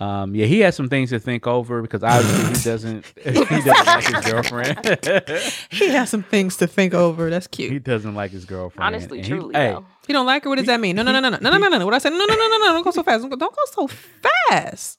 Um, yeah, he has some things to think over because obviously he doesn't he doesn't like his girlfriend. He has some things to think over. That's cute. he doesn't like his girlfriend. Honestly, and he- truly, hey, though. You don't like her? What does that mean? No, no, no, no, no, no, no, no, no. What I said? No, no, no, no, no. Don't go so fast. Don't go so fast.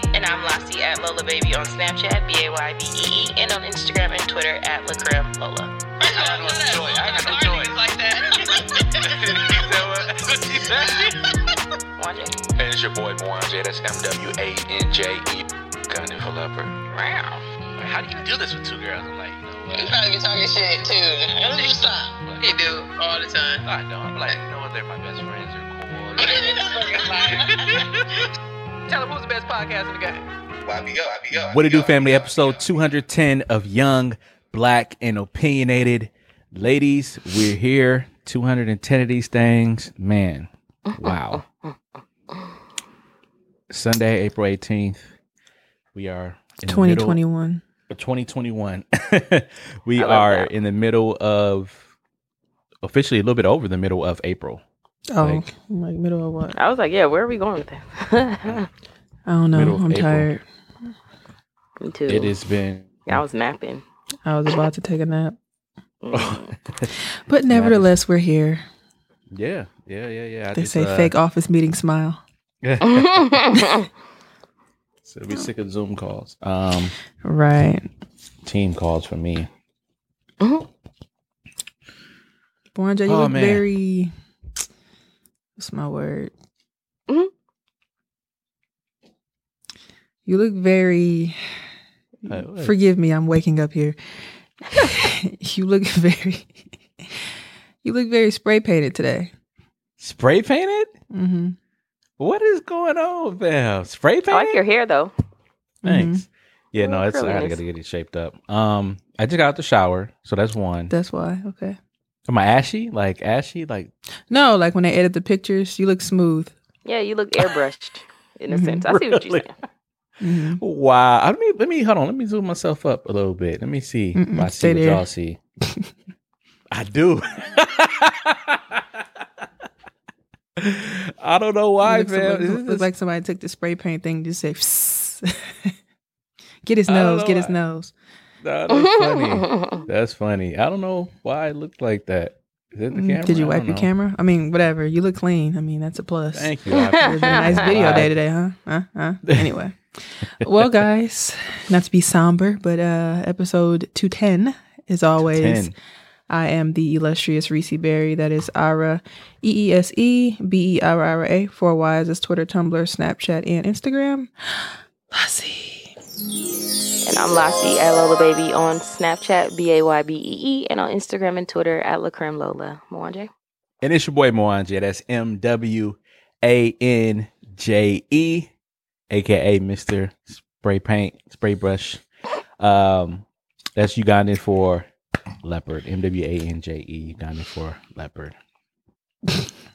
I'm Lassie at Lola Baby on Snapchat, B A Y B E E, and on Instagram and Twitter at Lacrim Lola. I got no choice. I got no choice. like that. what you said? Wanje. And it's your boy Mwanje. That's M W A N J E. Gunning for leopard. Wow. How do you do this with two girls? I'm like, you know He what? probably be talking shit too. Just stop. He do all the time. I don't. I'm like, you know what? They're my best friends. They're cool. Tell them who's the best podcast in the game. YBO, YBO. What it do, family? Episode 210 of Young, Black, and Opinionated. Ladies, we're here. 210 of these things. Man, wow. Sunday, April 18th. We are in the 2021. 2021. we are that. in the middle of, officially a little bit over the middle of April. Oh, Like- like middle of what? I was like, yeah, where are we going with that? I don't know. Middle I'm April. tired. Me too. It has been. Yeah, I was napping. I was about to take a nap. Mm. But nevertheless, we're here. Yeah, yeah, yeah, yeah. I They just, say uh, fake office meeting smile. so we sick of Zoom calls. Um, Right. team calls for me. Boranja, you Oh, look man. very. What's my word? Mhm. You look very. Uh. Forgive me, I'm waking up here. you look very. You look very spray painted today. Spray painted? Mm-hmm. What is going on, fam? Spray I like your hair though. Thanks. Yeah, no, it's I gotta, gotta get it shaped up. Um, I just got out the shower, so that's one. That's why. Okay. Am I ashy? Like ashy? Like No, like when they edit the pictures, you look smooth. Yeah, you look airbrushed in a sense. I see what you're saying. Mm-hmm. wow. Let me let me hold on. Let me zoom myself up a little bit. Let me see. Mm-mm, if I see what there. y'all see. I do. I don't know why, look, man. somebody- This look is- like somebody took the spray paint thing, just say, "Psst." get his nose, know get his nose. That's funny. That's funny. I don't know why it looked like that. Is it the Mm, camera? Did you wipe your know. camera? I mean, whatever. You look clean. I mean, that's a plus. Thank you. I It was a nice video day today, huh? Huh? Huh? Anyway. well, guys, not to be somber, but uh episode 210 is always 10. I am the illustrious Reese Berry. That is Ara, E E S E B E R R A. Four Y's is Twitter, Tumblr, Snapchat, and Instagram. Lassie. And I'm Lassie at Lola Baby on Snapchat, B A Y B E E, and on Instagram and Twitter at Lacrim Lola. Mwanje. And it's your boy Mwanje. That's M W A N J E, aka Mr. Spray Paint, Spray Brush. Um, that's Ugandan for leopard. M W A N J E, Ugandan for leopard.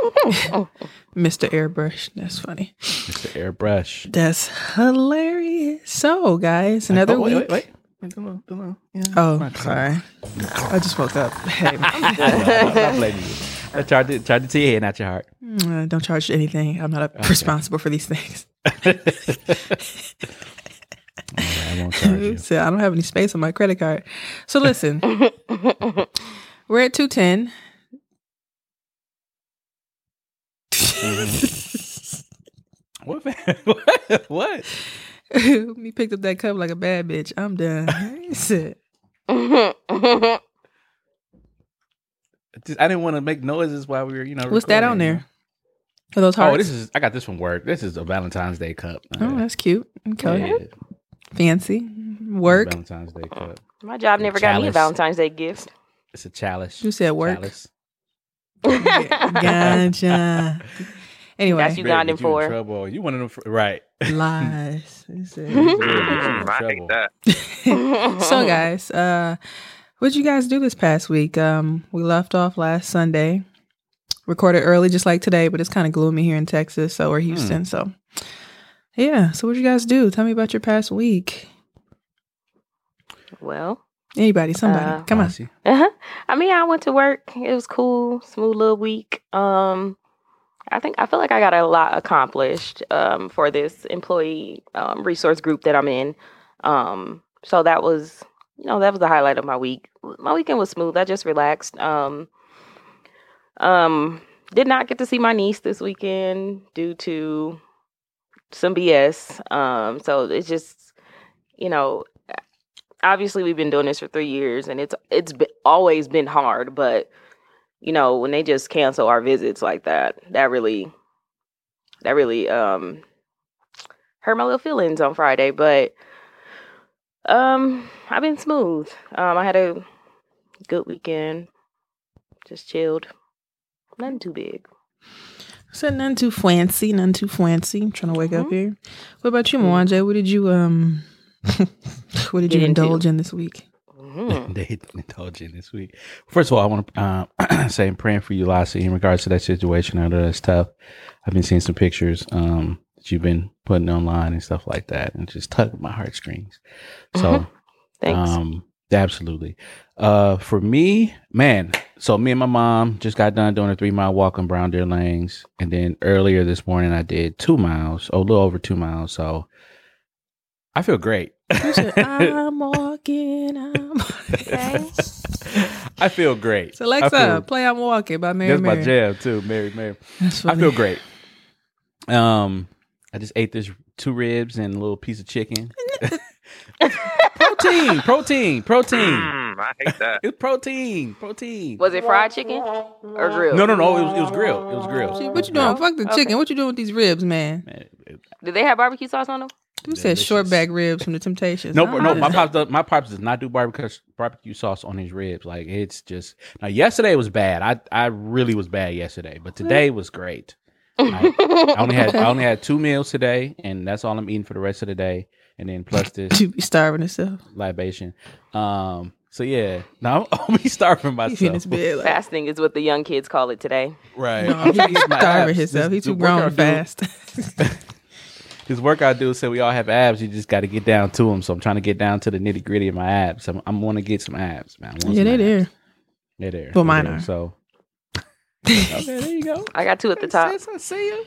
Mr. Airbrush. That's funny. Mr. Airbrush. That's hilarious. So, guys, another Oh, wait, week. wait, wait. Wait, don't know, don't know. Yeah, Oh, sorry. I just woke up. Hey, No, I'm not blaming you. I tried to tried to tell your head, not your heart. uh, don't charge anything. I'm not responsible for these things. I won't charge you. so I don't have any space on my credit card. So listen, we're at 210. What? What? what? Me picked up that cup like a bad bitch. I'm done. That's it. Just- I didn't want to make noises while we were, you know. What's that on recording, you there? Are those hearts? Oh, this is. I got this from work. This is a Valentine's Day cup. Oh, that's cute. Okay. Yeah, Fancy. Work. Valentine's Day cup. My job never got me a Valentine's Day gift. It's a chalice. You said work. Chalice. Gotcha. Anyway, That's You better Ugandan you for. trouble. You one of them, fr- right? lies. He said- I hate so guys, uh what'd you guys do this past week? Um we left off last Sunday. Recorded early just like today, but it's kind of gloomy here in Texas, so or Houston. So yeah. So what'd you guys do? Tell me about your past week. Well, Anybody, somebody. Uh, Come on. Bossy. uh-huh. I mean, I went to work. It was cool, smooth little week. Um, I think I feel like I got a lot accomplished um, for this employee um, resource group that I'm in. Um, so that was, you know, that was the highlight of my week. My weekend was smooth. I just relaxed. Um, um, did not get to see my niece this weekend due to some BS. Um, so it's just, you know, obviously we've been doing this for three years and it's it's been, always been hard but you know when they just cancel our visits like that that really that really um hurt my little feelings on friday but um i've been smooth um i had a good weekend just chilled nothing too big So none too fancy, none too fancy. I'm trying to wake up Mhm. here. What about you, Mwanje? What did you um what did you indulge in this week? Mhm. they indulge in this week. First of all, I want to uh, say I'm praying for you, Lassie, in regards to that situation. I know that's tough. I've been seeing some pictures um, that you've been putting online and stuff like that, and just tugged my heartstrings. So, thanks um, absolutely. Uh, for me, man, so me and my mom just got done doing a three mile walk on Brown Deer Lanes, and then earlier this morning I did two miles, a little over two miles. So, I feel great. You said, I'm walking. I'm Okay. I feel great. So I Alexa, feel- play I'm walking by Mary That's my jam too, Mary Mary. That's I feel great. Um, I just ate this two ribs and a little piece of chicken. protein, protein, protein. Mm, I hate that. It's protein, protein. was it fried chicken or grilled No, no, no. It was it was grilled. It was grilled. Shit, What you doing? No? Fuck the Okay. chicken. What you doing with these ribs, man? Man, it- did they have barbecue sauce on them Who said short back ribs from the Temptations? No, How no, my pops, does, my pops does not do barbecue barbecue sauce on his ribs. Like it's just now. Yesterday was bad. I I really was bad yesterday, but today was great. I, I only had I only had two meals today, and that's all I'm eating for the rest of the day. And then plus this? You be starving yourself. libation. Um. So yeah, now I'll be starving myself. his bed like, fasting is what the young kids call it today Right. no, he be starving himself. He's too grown fast. His workout dude said we all have abs. You just got to get down to them. So I'm trying to get down to the nitty gritty of my abs. I'm, I'm want to get some abs, man. Yeah, some they abs. there. They're there. Well, They're mine are. So okay, there you go. i got two at the top Sis, I see you.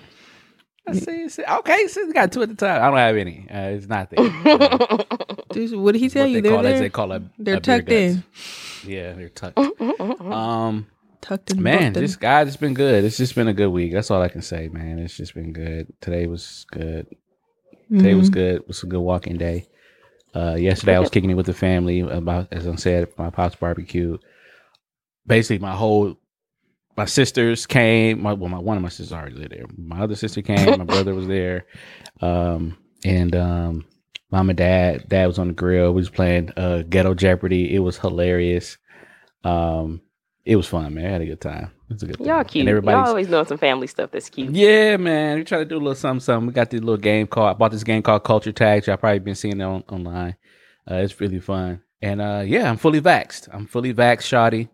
I see you. See- Okay, so you got two at the top. I don't have any. Uh, it's not there. Dude, what did he tell what you? they They're call it, there. they call it. They're a tucked in. Yeah, they're tucked. um, Tucked in. man, bucked this guy, it's been good. It's just been a good week. That's all I can say, man. It's just been good. Today was good. Today was Mhm. good. It was a good walking day. Uh, yesterday I was kicking it with the family about, as I said, my pops barbecue. Basically, my whole my sisters came. My well, my one of my sisters already lived there. My other sister came. My brother was there, um, and um, mom and dad. Dad was on the grill. We was playing uh, Ghetto Jeopardy. It was hilarious. Um, it was fun, man. I had a good time. It was a good. y'all time. cute And y'all always doing some family stuff that's cute yeah, man. We try to do a little something, something. We got this little game called. I bought this game called Culture Tags. Y'all probably been seeing it on, online. Uh, it's really fun. And uh, yeah, I'm fully vaxxed. I'm fully vaxxed, shoddy.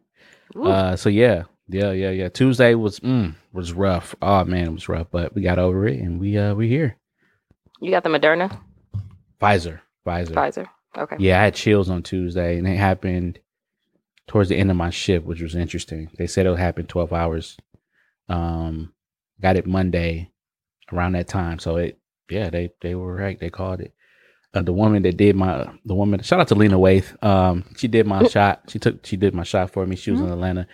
Uh, so yeah, yeah, yeah, yeah. Tuesday was mm, was rough. Oh man, it was rough, but we got over it, and we uh we here. you got the moderna Pfizer, Pfizer. pfizer okay Yeah, I had chills on Tuesday, and it happened towards the end of my shift, which was interesting. They said it'll happen 12 hours. Um, got it Monday around that time. So it, yeah, they they were right. They called it. Uh, the woman that did my the woman shout out to Lena Waithe. Um, she did my shot. She took she did my shot for me. She was in Atlanta.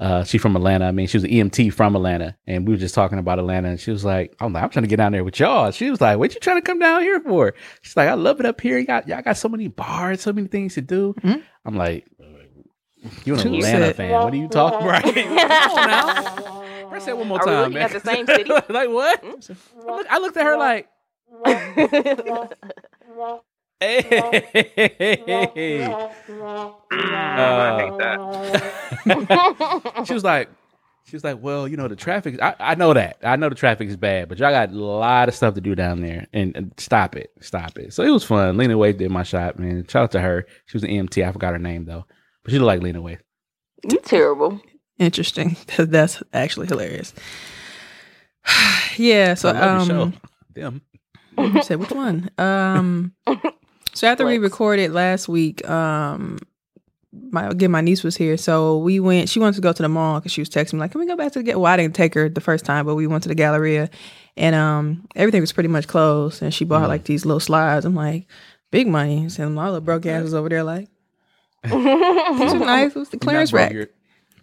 Uh, she's from Atlanta. I mean, she was an EMT from Atlanta, and we were just talking about Atlanta. And she was like, "I'm like, I'm trying to get down there with y'all." She was like, "What you trying to come down here for?" She's like, "I love it up here. Got y'all got so many bars, so many things to do." Mhm. I'm like, "You an She Atlanta said- fan? What are you talking about?" Right? Come on now. Press that one more Are we time, looking man. at the same city? like what? Hmm? I, look, I looked at her like, "Hey." I hate that. she was like, She was like, "Well, you know the traffic. I, I know that. I know the traffic is bad, but y'all got a lot of stuff to do down there. And, and stop it, stop it." So it was fun. Lena Waithe did my shot, man. Shout out to her. She was an EMT. I forgot her name though, but she looked like Lena Waithe. You terrible. Interesting. That's actually hilarious. yeah. So I love your um, show. Them. you said which one? Um, so after we recorded last week, um, my again my niece was here, so we went. She wanted to go to the mall because she was texting me like, "Can we go back to the?" ga-" Well, I didn't take her the first time, but we went to the Galleria, and um, everything was pretty much closed. And she bought her like these little slides. I'm like, big money. And my little broke ass was over there like, "These are nice. What's the clearance rack?"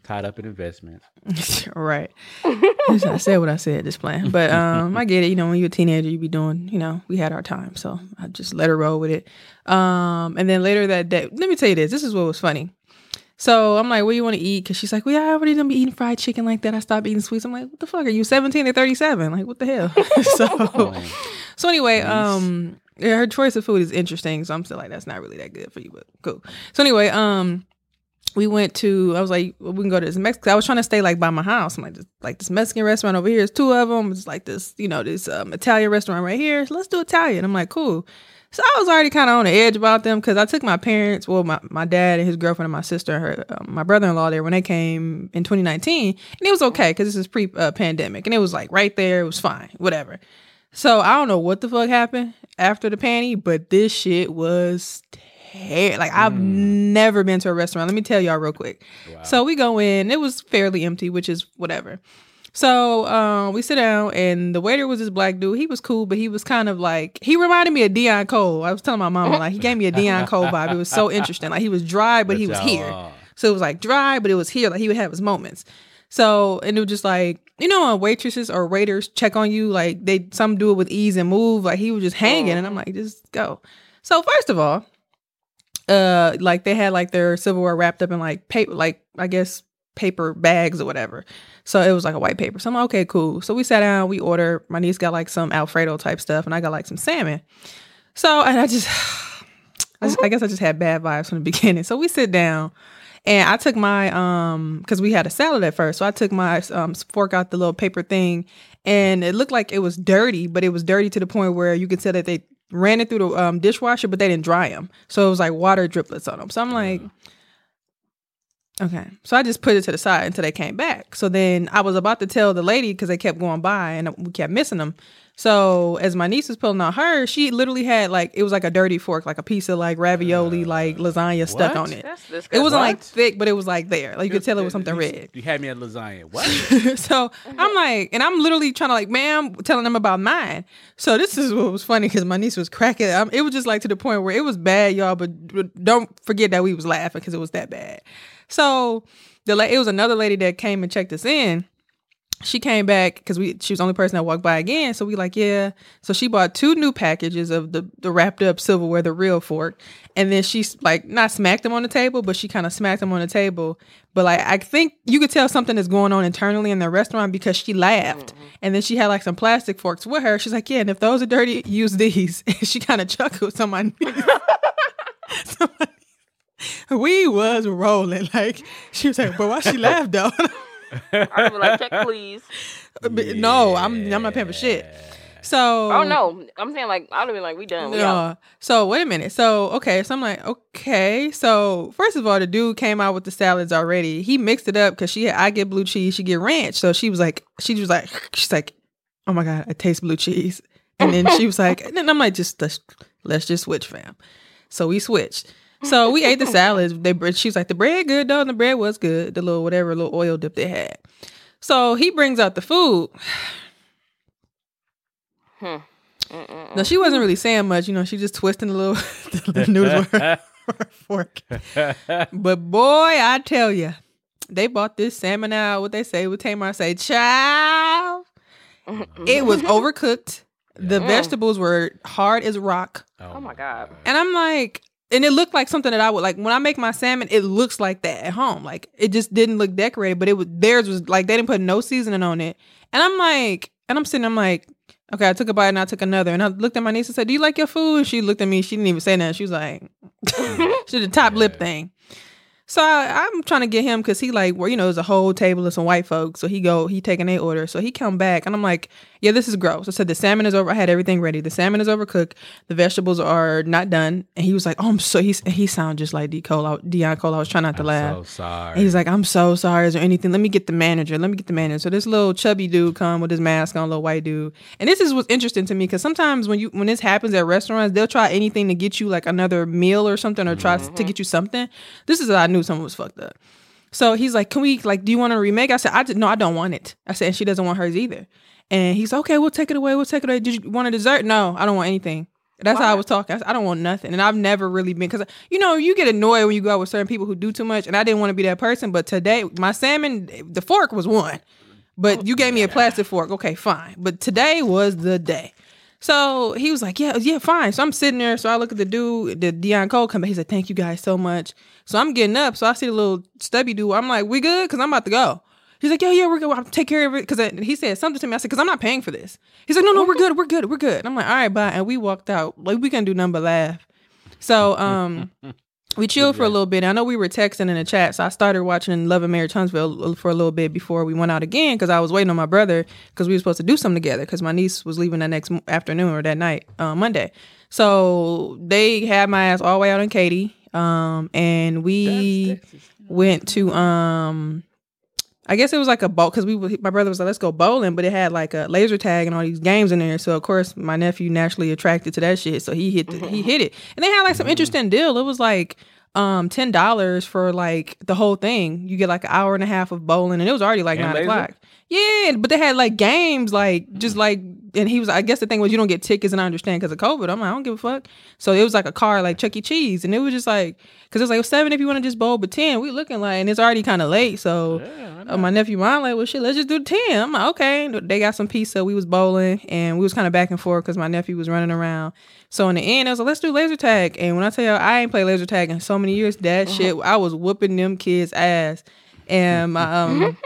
Tied up in investments. right. I said what I said, This plan, But um, I get it. You know, when you're a teenager, you be doing. You know, we had our time, so I just let her roll with it. Um, and then later that day, let me tell you this. This is what was funny. So I'm like, "What do you want to eat?" Because she's like, "Well, yeah, I already done be eating fried chicken like that. I stopped eating sweets." I'm like, "What the fuck? Are you 17 or 37? Like, what the hell?" so, Oh, so anyway, um, yeah, her choice of food is interesting. So I'm still like, that's not really that good for you, but cool. So anyway, um, we went to. I was like, well, we can go to this Mexican. I was trying to stay like by my house. I'm like, this, like this Mexican restaurant over here is two of them. It's like this, you know, this um, Italian restaurant right here. So let's do Italian. I'm like, cool. So I was already kind of on the edge about them because I took my parents, well, my, my dad and his girlfriend and my sister and her, um, my brother in law there when they came in 2019, and it was okay because this is pre uh, pandemic, and it was like right there, it was fine, whatever. So I don't know what the fuck happened after the panty, but this shit was ter- like I've never been to a restaurant. Let me tell y'all real quick. So we go in, it was fairly empty, which is whatever. So um, we sit down, and the waiter was this black dude. He was cool, but he was kind of like he reminded me of Deon Cole. I was telling my mama like he gave me a Deon Cole vibe. It was so interesting. Like he was dry, but he was here. So it was like dry, but it was here. Like he would have his moments. So and it was just like you know waitresses or waiters check on you, like they some do it with ease and move. Like he was just hanging, and I'm like, just go. So first of all, uh, like they had like their silverware wrapped up in like paper, like I guess paper bags or whatever. So it was like a white paper. So I'm like, okay, cool. So we sat down, we ordered. My niece got like some Alfredo type stuff, and I got like some salmon. So and I just, I, just- I guess I just had bad vibes from the beginning. So we sit down, and I took my um because we had a salad at first. So I took my um fork out the little paper thing, and it looked like it was dirty, but it was dirty to the point where you could tell that they ran it through the um, dishwasher, but they didn't dry them. So it was like water driplets on them. So I'm like. Okay. So I just put it to the side until they came back. So then I was about to tell the lady because they kept going by and we kept missing them. So as my niece was pulling out her, she literally had like it was like a dirty fork, like a piece of like ravioli, like lasagna stuck on it. That's. It wasn't like thick, but it was like there. Like you could tell it was something You- red. You had me at lasagna. What? so I'm like, and I'm literally trying to like, ma'am, telling them about mine. So this is what was funny because my niece was cracking. Um, it was just like to the point where it was bad, y'all. But but don't forget that we was laughing because it was that bad. So the la- it was another lady that came and checked us in. She came back because we she was the only person that walked by again. So we like, yeah. So she bought two new packages of the the wrapped up silverware, the real fork, and then she like not smacked them on the table, but she kind of smacked them on the table. But like I think you could tell something is going on internally in the restaurant because she laughed, mm-hmm. and then she had like some plastic forks with her. She's like, yeah, and if those are dirty, use these. And she kind of chuckled. So my niece- so my niece- we was rolling like she was like, but why she laughed though? I'd be like, check please. Uh, but No, I'm I'm not paying for shit. So Oh no, I'm saying like I'd have been like, we done. We out. No. So wait a minute. So okay. So I'm like, okay. So first of all, the dude came out with the salads already. He mixed it up because she had, I get blue cheese, she get ranch. So she was like, she was like, she's like, oh my god, I taste blue cheese. And then she was like, and then I'm like, just let's let's just switch, fam. So we switched. So we ate the salads. They. She was like, the bread good though, and the bread was good. The little whatever little oil dip they had. So he brings out the food. No, she wasn't really saying much. You know, she just twisting a little the noodles with her, her fork. But boy, I tell you, they bought this salmon out. What they say? What Tamar say? Child, it was overcooked. The vegetables were hard as rock, Oh my god. and I'm like, and it looked like something that I would like when I make my salmon. It looks like that at home. Like it just didn't look decorated, but it was theirs was like they didn't put no seasoning on it. And I'm like, and I'm sitting, I'm like, okay, I took a bite and I took another, and I looked at my niece and said, "Do you like your food?" She looked at me. She didn't even say that. She was like, she did the top lip thing. So I, I'm trying to get him because he like, well, you know, there's a whole table of some white folks. So he go, he taking a order. So he come back and I'm like, yeah, this is gross. I said the salmon is over. I had everything ready. The salmon is overcooked. The vegetables are not done. And he was like, oh, I'm so he he sounded just like D Cole, Deon Cole. I was trying not to laugh. So sorry. And he's like, I'm so sorry. Is there anything? Let me get the manager. Let me get the manager. So this little chubby dude come with his mask on, little white dude. And this is what's interesting to me because sometimes when you when this happens at restaurants, they'll try anything to get you like another meal or something or try to mm-hmm. get you something. This is I knew someone was fucked up. So he's like, "Can we like? Do you want to remake?" I said, "I did, no, I don't want it." I said, and she doesn't want hers either. And he's okay. We'll take it away. We'll take it away. Did you want a dessert? No, I don't want anything. That's how I was talking. I, said, I don't want nothing. And I've never really been because you know you get annoyed when you go out with certain people who do too much. And I didn't want to be that person. But today, my salmon, the fork was one, but oh, you gave me a plastic fork. Okay, fine. But today was the day. So he was like, yeah, yeah, fine. So I'm sitting there. So I look at the dude, the Deon Cole come back. He's like, thank you guys so much. So I'm getting up. So I see the little stubby dude. I'm like, we good? Because I'm about to go. He's like, yeah, yeah, we're good. I'll take care of it. Because he said something to me. I said, because I'm not paying for this. He's like, no, no, we're good. We're good. We're good. And I'm like, all right, bye. And we walked out. Like, we can do number laugh. So um, we chilled for a little bit. I know we were texting in the chat. So I started watching Love and Marriage Huntsville for a little bit before we went out again because I was waiting on my brother because we were supposed to do something together because my niece was leaving that next afternoon or that night, uh, Monday. So they had my ass all the way out in Katy. Um, and we went to um I guess it was like a bowl because we my brother was like, let's go bowling, but it had like a laser tag and all these games in there. So of course my nephew naturally attracted to that shit. So he hit the, he hit it. And they had like some interesting deal. It was like um ten dollars for like the whole thing. You get like an hour and a half of bowling and it was already like And nine laser? o'clock. Yeah, but they had like games, like just like, and he was. I guess the thing was you don't get tickets, and I understand because of COVID. I'm like, I don't give a fuck. So it was like a car, like Chuck E. Cheese, and it was just like, because it was like seven if you want to just bowl, but ten we looking like, and it's already kind of late. So uh, my nephew, mine like, well, shit, let's just do ten. I'm like, okay. They got some pizza. We was bowling, and we was kind of back and forth because my nephew was running around. So in the end, I was like, let's do laser tag. And when I tell you, I ain't played laser tag in so many years. That shit, I was whooping them kids' ass. And my um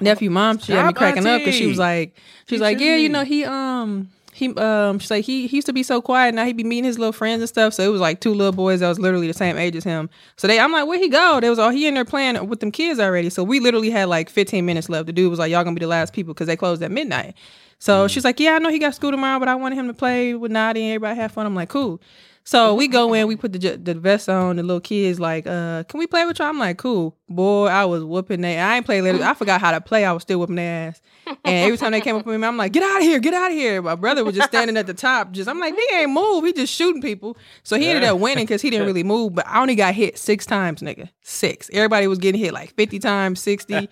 nephew mom, she had me cracking up because she was like, she was like, yeah, you know, he um he um she's like he, he used to be so quiet. Now he'd be meeting his little friends and stuff. So it was like two little boys that was literally the same age as him. So they i'm like where he go? They was all he in there playing with them kids already. So we literally had like 15 minutes left. The dude was like y'all gonna be the last people because they closed at midnight. So she's like yeah i know he got school tomorrow but i wanted him to play with Nadi and everybody have fun. I'm like cool so we go in, we put the the vest on. The little kids like, uh, can we play with y'all? I'm like, cool. Boy, I was whooping their. I ain't play later. I forgot how to play. I was still whooping their ass. And every time they came up with me, I'm like, get out of here, get out of here. My brother was just standing at the top. Just I'm like, he ain't move. He just shooting people. So he ended up winning because he didn't really move. But I only got hit six times, nigga. Six. Everybody was getting hit like 50 times, 60.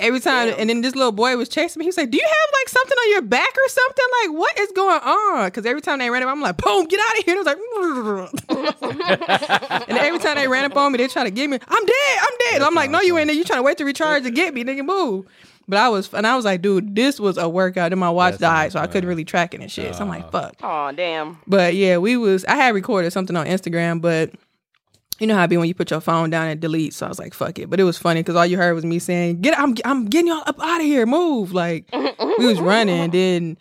Every time. And then this little boy was chasing me. He was like, do you have like something on your back or something? Like, what is going on? Because every time they ran up, I'm like, boom, get out of here. And it was like, and every time they ran up on me, they try to get me. I'm dead. I'm dead. I'm like, no, you ain't there. You trying to wait to recharge to get me, nigga. Move. But I was, and I was like, dude, this was a workout. And my watch That died, so I couldn't really track it and shit. So I'm like, fuck. Oh damn. But yeah, we was. I had recorded something on Instagram, but you know how it be when you put your phone down and delete. So I was like, fuck it. But it was funny because all you heard was me saying, "Get, I'm, I'm getting y'all up out of here. Move!" Like we was running. Then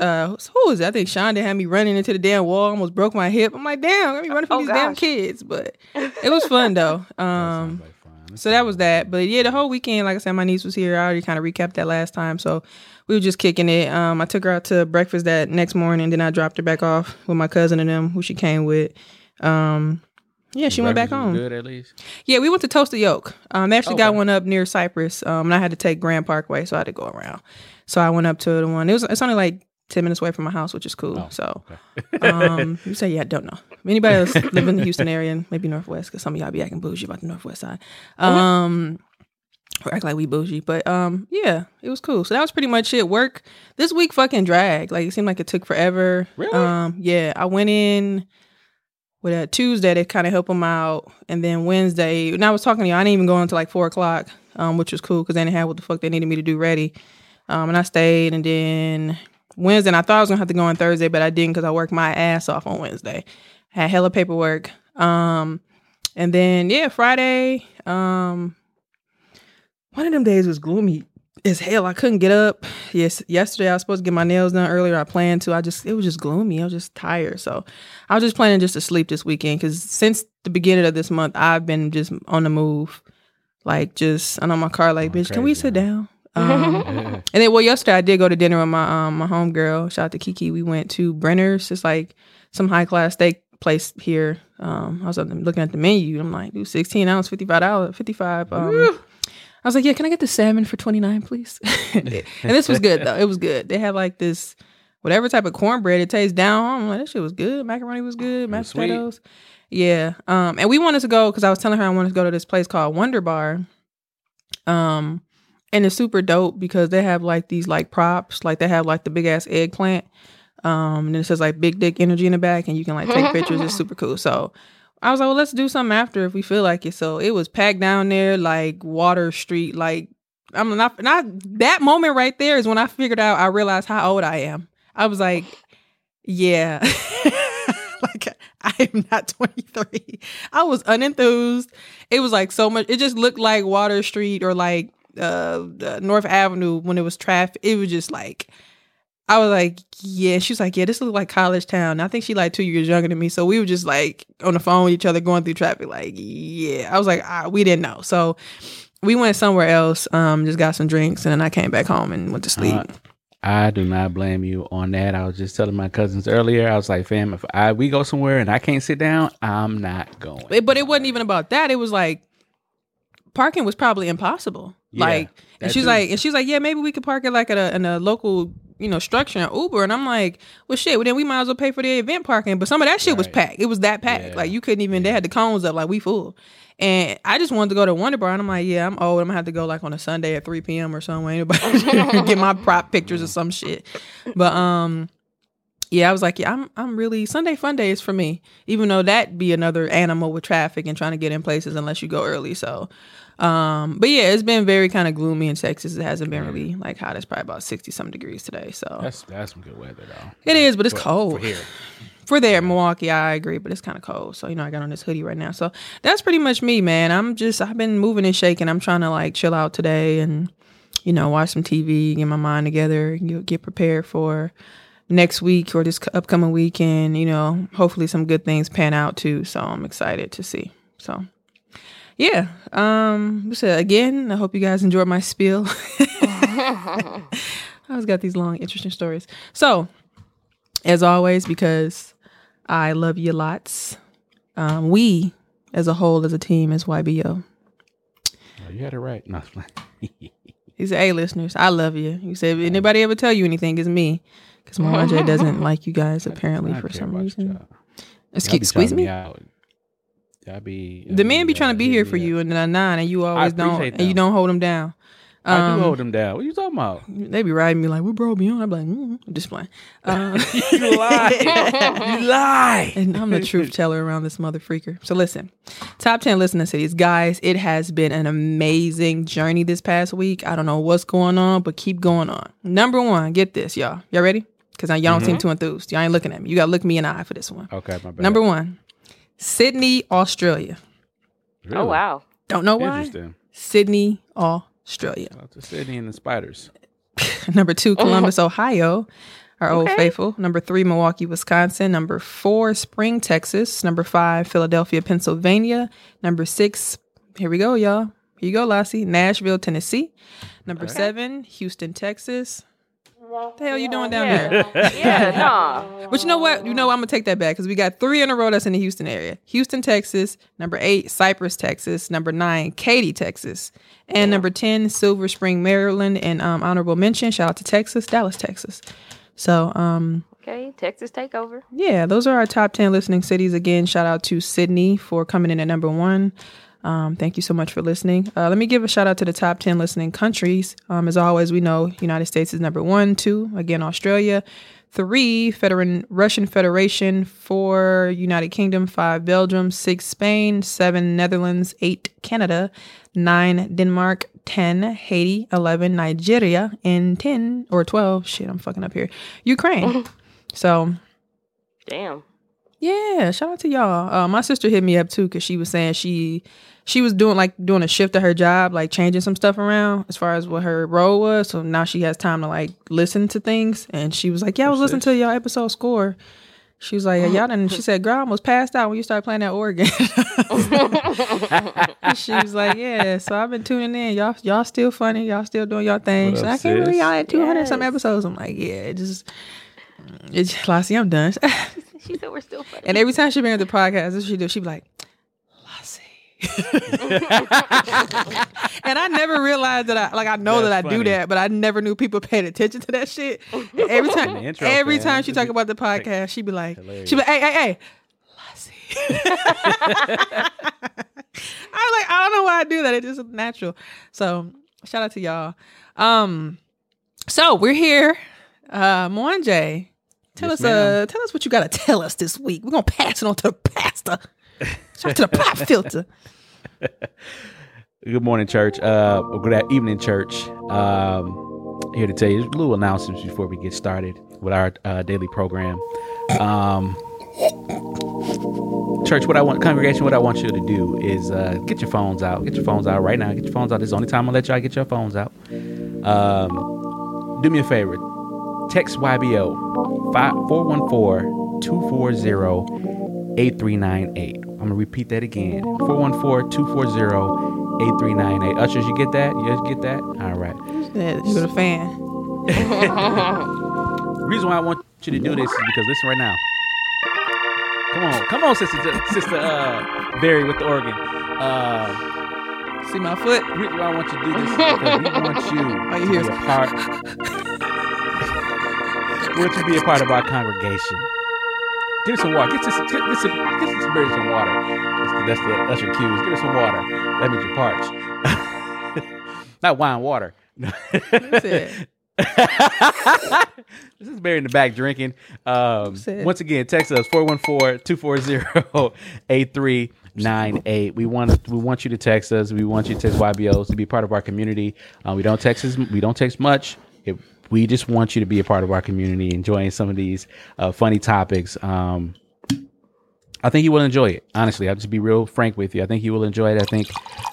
uh, who was it? I think Shonda had me running into the damn wall. Almost broke my hip. I'm like, damn, let me running from Oh, these damn kids. But it was fun though. Um, Like fun. So that was that. But yeah, the whole weekend, like I said, my niece was here. I already kind of recapped that last time. So we were just kicking it. Um, I took her out to breakfast that next morning. Then I dropped her back off with my cousin and them, who she came with. Um, yeah, she went back home. Good at least. Yeah, we went to Toasted Yolk. Um, they actually got one up near Cypress. Um, and I had to take Grand Parkway, so I had to go around. So I went up to the one. It was it's only like ten minutes away from my house, which is cool. Oh, so, um, you say yeah, don't know. Anybody else live in the Houston area and maybe Northwest? Because some of y'all be acting bougie about the Northwest side. Um, or act like we bougie, but um, yeah, it was cool. So that was pretty much it. Work this week fucking dragged. Like it seemed like it took forever. Really? Um, yeah, I went in with a Tuesday to kind of help them out, and then Wednesday. And I was talking to you. I didn't even go until like four o'clock, um, which was cool because they didn't have what the fuck they needed me to do ready. Um, and I stayed, and then Wednesday. And I thought I was gonna have to go on Thursday, but I didn't because I worked my ass off on Wednesday. Had hella paperwork. Um, and then yeah, Friday. Um, one of them days was gloomy as hell. I couldn't get up. Yes, yesterday I was supposed to get my nails done earlier. I planned to. I just it was just gloomy. I was just tired. So I was just planning just to sleep this weekend because since the beginning of this month, I've been just on the move. like just I know my car like, bitch, can we sit down? Um, and then well, yesterday I did go to dinner with my um my homegirl. Shout out to Kiki. We went to Brenner's. It's like some high class steak place here. Um, I was looking at the menu. I'm like, dude, 16 ounce, fifty five dollars, fifty five. Um, I was like, yeah, can I get the salmon for twenty nine, please? and this was good though. It was good. They had like this whatever type of cornbread it tastes down. I'm like, that shit was good. Macaroni was good. Mashed potatoes. Yeah. Um, and we wanted to go because I was telling her I wanted to go to this place called Wonder Bar. Um, and it's super dope because they have like these like props, like they have like the big ass eggplant. Um, and it says like big dick energy in the back, and you can like take pictures. It's super cool. So I was like, well, let's do something after if we feel like it. So it was packed down there like Water Street. Like I'm not not that moment right there is when I figured out I realized how old I am. I was like, yeah. like I am not 23. I was unenthused. It was like so much. It just looked like Water Street or like uh, uh North Avenue when it was traffic. It was just like I was like, yeah. She was like, yeah, this looks like college town. I think she like two years younger than me. So we were just like on the phone with each other going through traffic. Like, yeah. I was like, ah, we didn't know. So we went somewhere else. Um, just got some drinks and then I came back home and went to sleep. Uh, I do not blame you on that. I was just telling my cousins earlier. I was like, fam, if I we go somewhere and I can't sit down, I'm not going. But it wasn't even about that. It was like parking was probably impossible. Yeah, like, and she's too. like, and she's like, yeah, maybe we could park it like at a in a local, you know, structure and Uber. And I'm like, well, shit. Well, then we might as well pay for the event parking. But some of that shit was packed. It was that packed. Yeah. Like you couldn't even. They had the cones up. Like we full. And I just wanted to go to Wonder Bar, and I'm like, yeah, I'm old. I'm gonna have to go like on a Sunday at 3 p.m. or something. Ain't nobody get my prop pictures or some shit. But um, yeah, I was like, yeah, I'm I'm really Sunday fun day is for me. Even though that be another animal with traffic and trying to get in places unless you go early. So um but yeah, it's been very kind of gloomy in Texas. It hasn't been really like hot. It's probably about 60 some degrees today. So That's that's some good weather though. it is, but it's For- cold. for here. For there, Milwaukee, I agree, but it's kind of cold. So, you know, I got on this hoodie right now. So that's pretty much me, man. I'm just, I've been moving and shaking. I'm trying to like chill out today and, you know, watch some TV, get my mind together, you know, get prepared for next week or this upcoming weekend. You know, hopefully some good things pan out too. So I'm excited to see. So, yeah. Um, so again, I hope you guys enjoyed my spiel. I always got these long, interesting stories. So, as always, because I love you lots. Um, we, as a whole, as a team, as YBO. Oh, you had it right. No, He said, "Hey, listeners, I love you." You said, "If anybody ever tell you anything, it's me." Because Moran doesn't like you guys apparently for some reason. Excuse, shouting me. Y'all be The men be trying to be here for you, and then nine, and you always don't, appreciate and you don't hold them down. I Um, do hold them down. What you talking about? They be riding me like, "We bro be on." I'm like, mm, I'm just playing. Um, you lie. you lie. and I'm the truth teller around this mother freaker. So listen, top 10 listening cities. Guys, it has been an amazing journey this past week. I don't know what's going on, but keep going on. Number one, get this, y'all. Y'all ready? Because y'all don't Mm-hmm. seem too enthused. Y'all ain't looking at me. You got to look me in the eye for this one. Okay, my bad. Number one, Sydney, Australia. Oh, really? Oh wow. Don't know why? Interesting. Sydney, Australia. Shout out to Sydney and the spiders. Number two, Columbus, oh. Ohio, our old faithful. Number three, Milwaukee, Wisconsin. Number four, Spring, Texas. Number five, Philadelphia, Pennsylvania. Number six, here we go, y'all. Here you go, Lassie. Nashville, Tennessee. Number seven, Houston, Texas. What the hell you doing down there? Yeah. yeah. Nah. But you know what? You know I'm gonna take that back because we got three in a row that's in the Houston area. Houston, Texas. Number eight, Cypress, Texas. Number nine, Katy, Texas. And number ten, Silver Spring, Maryland. And um, honorable mention, shout out to Texas, Dallas, Texas. So um, Okay. Texas takeover. yeah, those are our top 10 listening cities. Again, shout out to Sydney for coming in at number one. Um, thank you so much for listening. Uh, let me give a shout out to the top 10 listening countries. Um, as always, we know United States is number one, two, again, Australia, three, Russian Federation, four, United Kingdom, five, Belgium, six, Spain, seven, Netherlands, eight, Canada, nine, Denmark, 10, Haiti, 11, Nigeria, and 10 or 12, shit, I'm fucking up here, Ukraine. so, Damn. yeah, shout out to y'all. Uh, my sister hit me up too because she was saying she she was doing like doing a shift at her job, like changing some stuff around as far as what her role was. So now she has time to like listen to things. And she was like, "Yeah, I was listening to y'all episode score." She was like, yeah, y'all didn't. She said, girl, I almost passed out when you started playing that organ. she was like, yeah. So I've been tuning in. Y'all, y'all still funny. Y'all still doing y'all thing. Up, like, I can't believe y'all had 200 some episodes. I'm like, yeah, it just, it's Lassie, I'm done. she said we're still funny. and every time she brings up the podcast, this she do. She be like, Lassie. and I never realized that I like I know That's that I do that, but I never knew people paid attention to that shit. Every time, intro, every man. time she talk about the podcast, she'd be like, hilarious. she be like, hey, hey, hey, Lassie. I was like, I don't know why I do that. It is just natural. So shout out to y'all. Um, so we're here. Uh, Mwanje, tell Yes, us, uh, tell us what you got to tell us this week. We're gonna pass it on to the pastor. Shout out to the pop filter. Good morning, church. Uh, or good evening, church. Um, here to tell you a little announcements before we get started with our uh, daily program. Um, church, what I want, congregation, what I want you to do is uh, get your phones out. Get your phones out right now. Get your phones out. This is the only time I'll let y'all get your phones out. Um, do me a favor. Text YBO 414 240 8398. I'm going to repeat that again 414 240 8398. Ushers, you get that? You guys get that? All right. Yeah, you're a fan. The reason why I want you to do this is because listen right now. Come on, come on, sister, sister, uh, Barry with the organ. Uh, See my foot? the reason why I want you to do this is because we want you to be a part. we want you to be a part of our congregation. Give us some water. Get us, get, get some, get some Barry some water. That's the, that's the usher cues. Give us some water. That means you're parched. Not wine, water. That's it. this is Barry in the back drinking. Um, once again, text us 414-240-8398. We want we want you to text us. We want you to text YBOs to be part of our community. Uh, we don't text as, we don't text much. We just want you to be a part of our community, enjoying some of these uh, funny topics. Um, I think you will enjoy it. Honestly, I'll just be real frank with you. I think you will enjoy it. I think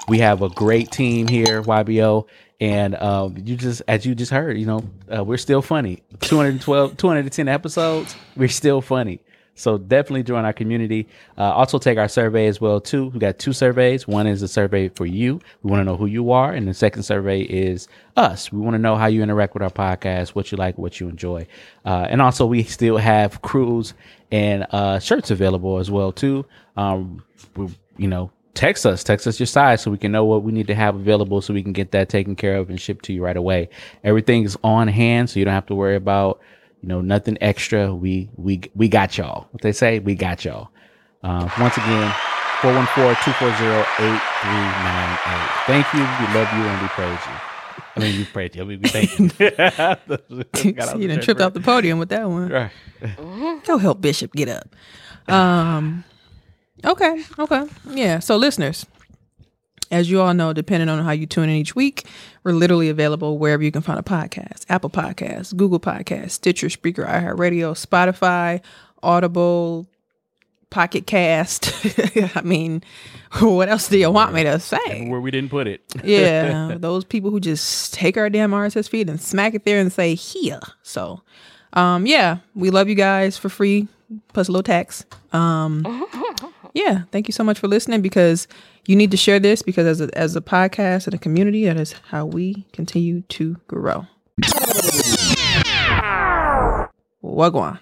we have a great team here, YBO, and um, you just, as you just heard, you know, uh, we're still funny. 212, 210 episodes, we're still funny. So definitely join our community. Uh, also take our survey as well too. We got two surveys. One is a survey for you. We want to know who you are, and the second survey is us. We want to know how you interact with our podcast, what you like, what you enjoy, uh, and also we still have crews and uh, shirts available as well too. Um, we, you know, text us, text us your size so we can know what we need to have available so we can get that taken care of and shipped to you right away. Everything is on hand, so you don't have to worry about you know nothing extra. We we we got y'all. What they say, we got y'all. Uh, once again. 414-240-8398. Thank you. We love you and we praise you. I mean, we praise you. I mean, we thank you. You the done tripped off the podium with that one. Right. Go help Bishop get up. Um. Okay. Okay. Yeah. So, listeners, as you all know, depending on how you tune in each week, we're literally available wherever you can find a podcast: Apple Podcasts, Google Podcasts, Stitcher, Spreaker, iHeartRadio, Spotify, Audible, Pocket Cast. I mean, what else do you want me to say? Where we didn't put it. yeah, those people who just take our damn RSS feed and smack it there and say here. So, um, yeah, we love you guys for free plus a little tax. Um, yeah, thank you so much for listening because you need to share this because as a, as a podcast and a community, that is how we continue to grow. Wagwan.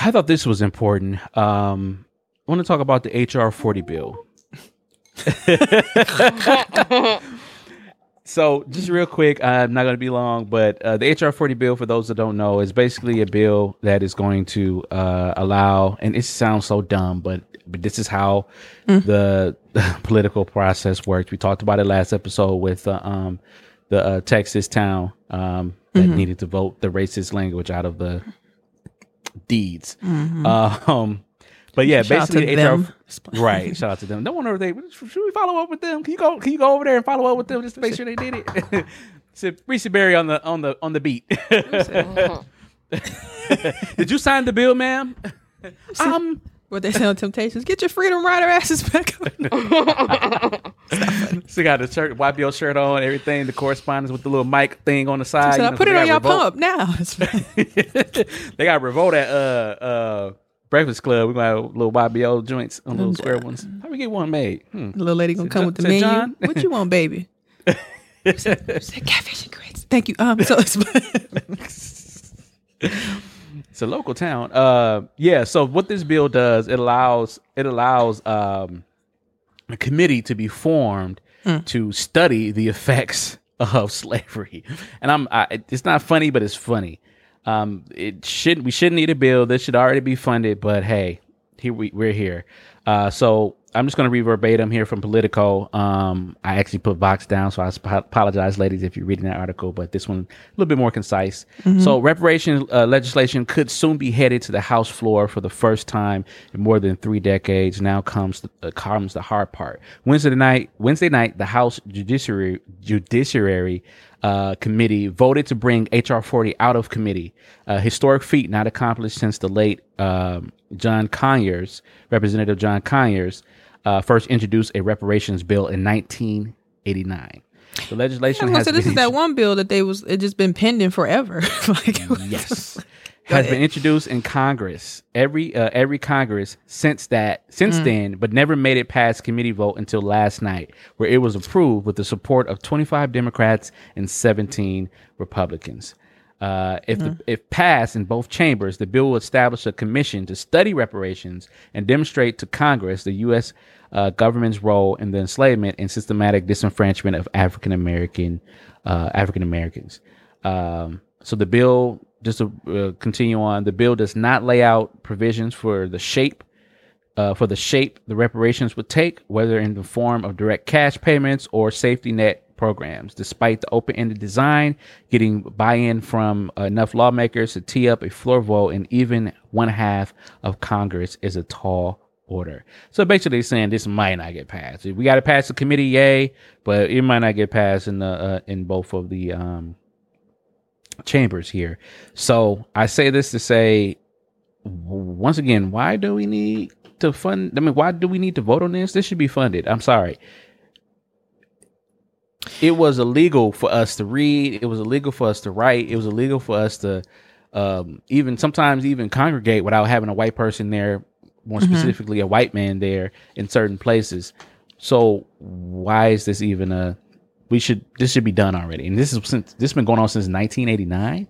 I thought this was important. Um, I want to talk about the HR 40 bill. so, just real quick, I'm not going to be long, but uh, the HR 40 bill, for those that don't know, is basically a bill that is going to uh, allow, and it sounds so dumb, but but this is how the political process works. We talked about it last episode with uh, um, the uh, Texas town um, that needed to vote the racist language out of the deeds. Um, but yeah, Mm-hmm. Shout basically HR, them. Right? Shout out to them. No one over there. Should we follow up with them? Can you go? Can you go over there and follow up with them just to make sure they did it? Said Reese Berry on the on the on the beat. did you sign the bill, ma'am? um, What they say on Temptations, get your Freedom Rider asses back up. She got the shirt, YBO shirt on, everything, the correspondence with the little mic thing on the side. said, you I know, put they it on y'all pump now. They got revolt at uh uh Breakfast Club. We gonna have little YBO joints on little square ones. How we get one made? Hmm. The little lady gonna Said come John- with the menu. John? What you want, baby? Said catfish and grits. Thank you. Um, so it's It's a local town. Uh, yeah. So what this bill does, it allows it allows um, a committee to be formed to study the effects of slavery. And I'm, I, it's not funny, but it's funny. Um, it should we shouldn't need a bill. This should already be funded. But hey, here we we're here. Uh, so I'm just going to read verbatim here from Politico. Um, I actually put Vox down, so I apologize, ladies, if you're reading that article. But this one a little bit more concise. So reparation uh, legislation could soon be headed to the House floor for the first time in more than three decades. Now comes the, uh, comes the hard part. Wednesday night, Wednesday night, the House Judiciary Judiciary uh, committee voted to bring HR 40 out of committee. A historic feat not accomplished since the late um, John Conyers, Representative John Conyers, uh, first introduced a reparations bill in 1989. The legislation I'm has say this is that one bill that they was it just been pending forever. like yes has been introduced in Congress every uh, every Congress since that since then, but never made it past committee vote until last night, where it was approved with the support of 25 Democrats and 17 Republicans. Uh, if the, if passed in both chambers, the bill will establish a commission to study reparations and demonstrate to Congress the U.S. Uh, government's role in the enslavement and systematic disenfranchisement of African American uh, African Americans. Um, so the bill, just to uh, continue on, the bill does not lay out provisions for the shape uh, for the shape the reparations would take, whether in the form of direct cash payments or safety net programs. Despite the open ended design, getting buy in from enough lawmakers to tee up a floor vote in even one half of Congress is a tall order. So basically, saying this might not get passed. We got to pass the committee, yay, but it might not get passed in the uh, in both of the um, chambers here. So I say this to say, once again, why do we need to fund? I mean, why do we need to vote on this? This should be funded. I'm sorry. It was illegal for us to read. It was illegal for us to write. It was illegal for us to um, even sometimes even congregate without having a white person there, more specifically a white man there in certain places. So why is this even a? We should this should be done already, and this is since this has been going on since 1989.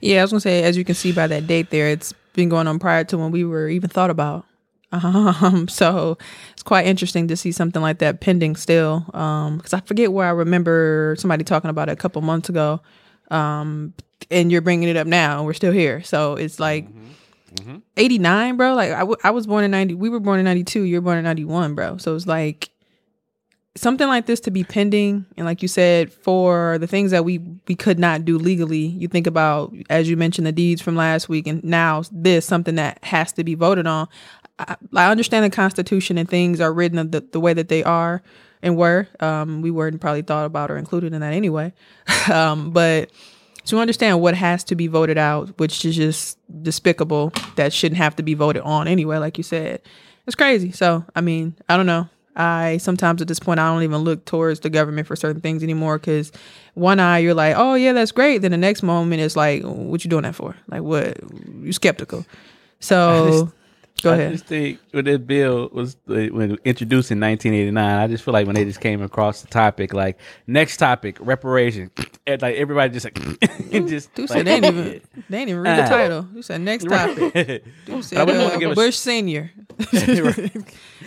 Yeah, I was gonna say, as you can see by that date there, it's been going on prior to when we were even thought about. Um, so it's quite interesting to see something like that pending still. Um, because I forget where I remember somebody talking about it a couple months ago. Um, and you're bringing it up now, and we're still here. So it's like. 89 bro like I, w- I was born in 90 we were born in 92 you're born in 91 bro so it's like something like this to be pending and like you said for the things that we we could not do legally you think about as you mentioned the deeds from last week and now this something that has to be voted on i, I understand the constitution and things are written the, the way that they are and were um we weren't probably thought about or included in that anyway um but to understand what has to be voted out, which is just despicable, that shouldn't have to be voted on anyway, like you said. It's crazy. So, I mean, I don't know. I sometimes at this point, I don't even look towards the government for certain things anymore because one eye, you're like, oh, yeah, that's great. Then the next moment, it's like, what you doing that for? Like, what? You skeptical. So, go ahead. I just think when that bill was uh, when introduced in 1989, I just feel like when they just came across the topic, like next topic, reparation, and like everybody just like and just Dude like, said they ain't even they ain't even read the Ah. title. You said next topic. Dude said uh, Bush Senior. Do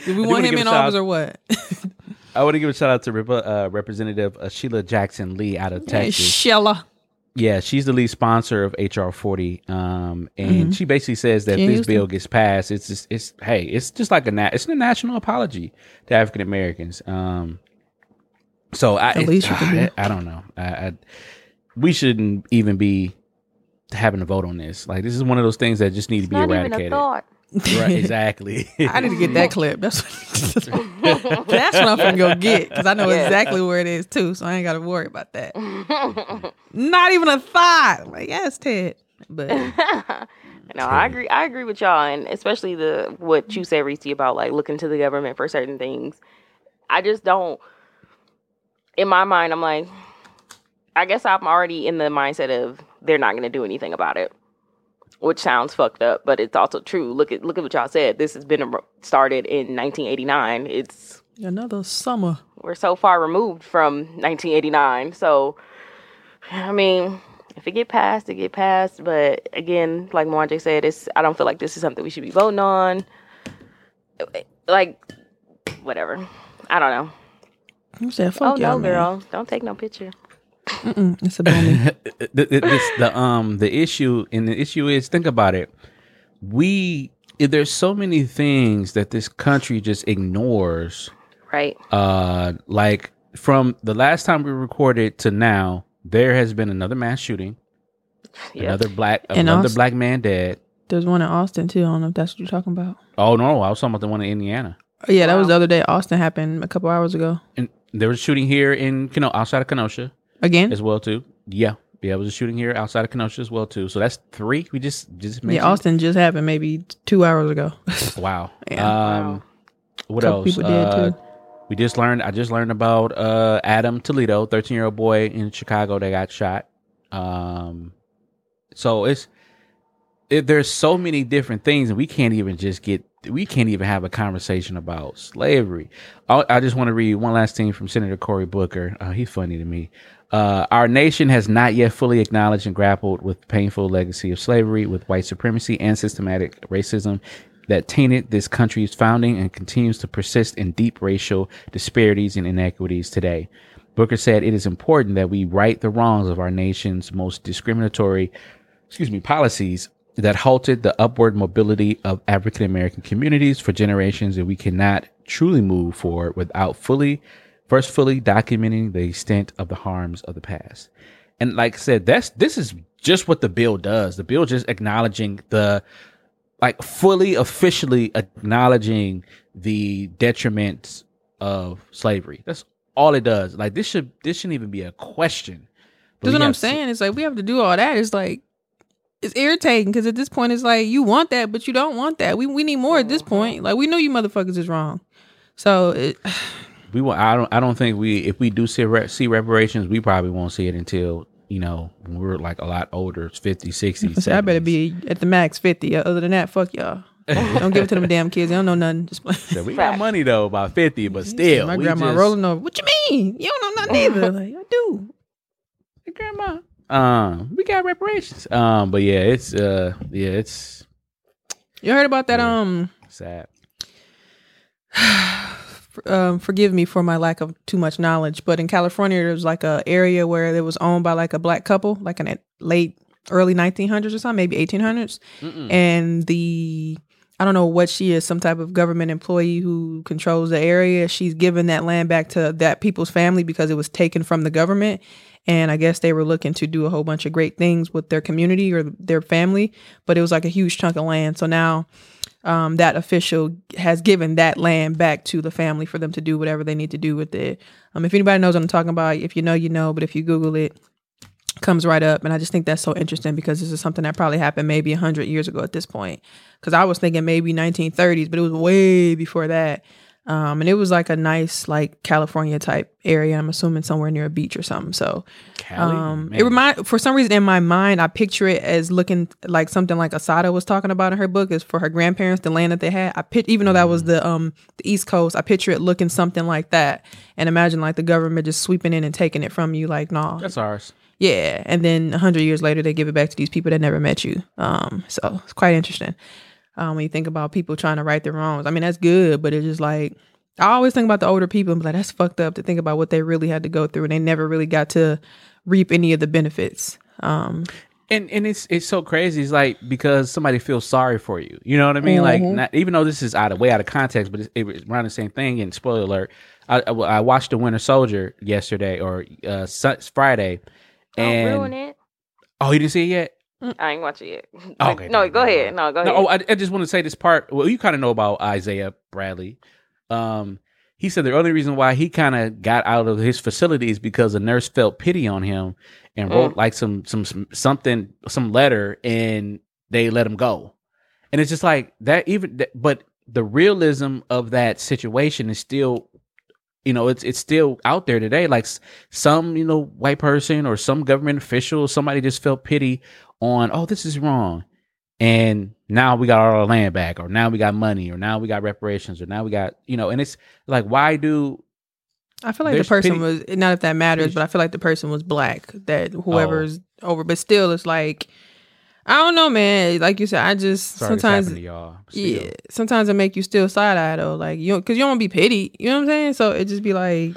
we want him in office or what? I want to give a shout out to Rep- uh, Representative uh, Sheila Jackson Lee out of Hey, Texas. Shella. Yeah, she's the lead sponsor of HR 40, um, and she basically says that if this bill gets passed, it's just, it's hey, it's just like a na- it's a national apology to African Americans. Um, so I The least you can do. I, I don't know. I, I we shouldn't even be having a vote on this. Like this is one of those things that just need to be Not even a eradicated. Thought. Right? Exactly. I need to get that clip. That's what, that's what I'm gonna go get because I know Yeah. exactly where it is too, so I ain't got to worry about that. Not even a thought. Like yes, Ted. But no, I agree. I agree with y'all, and especially the what you said, Reese, about like looking to the government for certain things. I just don't. in my mind, I'm like, I guess I'm already in the mindset of they're not going to do anything about it, which sounds fucked up, but it's also true. Look at look at what y'all said. This has been started in 1989. It's Another summer. we're so far removed from 1989. So, I mean, if it get passed, it get passed. But again, like Mwanje said, it's I don't feel like this is something we should be voting on. Like, whatever. I don't know. Fuck oh y'all, no, man. girl, don't take no picture. Mm-mm, it's a boomy. the, the- this, the um the issue and the issue is think about it we there's so many things that this country just ignores Right. uh like from the last time we recorded to now there has been another mass shooting Yeah. another black And another also- black man dead There's one in Austin too. I don't know if that's what you're talking about. oh no i was talking about the one in indiana Oh, yeah, that was the other day. Austin happened a couple hours ago. and there was a shooting here in Keno- outside of kenosha Again? as well too yeah yeah, it was a shooting here outside of Kenosha as well too. So that's three. We just just mentioned. Yeah, Austin just happened maybe two hours ago. Wow. Yeah. Um, Wow. what Couple else? people dead, Uh, too. We just learned. I just learned about uh, Adam Toledo, thirteen year old boy in Chicago that got shot. Um, so it's it, there's so many different things, and we can't even just get. We can't even have a conversation about slavery. I, I just want to read one last thing from Senator Cory Booker. Uh, he's funny to me. Uh, our nation has not yet fully acknowledged and grappled with the painful legacy of slavery, with white supremacy and systematic racism that tainted this country's founding and continues to persist in deep racial disparities and inequities today. Booker said it is important that we right the wrongs of our nation's most discriminatory, excuse me, policies that halted the upward mobility of African American communities for generations, and we cannot truly move forward without fully, first fully documenting the extent of the harms of the past. And like I said, that's this is just what the bill does. The bill just acknowledging the like fully officially acknowledging the detriments of slavery. That's all it does. Like this should this shouldn't even be a question. But That's what I'm to- saying. It's like we have to do all that. It's like it's irritating because at this point it's like you want that, but you don't want that. We we need more at this uh-huh. point. Like we know you motherfuckers is wrong. So it, we will I don't I don't think we if we do see re- see reparations, we probably won't see it until you know when we're like a lot older, 50, 60, I I better be at the max fifty. Uh, other than that, fuck y'all. don't give it to them damn kids. They don't know nothing. Just play. So we got money though, about fifty, but still, my we grandma just- rolling over. What you mean? You don't know nothing either. Like I do. Hey, grandma. Um, we got reparations. Um, but yeah, it's uh, yeah, it's You heard about that? Yeah. Um, sad. um, forgive me for my lack of too much knowledge, but in California, there was like a area where it was owned by like a black couple, like in the late early 1900s or something, maybe 1800s, and the I don't know what she is, some type of government employee who controls the area. She's given that land back to that people's family because it was taken from the government. And I guess they were looking to do a whole bunch of great things with their community or their family, but it was like a huge chunk of land. So now um, that official has given that land back to the family for them to do whatever they need to do with it. Um, if anybody knows what I'm talking about, if you know, you know. But if you Google it, comes right up. And I just think that's so interesting because this is something that probably happened maybe 100 years ago at this point. Because I was thinking maybe 1930s, but it was way before that. Um, and it was like a nice, like California type area. I'm assuming somewhere near a beach or something. So Cali, um, man. it remind for some reason in my mind, I picture it as looking like something like Asada was talking about in her book is for her grandparents, the land that they had. I pit, even though that was the um the East Coast, I picture it looking something like that, and imagine like the government just sweeping in and taking it from you, like no, That's ours. yeah, and then a hundred years later they give it back to these people that never met you. Um, so it's quite interesting. Um, when you think about people trying to right their wrongs, I mean that's good, but it's just like I always think about the older people and be like, that's fucked up to think about what they really had to go through, and they never really got to reap any of the benefits. Um, And and it's it's so crazy. It's like because somebody feels sorry for you. You know what I mean? Like Mhm. not, even though this is out of way out of context, but it's, it was around the same thing. And spoiler alert, I, I, I watched The Winter Soldier yesterday or uh, Su- Friday, Don't and ruin it. oh, you didn't see it yet? I ain't watching it. Oh, okay, no, go ahead. No, go No, ahead. oh, I, I just want to say this part. Well, you kind of know about Isaiah Bradley. Um, he said the only reason why he kind of got out of his facility is because a nurse felt pity on him and Mm. wrote like some, some some something some letter and they let him go. And it's just like that even but the realism of that situation is still you know, it's it's still out there today. Like some, you know, white person or some government official, somebody just felt pity on, oh, this is wrong. And now we got all our land back, or now we got money, or now we got reparations, or now we got, you know, and it's like, why do I feel like There's the person pity- was not if that matters, but I feel like the person was black. That Oh. whoever's over, but still, it's like I don't know, man. Like you said, I just sorry sometimes y'all? Still. yeah, sometimes it make you still side eye though, like you because you don't want to be pitied. You know what I'm saying? So it just be like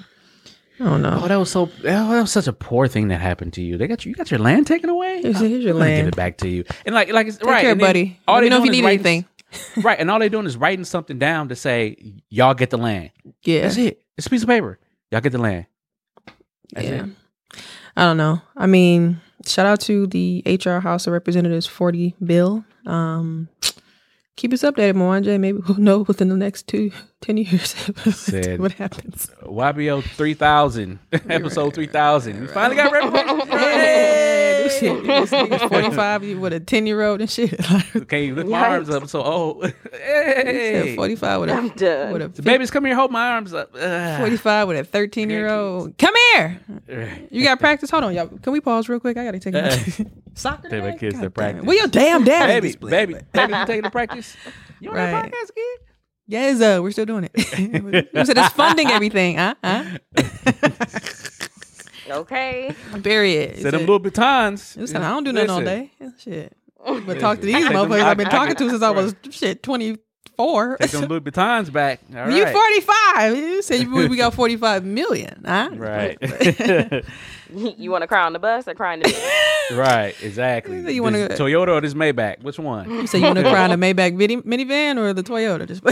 I don't know. Oh, that was so. Oh, that was such a poor thing that happened to you. They got you. You got your land taken away. Here's- here's your I'm gonna Give it back to you. And like, like, it's, Take right, care, buddy. All Let they know if you need writing- anything. right, and all they're doing is writing something down to say y'all get the land. Yeah, That's it. It's a piece of paper. Y'all get the land. That's yeah. it. I don't know. I mean, shout out to the HR House of Representatives 40 bill. Um, keep us updated, Mwanje. Maybe we'll know within the next two, 10 years Said- what happens. YBO three thousand episode three thousand. We finally got reparations. Hey, this Hey! shit- this nigga's 45 you with a 10 year old and shit. Like, Okay, lift my arms up. So, oh, said hey, 45 with I'm a, done. with a the babies, come here, hold my arms up. Ugh. 45 with a 13 year old. Come here. You got practice? Hold on, y'all. Can we pause real quick? I gotta take my soccer. Take my today? kids to God damn practice. Well, your damn dad. baby, baby, baby, you taking to practice? You want Right. to podcast, kid? Yes, uh, we're still doing it. we said it's funding everything, huh? huh? Okay. Period. Said them little batons. He said, I don't do nothing all day. Shit. But talk to these motherfuckers I've been talking to since I was shit twenty four. Take them little batons back. All You right. forty five. You said we got forty five million, huh? Right. you want to cry on the bus or cry in the bed? right. Exactly. You wanna- Toyota or this Maybach? Which one? You say you want to cry in the Maybach mini- minivan or the Toyota? Just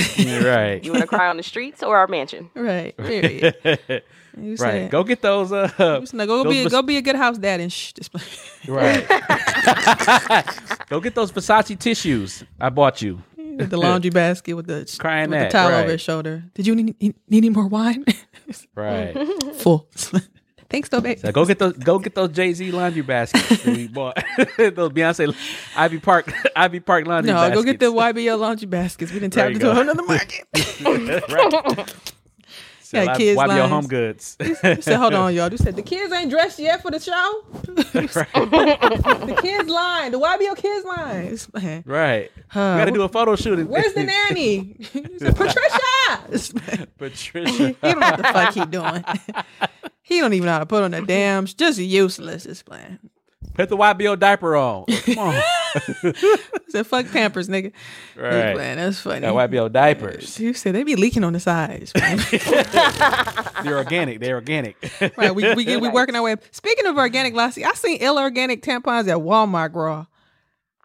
right. You want to cry on the streets or our mansion? right. Period. You right. said, Go get those. Uh, said, go those be a, Vers- go be a good house dad and shh. Just right. Go get those Versace tissues. I bought you. with the laundry basket with the Crying with that, the towel right. over his shoulder. Did you need, need any more wine? Right. Full. Thanks, though, babe. So go get those. Go get those Jay Z laundry baskets that we bought. those Beyonce Ivy Park Ivy Park laundry. Baskets. No, baskets. go get the YBL laundry baskets. We didn't tap into another market. right. Sell Yeah, I- kids YBO lines. home goods. You said, hold on, y'all. You said the kids ain't dressed yet for the show. the kids line, the YBO kids lines. Right. Huh, we got to do a photo shoot. Where's the nanny? You said, Patricia. Patricia. he don't know what the fuck he doing. he don't even know how to put on the damn. Just useless. This plan. Put the YBO diaper on. Come on. Said fuck Pampers, nigga. Right. plan, that's funny. Got YBO diapers. You said they be leaking on the sides. They're organic. They're organic. right, we we, we working our way. up. Speaking of organic, Lassie, I seen ill organic tampons at Walmart, girl.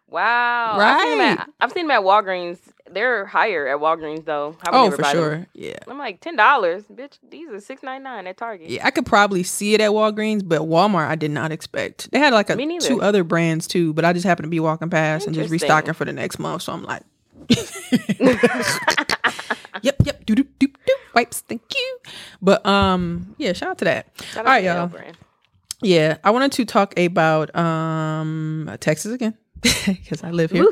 Wow. I've seen, them Right. at, I've seen them at Walgreens. They're higher at Walgreens though. I would Oh, for buy them. sure. Yeah. I'm like ten dollars, bitch. These are six ninety nine at Target. Yeah, I could probably see it at Walgreens, but Walmart I did not expect. They had like a two other brands too, but I just happened to be walking past and just restocking for the next month. So I'm like, yep, yep, do do do do wipes, thank you. But um, yeah, shout out to that. Shout out All right, y'all. brand. Yeah, I wanted to talk about um Texas again because I live here.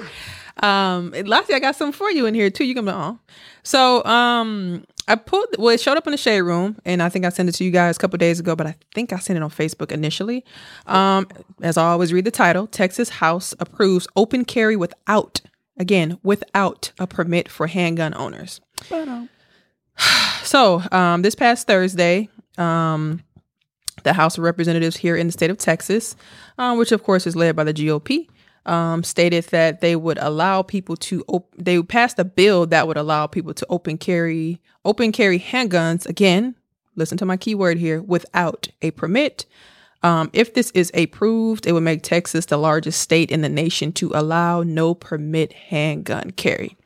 Um, lastly, I got something for you in here too. You can be oh. So um, I put well, it showed up in the shade room, and I think I sent it to you guys a couple days ago, but I think I sent it on Facebook initially. Um, as I always read the title: Texas House approves open carry without again without a permit for handgun owners. So um, this past Thursday, um, the House of Representatives here in the state of Texas, um, which of course is led by the GOP, um, stated that they would allow people to op- they passed a bill that would allow people to open carry open carry handguns again. Listen to my keyword here without a permit. Um, if this is approved, it would make Texas the largest state in the nation to allow no permit handgun carry.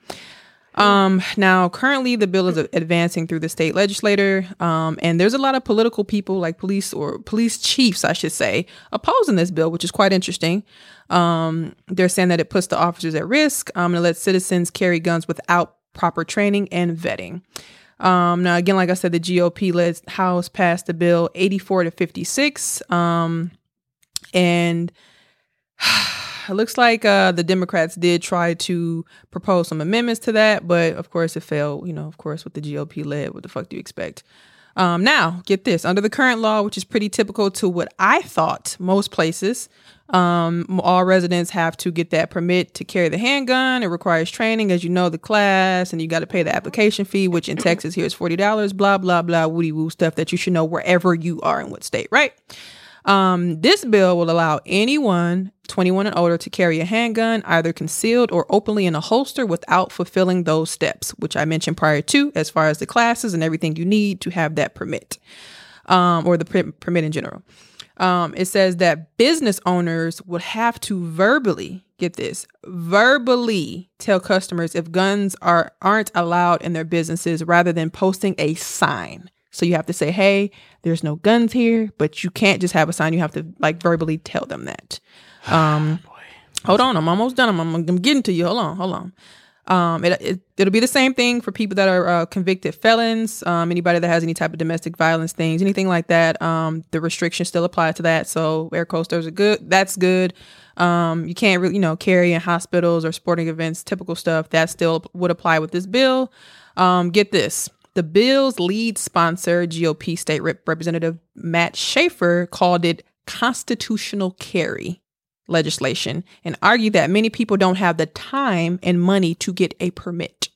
Um, now, currently, the bill is advancing through the state legislature, um, and there's a lot of political people, like police or police chiefs, I should say, opposing this bill, which is quite interesting. Um, they're saying that it puts the officers at risk um, and lets citizens carry guns without proper training and vetting. Um, now, again, like I said, the GOP led House passed the bill 84 to 56. Um, and it looks like uh, the Democrats did try to propose some amendments to that, but of course it failed. You know, of course, with the GOP led, what the fuck do you expect? Um, now, get this under the current law, which is pretty typical to what I thought most places, um, all residents have to get that permit to carry the handgun. It requires training, as you know, the class, and you got to pay the application fee, which in Texas here is $40, blah, blah, blah, woody woo stuff that you should know wherever you are in what state, right? Um, this bill will allow anyone 21 and older to carry a handgun, either concealed or openly in a holster, without fulfilling those steps, which I mentioned prior to, as far as the classes and everything you need to have that permit, um, or the per- permit in general. Um, it says that business owners would have to verbally get this verbally tell customers if guns are aren't allowed in their businesses rather than posting a sign so you have to say, hey, there's no guns here, but you can't just have a sign. You have to like verbally tell them that. Um, hold on, I'm almost done. I'm, I'm, I'm getting to you. Hold on, hold on. Um, it, it, it'll be the same thing for people that are uh, convicted felons, um, anybody that has any type of domestic violence things, anything like that. Um, the restrictions still apply to that. So air coasters are good. That's good. Um, you can't really, you know, carry in hospitals or sporting events, typical stuff. That still would apply with this bill. Um, get this. The bill's lead sponsor, GOP State Rep- Representative Matt Schaefer, called it constitutional carry legislation and argue that many people don't have the time and money to get a permit.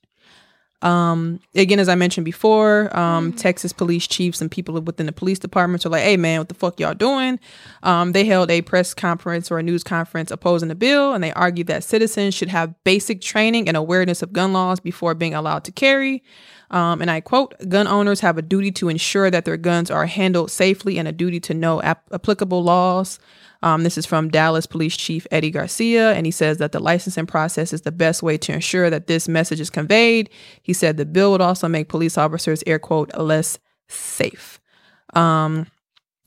Um, again, as I mentioned before, um, Texas police chiefs and people within the police departments are like, hey, man, what the fuck y'all doing? Um, they held a press conference or a news conference opposing the bill, and they argued that citizens should have basic training and awareness of gun laws before being allowed to carry. Um, and I quote, gun owners have a duty to ensure that their guns are handled safely and a duty to know ap- applicable laws. Um, this is from Dallas Police Chief Eddie Garcia, and he says that the licensing process is the best way to ensure that this message is conveyed. He said the bill would also make police officers, air quote, less safe. Um,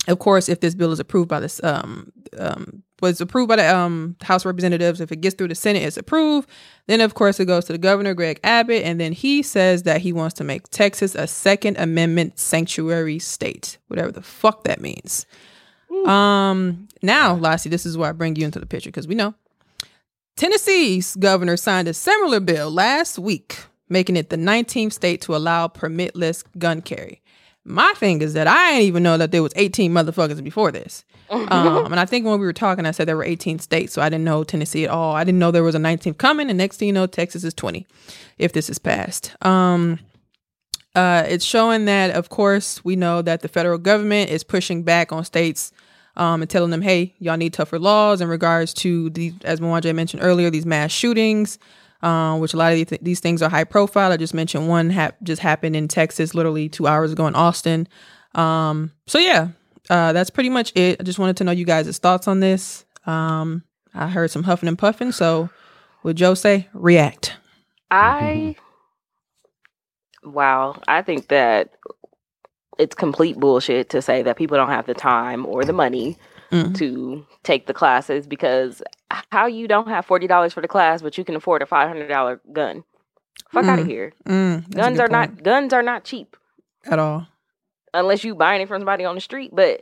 of course, if this bill is approved by this, um, um, was approved by the um, House of Representatives, if it gets through the Senate, it's approved. Then, of course, it goes to the governor, Greg Abbott, and then he says that he wants to make Texas a Second Amendment sanctuary state, whatever the fuck that means. Um, now, Lassie, this is where I bring you into the picture because we know Tennessee's governor signed a similar bill last week, making it the 19th state to allow permitless gun carry. My thing is that I didn't even know that there was 18 motherfuckers before this. Um, and I think when we were talking, I said there were 18 states, so I didn't know Tennessee at all. I didn't know there was a 19th coming, and next thing you know, Texas is 20, if this is passed. Um, uh, it's showing that, of course, we know that the federal government is pushing back on states um, and telling them, hey, y'all need tougher laws in regards to the, as Mwanje mentioned earlier, these mass shootings, um, which a lot of these, these things are high profile. I just mentioned one hap- just happened in Texas, literally two hours ago in Austin. Um, so yeah, uh, that's pretty much it. I just wanted to know you guys' thoughts on this. Um, I heard some huffing and puffing. So, would Joe say react? I wow, I think that it's complete bullshit to say that people don't have the time or the money Mm. to take the classes because how you don't have forty dollars for the class but you can afford a five hundred dollar gun. Fuck out of Mm. here. Mm, Guns are not guns are not cheap at all. unless you buying it from somebody on the street. But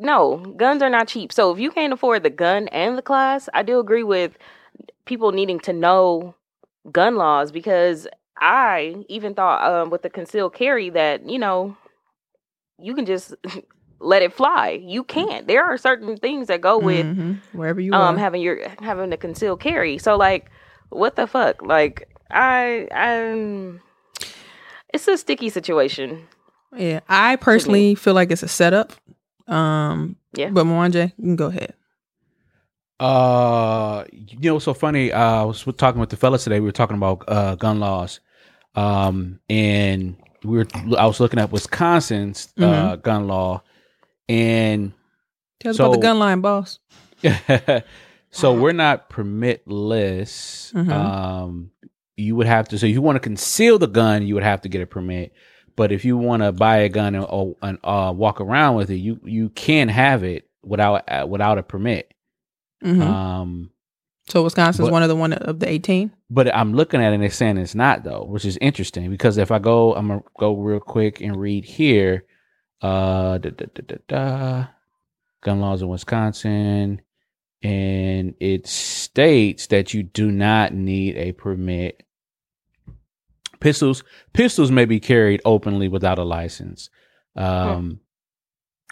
no, guns are not cheap. So if you can't afford the gun and the class, I do agree with people needing to know gun laws because I even thought um, with the concealed carry that you know you can just let it fly. You can't. There are certain things that go with Mhm. wherever you um are. having your having a concealed carry. So like, what the fuck? Like I I'm. It's a sticky situation. yeah, I personally feel like it's a setup. Um, Yeah. But Mwanje, you can go ahead. Uh, you know, what's so funny. Uh, I was talking with the fellas today. We were talking about uh, gun laws, um, and we were. I was looking at Wisconsin's uh, gun law, and Tell us about the gun line, boss. so we're not permitless. Mhm. Um, you would have to. So if you want to conceal the gun, you would have to get a permit. But if you want to buy a gun and, or, and uh, walk around with it, you you can have it without uh, without a permit. Mhm. Um, so Wisconsin's but- one of the one of the eighteen. but I'm looking at it and it's saying it's not though, which is interesting because if I go, I'm gonna go real quick and read here. Uh, da, da, da, da, gun laws in Wisconsin, and it states that you do not need a permit. Pistols, pistols may be carried openly without a license. um,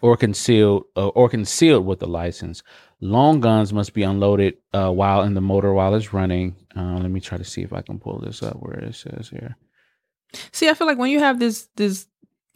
or concealed uh, or concealed with a license. Long guns must be unloaded uh, while in the motor while it's running. Uh, let me try to see if I can pull this up where it says here. See, I feel like when you have this this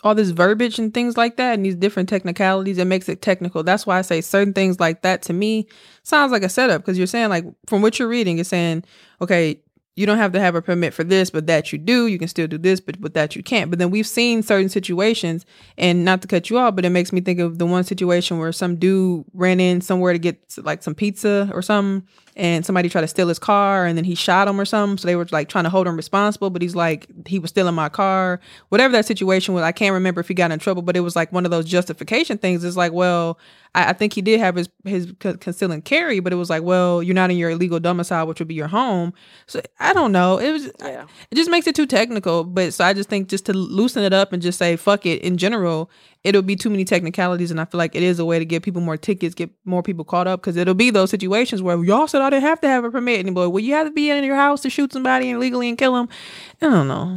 all this verbiage and things like that and these different technicalities, it makes it technical. That's why I say certain things like that to me sounds like a setup because you're saying like from what you're reading, it's saying, okay, you don't have to have a permit for this, but that you do. You can still do this, but but that you can't. But then we've seen certain situations, and not to cut you off, but it makes me think of the one situation where some dude ran in somewhere to get like some pizza or something, and somebody tried to steal his car, and then he shot him or something. So they were like trying to hold him responsible, but he's like he was stealing my car, whatever that situation was. I can't remember if he got in trouble, but it was like one of those justification things. It's like, well, I, I think he did have his his co- conceal and carry, but it was like, well, you're not in your illegal domicile, which would be your home. So I don't know. It was Yeah. it just makes it too technical. But so I just think just to loosen it up and just say fuck it in general, it'll be too many technicalities, and I feel like it is a way to get people more tickets, get more people caught up, because it'll be those situations where y'all said I didn't have to have a permit anymore. Well, you have to be in your house to shoot somebody illegally and kill them. I don't know.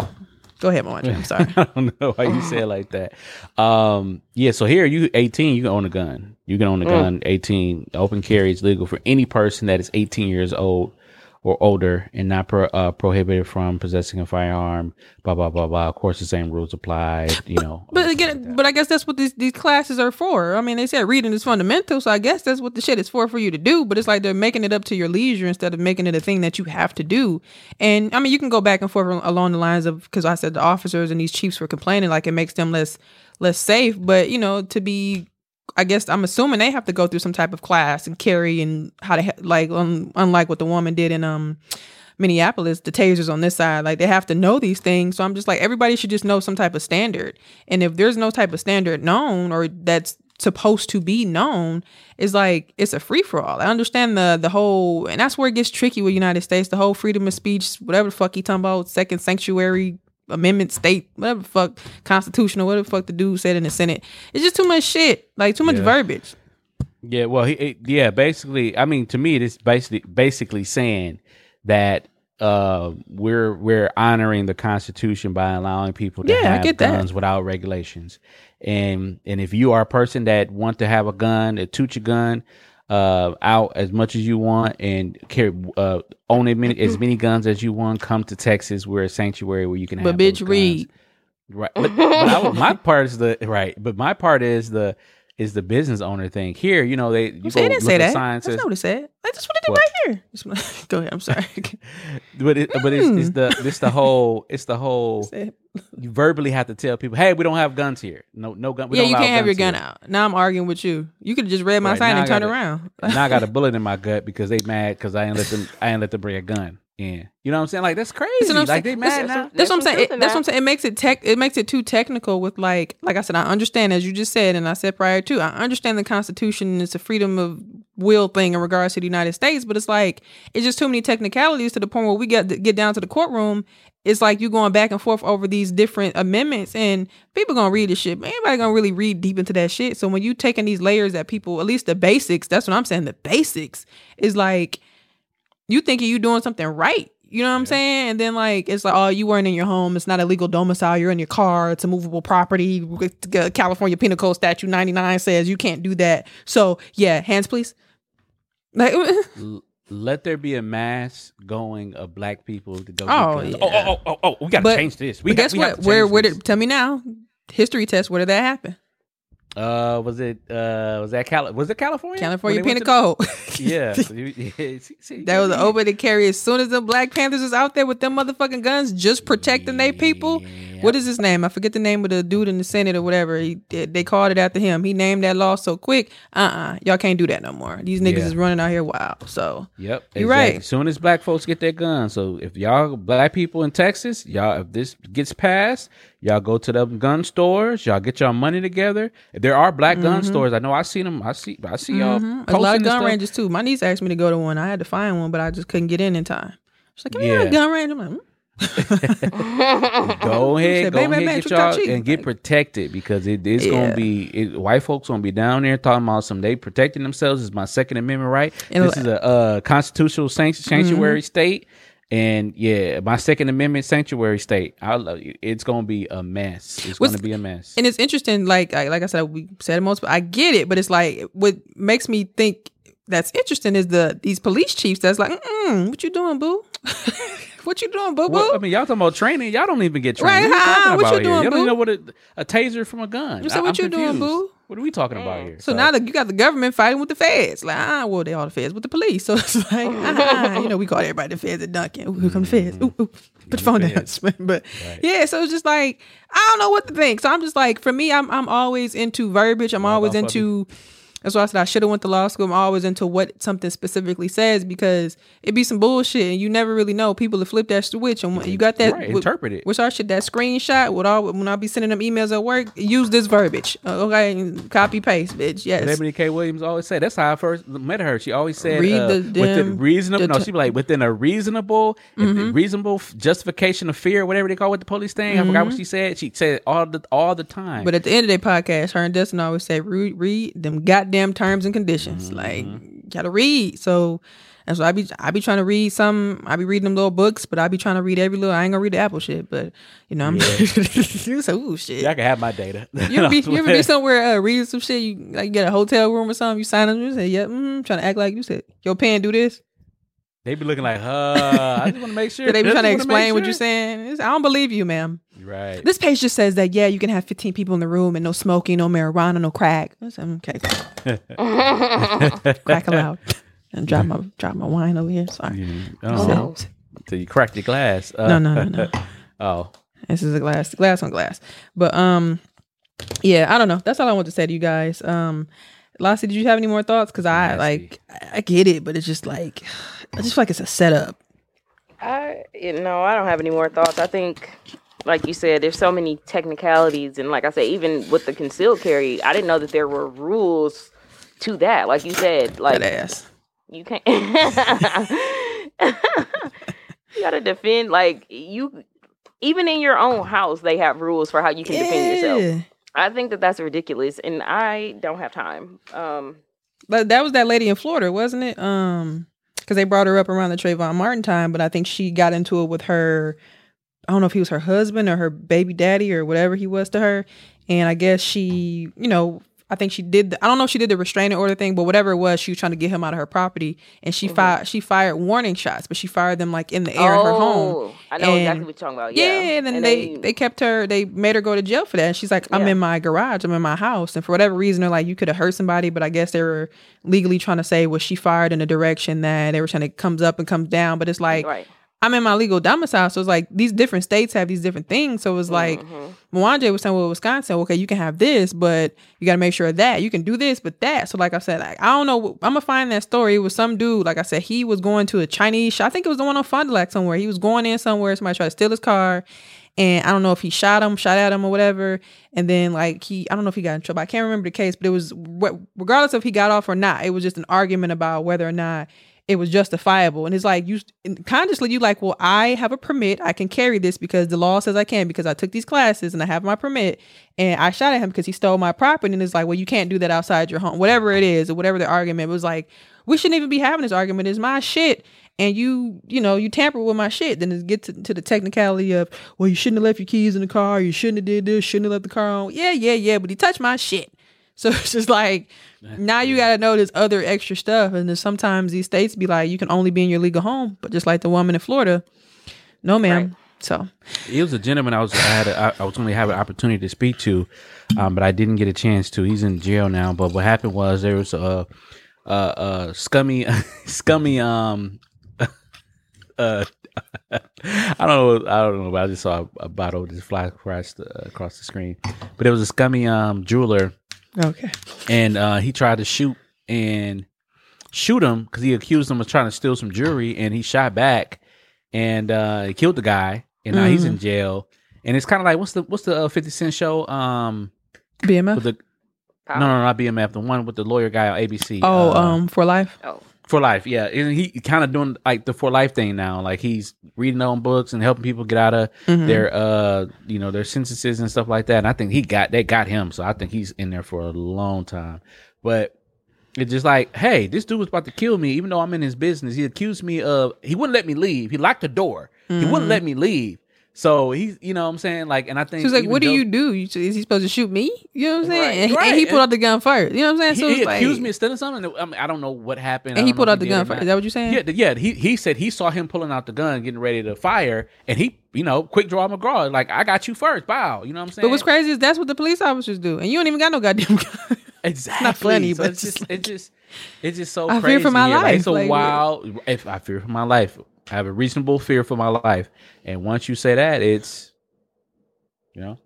Go ahead, Moana. I'm sorry. I don't know why you say it like that. Um, yeah, so here you 18, you can own a gun. You can own a gun. 18, open carry is legal for any person that is 18 years old or older and not pro, uh, prohibited from possessing a firearm. Blah blah blah blah. Of course, the same rules apply. You know, But again, but I guess that's what these these classes are for. I mean, they said reading is fundamental, so I guess that's what the shit is for for you to do. But it's like they're making it up to your leisure instead of making it a thing that you have to do. And I mean, you can go back and forth along the lines of because I said the officers and these chiefs were complaining like it makes them less less safe. But you know, to be I guess I'm assuming they have to go through some type of class and carry and how to like un- unlike what the woman did in um Minneapolis, the tasers on this side, like they have to know these things. So I'm just like everybody should just know some type of standard. And if there's no type of standard known or that's supposed to be known, it's like it's a free for all. I understand the the whole and that's where it gets tricky with United States, the whole freedom of speech, whatever the fuck he talking about, second sanctuary amendment state, whatever the fuck, constitutional, whatever the fuck the dude said in the Senate. It's just too much shit. Like too much Yeah. verbiage. Yeah, well, he, it- yeah, basically, I mean, to me, it is basically basically saying that uh, we're we're honoring the Constitution by allowing people to Yeah, I have get that. guns without regulations, and and if you are a person that want to have a gun, a toot your gun uh, out as much as you want and carry uh, own as many, as many guns as you want, come to Texas. We're a sanctuary where you can. But have bitch, read. Right. But, but I, my part is the right. But my part is the is the business owner thing. Here, you know, they you they didn't say at that. signs That's says- not what it said. Like just what to did What? right here. Just- Go ahead. I'm sorry. but it, but it's, it's Mm. the it's the whole it's the whole Say- you verbally have to tell people, hey, we don't have guns here. No no gun. We yeah, don't you can't have your gun here. out. Now I'm arguing with you. You could have just read my Right, sign and I turned around. now I got a bullet in my gut because they mad because I ain't let them I ain't let them bring a gun in. You know what I'm saying? Like that's crazy. That's what I'm like saying. they mad That's- now. That's, There's what I'm some saying. It, that's what I'm saying. It makes it tech. It makes it too technical. With like, like I said, I understand as you just said, and I said prior too. I understand the Constitution. It's a freedom of will thing in regards to the United States, but it's like it's just too many technicalities to the point where we get get down to the courtroom. It's like you going back and forth over these different amendments, and people gonna read this shit. Anybody gonna really read deep into that shit? So when you taking these layers that people, at least the basics, that's what I'm saying. The basics is like you thinking you doing something right. You know what I'm saying? And then like it's like, oh, you weren't in your home. It's not a legal domicile. You're in your car. It's a movable property. California Penal Code Statute 99 says you can't do that. So yeah, hands please. Like, Let there be a mass going of black people to go. Oh, yeah. oh, oh, oh, oh, oh, we got to change this. We but got, guess we have what? to Where change where this. did tell me now? History test. Where did that happen? Uh, was it uh was that Cali- was it California? California When Penal Code. the- yeah. so you- yeah, see- see, That was yeah. an open to carry as soon as the Black Panthers was out there with them motherfucking guns, just protecting their people. What is his name? I forget the name of the dude in the Senate or whatever. He they called it after him. He named that law so quick. Uh uh-uh, y'all can't do that no more. These niggas Yeah. is running out here wild. So Yep, You're right. As soon as black folks get their guns, so if y'all black people in Texas, y'all if this gets passed, y'all go to the gun stores, y'all get y'all money together. If there are black gun stores, I know I seen them. I see, I see y'all. Mhm. a lot of gun ranges too. My niece asked me to go to one. I had to find one, but I just couldn't get in in time. She's like, "Give me Yeah. a gun range." I'm like, "Hmm." Go ahead, Said, go "Baby, ahead, man, get y'all and get protected because it is Yeah. gonna be it, white folks gonna be down there talking about some they protecting themselves. Is my Second Amendment right? And this is a uh, constitutional sanctuary Mm-hmm. state, And yeah, my Second Amendment sanctuary state, I love you. It's gonna be a mess. It's What's- gonna be a mess. And it's interesting, like I, like I said, we said it most, but I get it. But it's like what makes me think that's interesting is the these police chiefs that's like, what you doing, boo? what you doing, boo boo? I mean, y'all talking about training. Y'all don't even get trained. Right, What, you huh? talking What you about here? doing, Y'all don't know what a, a taser from a gun. You said, I- what I'm you doing, boo? What are we talking about here? So now that you got the government fighting with the feds, like ah, well, they all the feds with the police. So it's like, ah, you know, we call everybody the feds at Duncan. Ooh, here come the feds. Ooh, ooh, put your phone down. but yeah, so it's just like I don't know what to think. So I'm just like, for me, I'm I'm always into verbiage. I'm always about into. That's why I said I should have went to law school. I'm always into what something specifically says because it be some bullshit and you never really know. People to flip that switch and you got that. Right, with- interpret it. What's our shit? That screenshot. with all when I be sending them emails at work? Use this verbiage. Uh, Okay, copy paste, bitch. Yes. Eboni K. Williams always said that's how I first met her. She always said Read uh, the within reasonable. the no, t- she be like within a reasonable, reasonable justification of fear, whatever they call it, the police thing. I forgot what she said. She said all the all the time. But at the end of their podcast, her and Dustin always say, read, read them goddamn terms and conditions. Mm-hmm. Like, gotta read. So that's why I be I be trying to read some. I be reading them little books, but I be trying to read every little. I ain't gonna read the Apple shit, but you know I'm. you say, ooh shit. yeah, I can have my data. You ever, be, you ever be somewhere uh, reading some shit? You like you get a hotel room or something. You sign up. You say, "Yeah, mm, trying to act like you said your pen do this." They be looking like, uh, I just want to make sure. They be trying to explain what you're saying. It's- I don't believe you, ma'am. Right. This page just says that yeah, you can have 15 people in the room and no smoking, no marijuana, no crack. Said, okay, crack aloud. And drop my drop my wine over here. Sorry. Yeah, oh, So- you crack your glass. Uh, No, no, no, no. oh, This is a glass, glass on glass. But um, yeah, I don't know. That's all I want to say to you guys. Um, Lassie, did you have any more thoughts? Because I Nasty. like I I get it, but it's just like I just feel like it's a setup. I you know I don't have any more thoughts. I think, like you said, there's so many technicalities, and like I said, even with the concealed carry, I didn't know that there were rules to that. Like you said, That like ass. you can't. you gotta defend. Like you, even in your own house, they have rules for how you can defend yourself. I think that that's ridiculous, and I don't have time. Um, But that was that lady in Florida, wasn't it? Um, because they brought her up around the Trayvon Martin time, but I think she got into it with her. I don't know if he was her husband or her baby daddy or whatever he was to her, and I guess she, you know, I think she did. The, I don't know if she did the restraining order thing, but whatever it was, she was trying to get him out of her property, and she mm-hmm. fired. She fired warning shots, but she fired them like in the air in her home. oh, I know exactly what you're talking about. Yeah, Yeah, and then they they kept her. They made her go to jail for that. And she's like, "I'm Yeah. in my garage. I'm in my house." And for whatever reason, they're like, "You could have hurt somebody," but I guess they were legally trying to say was she fired in a direction that they were trying to comes up and comes down. But it's like right. I'm in my legal domicile, so it's like these different states have these different things. So it's like Mm-hmm. Mwanje was saying, well, Wisconsin, okay, you can have this, but you got to make sure of that you can do this, but that. So like I said, like I don't know, I'm gonna find that story. It was some dude, like I said, he was going to a Chinese. shop. I think it was the one on Fond du Lac somewhere. He was going in somewhere. Somebody tried to steal his car. And I don't know if he shot him, shot at him, or whatever. And then, like he, I don't know if he got in trouble. I can't remember the case, but it was regardless of if he got off or not, it was just an argument about whether or not it was justifiable. And it's like you consciously you like, well, I have a permit. I can carry this because the law says I can because I took these classes and I have my permit. And I shot at him because he stole my property. And it's like, well, you can't do that outside your home. Whatever it is, or whatever the argument it was like, we shouldn't even be having this argument. It's my shit. And you, you know, you tamper with my shit. Then it gets to, to the technicality of, well, you shouldn't have left your keys in the car. You shouldn't have did this. Shouldn't have left the car on. Yeah, yeah, yeah. But he touched my shit. So it's just like now you got to know this other extra stuff, and then sometimes these states be like you can only be in your legal home, but just like the woman in Florida, no ma'am. Right. So he was a gentleman. I was I had a, I, I was going to have an opportunity to speak to, um, but I didn't get a chance to. He's in jail now. But what happened was there was a, a, a scummy, scummy um, uh, I don't know. I don't know. But I just saw a, a bottle just fly across the across the screen. But it was a scummy um jeweler okay, and uh, he tried to shoot and shoot him because he accused him of trying to steal some jewelry, and he shot back and uh, he killed the guy, and now he's in jail. And it's kind of like what's the what's the uh, Fifty Cent show? Um, BMF. with the no, no, not BMF, the one with the lawyer guy on ABC. oh, uh, um, for life. Oh, for life, yeah. And he kind of doing like the for life thing now. Like he's reading their own books and helping people get out of Mhm. their uh you know their sentences and stuff like that. And I think he got they got him, so I think he's in there for a long time. But It's just like, hey, this dude was about to kill me, even though I'm in his business. He accused me of he wouldn't let me leave. He locked the door. He wouldn't let me leave. So he's, you know, what I'm saying, like, and I think She was like, "What do you do? You, is he supposed to shoot me? You know what I'm saying?" Right, and, he- right. and he pulled out the gun first. You know what I'm saying? So He, he like, accused me of stealing something. I, mean, I don't know what happened. And he pulled out the gun first. not. Is that what you're saying? Yeah, yeah. He he said he saw him pulling out the gun, getting ready to fire, and he, you know, quick draw McGraw, like I got you first, bow. You know what I'm saying? But what's crazy is that's what the police officers do, and you don't even got no goddamn gun. Exactly. funny, So but it's just it's just it's just so I fear for my here. Like, it's a like- wild. If I fear for my life, I have a reasonable fear for my life, and once you say that, it's you know.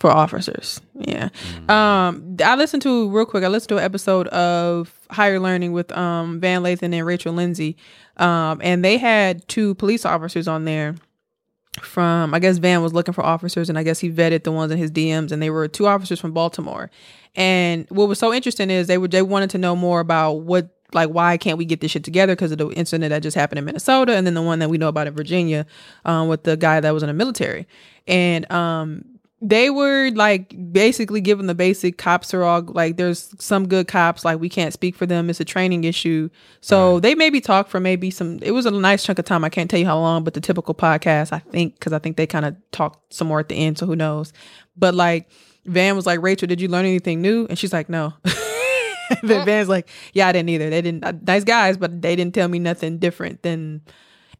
for officers. Yeah. Um, I listened to real quick. I listened to an episode of Higher Learning with um Van Lathan and Rachel Lindsay, um, and they had two police officers on there. From I guess Van was looking for officers, and I guess he vetted the ones in his DMs, and they were two officers from Baltimore. And what was so interesting is they were they wanted to know more about what like why can't we get this shit together because of the incident that just happened in Minnesota, and then the one that we know about in Virginia, um, with the guy that was in the military, and um, they were like basically given the basic cops are all like there's some good cops like we can't speak for them it's a training issue. So they maybe talked for maybe some it was a nice chunk of time i can't tell you how long but the typical podcast i think because i think they kind of talked some more at the end so who knows. But like van was like rachel did you learn anything new? And she's like no then van's like yeah i didn't either they didn't uh, nice guys but they didn't tell me nothing different than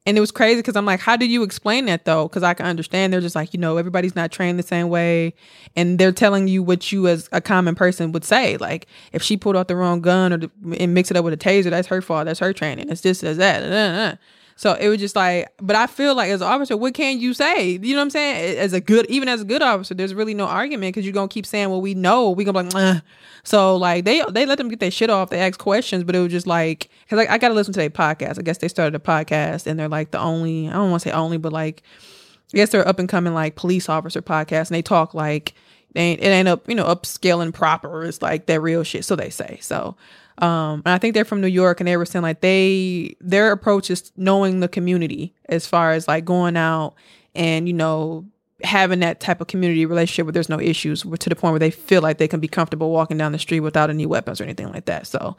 and it was crazy because I'm like, how do you explain that though? Because I can understand they're just like, you know, everybody's not trained the same way, and they're telling you what you as a common person would say. Like, if she pulled out the wrong gun or the, and mix it up with a taser, that's her fault. That's her training. It's this, as that. So it was just like, but I feel like as an officer, what can you say? You know what I'm saying? As a good, even as a good officer, there's really no argument because you're gonna keep saying, well, we know, we gonna be like, "Ugh." so like they they let them get their shit off. They ask questions, but it was just like, cause like I gotta listen to their podcast. I guess they started a podcast and they're like the only, I don't want to say only, but like, I guess they're up and coming like police officer podcast, and they talk like they ain't, it ain't up, you know, upscaling proper. It's like that real shit, so they say. So, um, and I think they're from New York, and they were saying like they their approach is knowing the community as far as like going out and you know having that type of community relationship where there's no issues to the point where they feel like they can be comfortable walking down the street without any weapons or anything like that. So,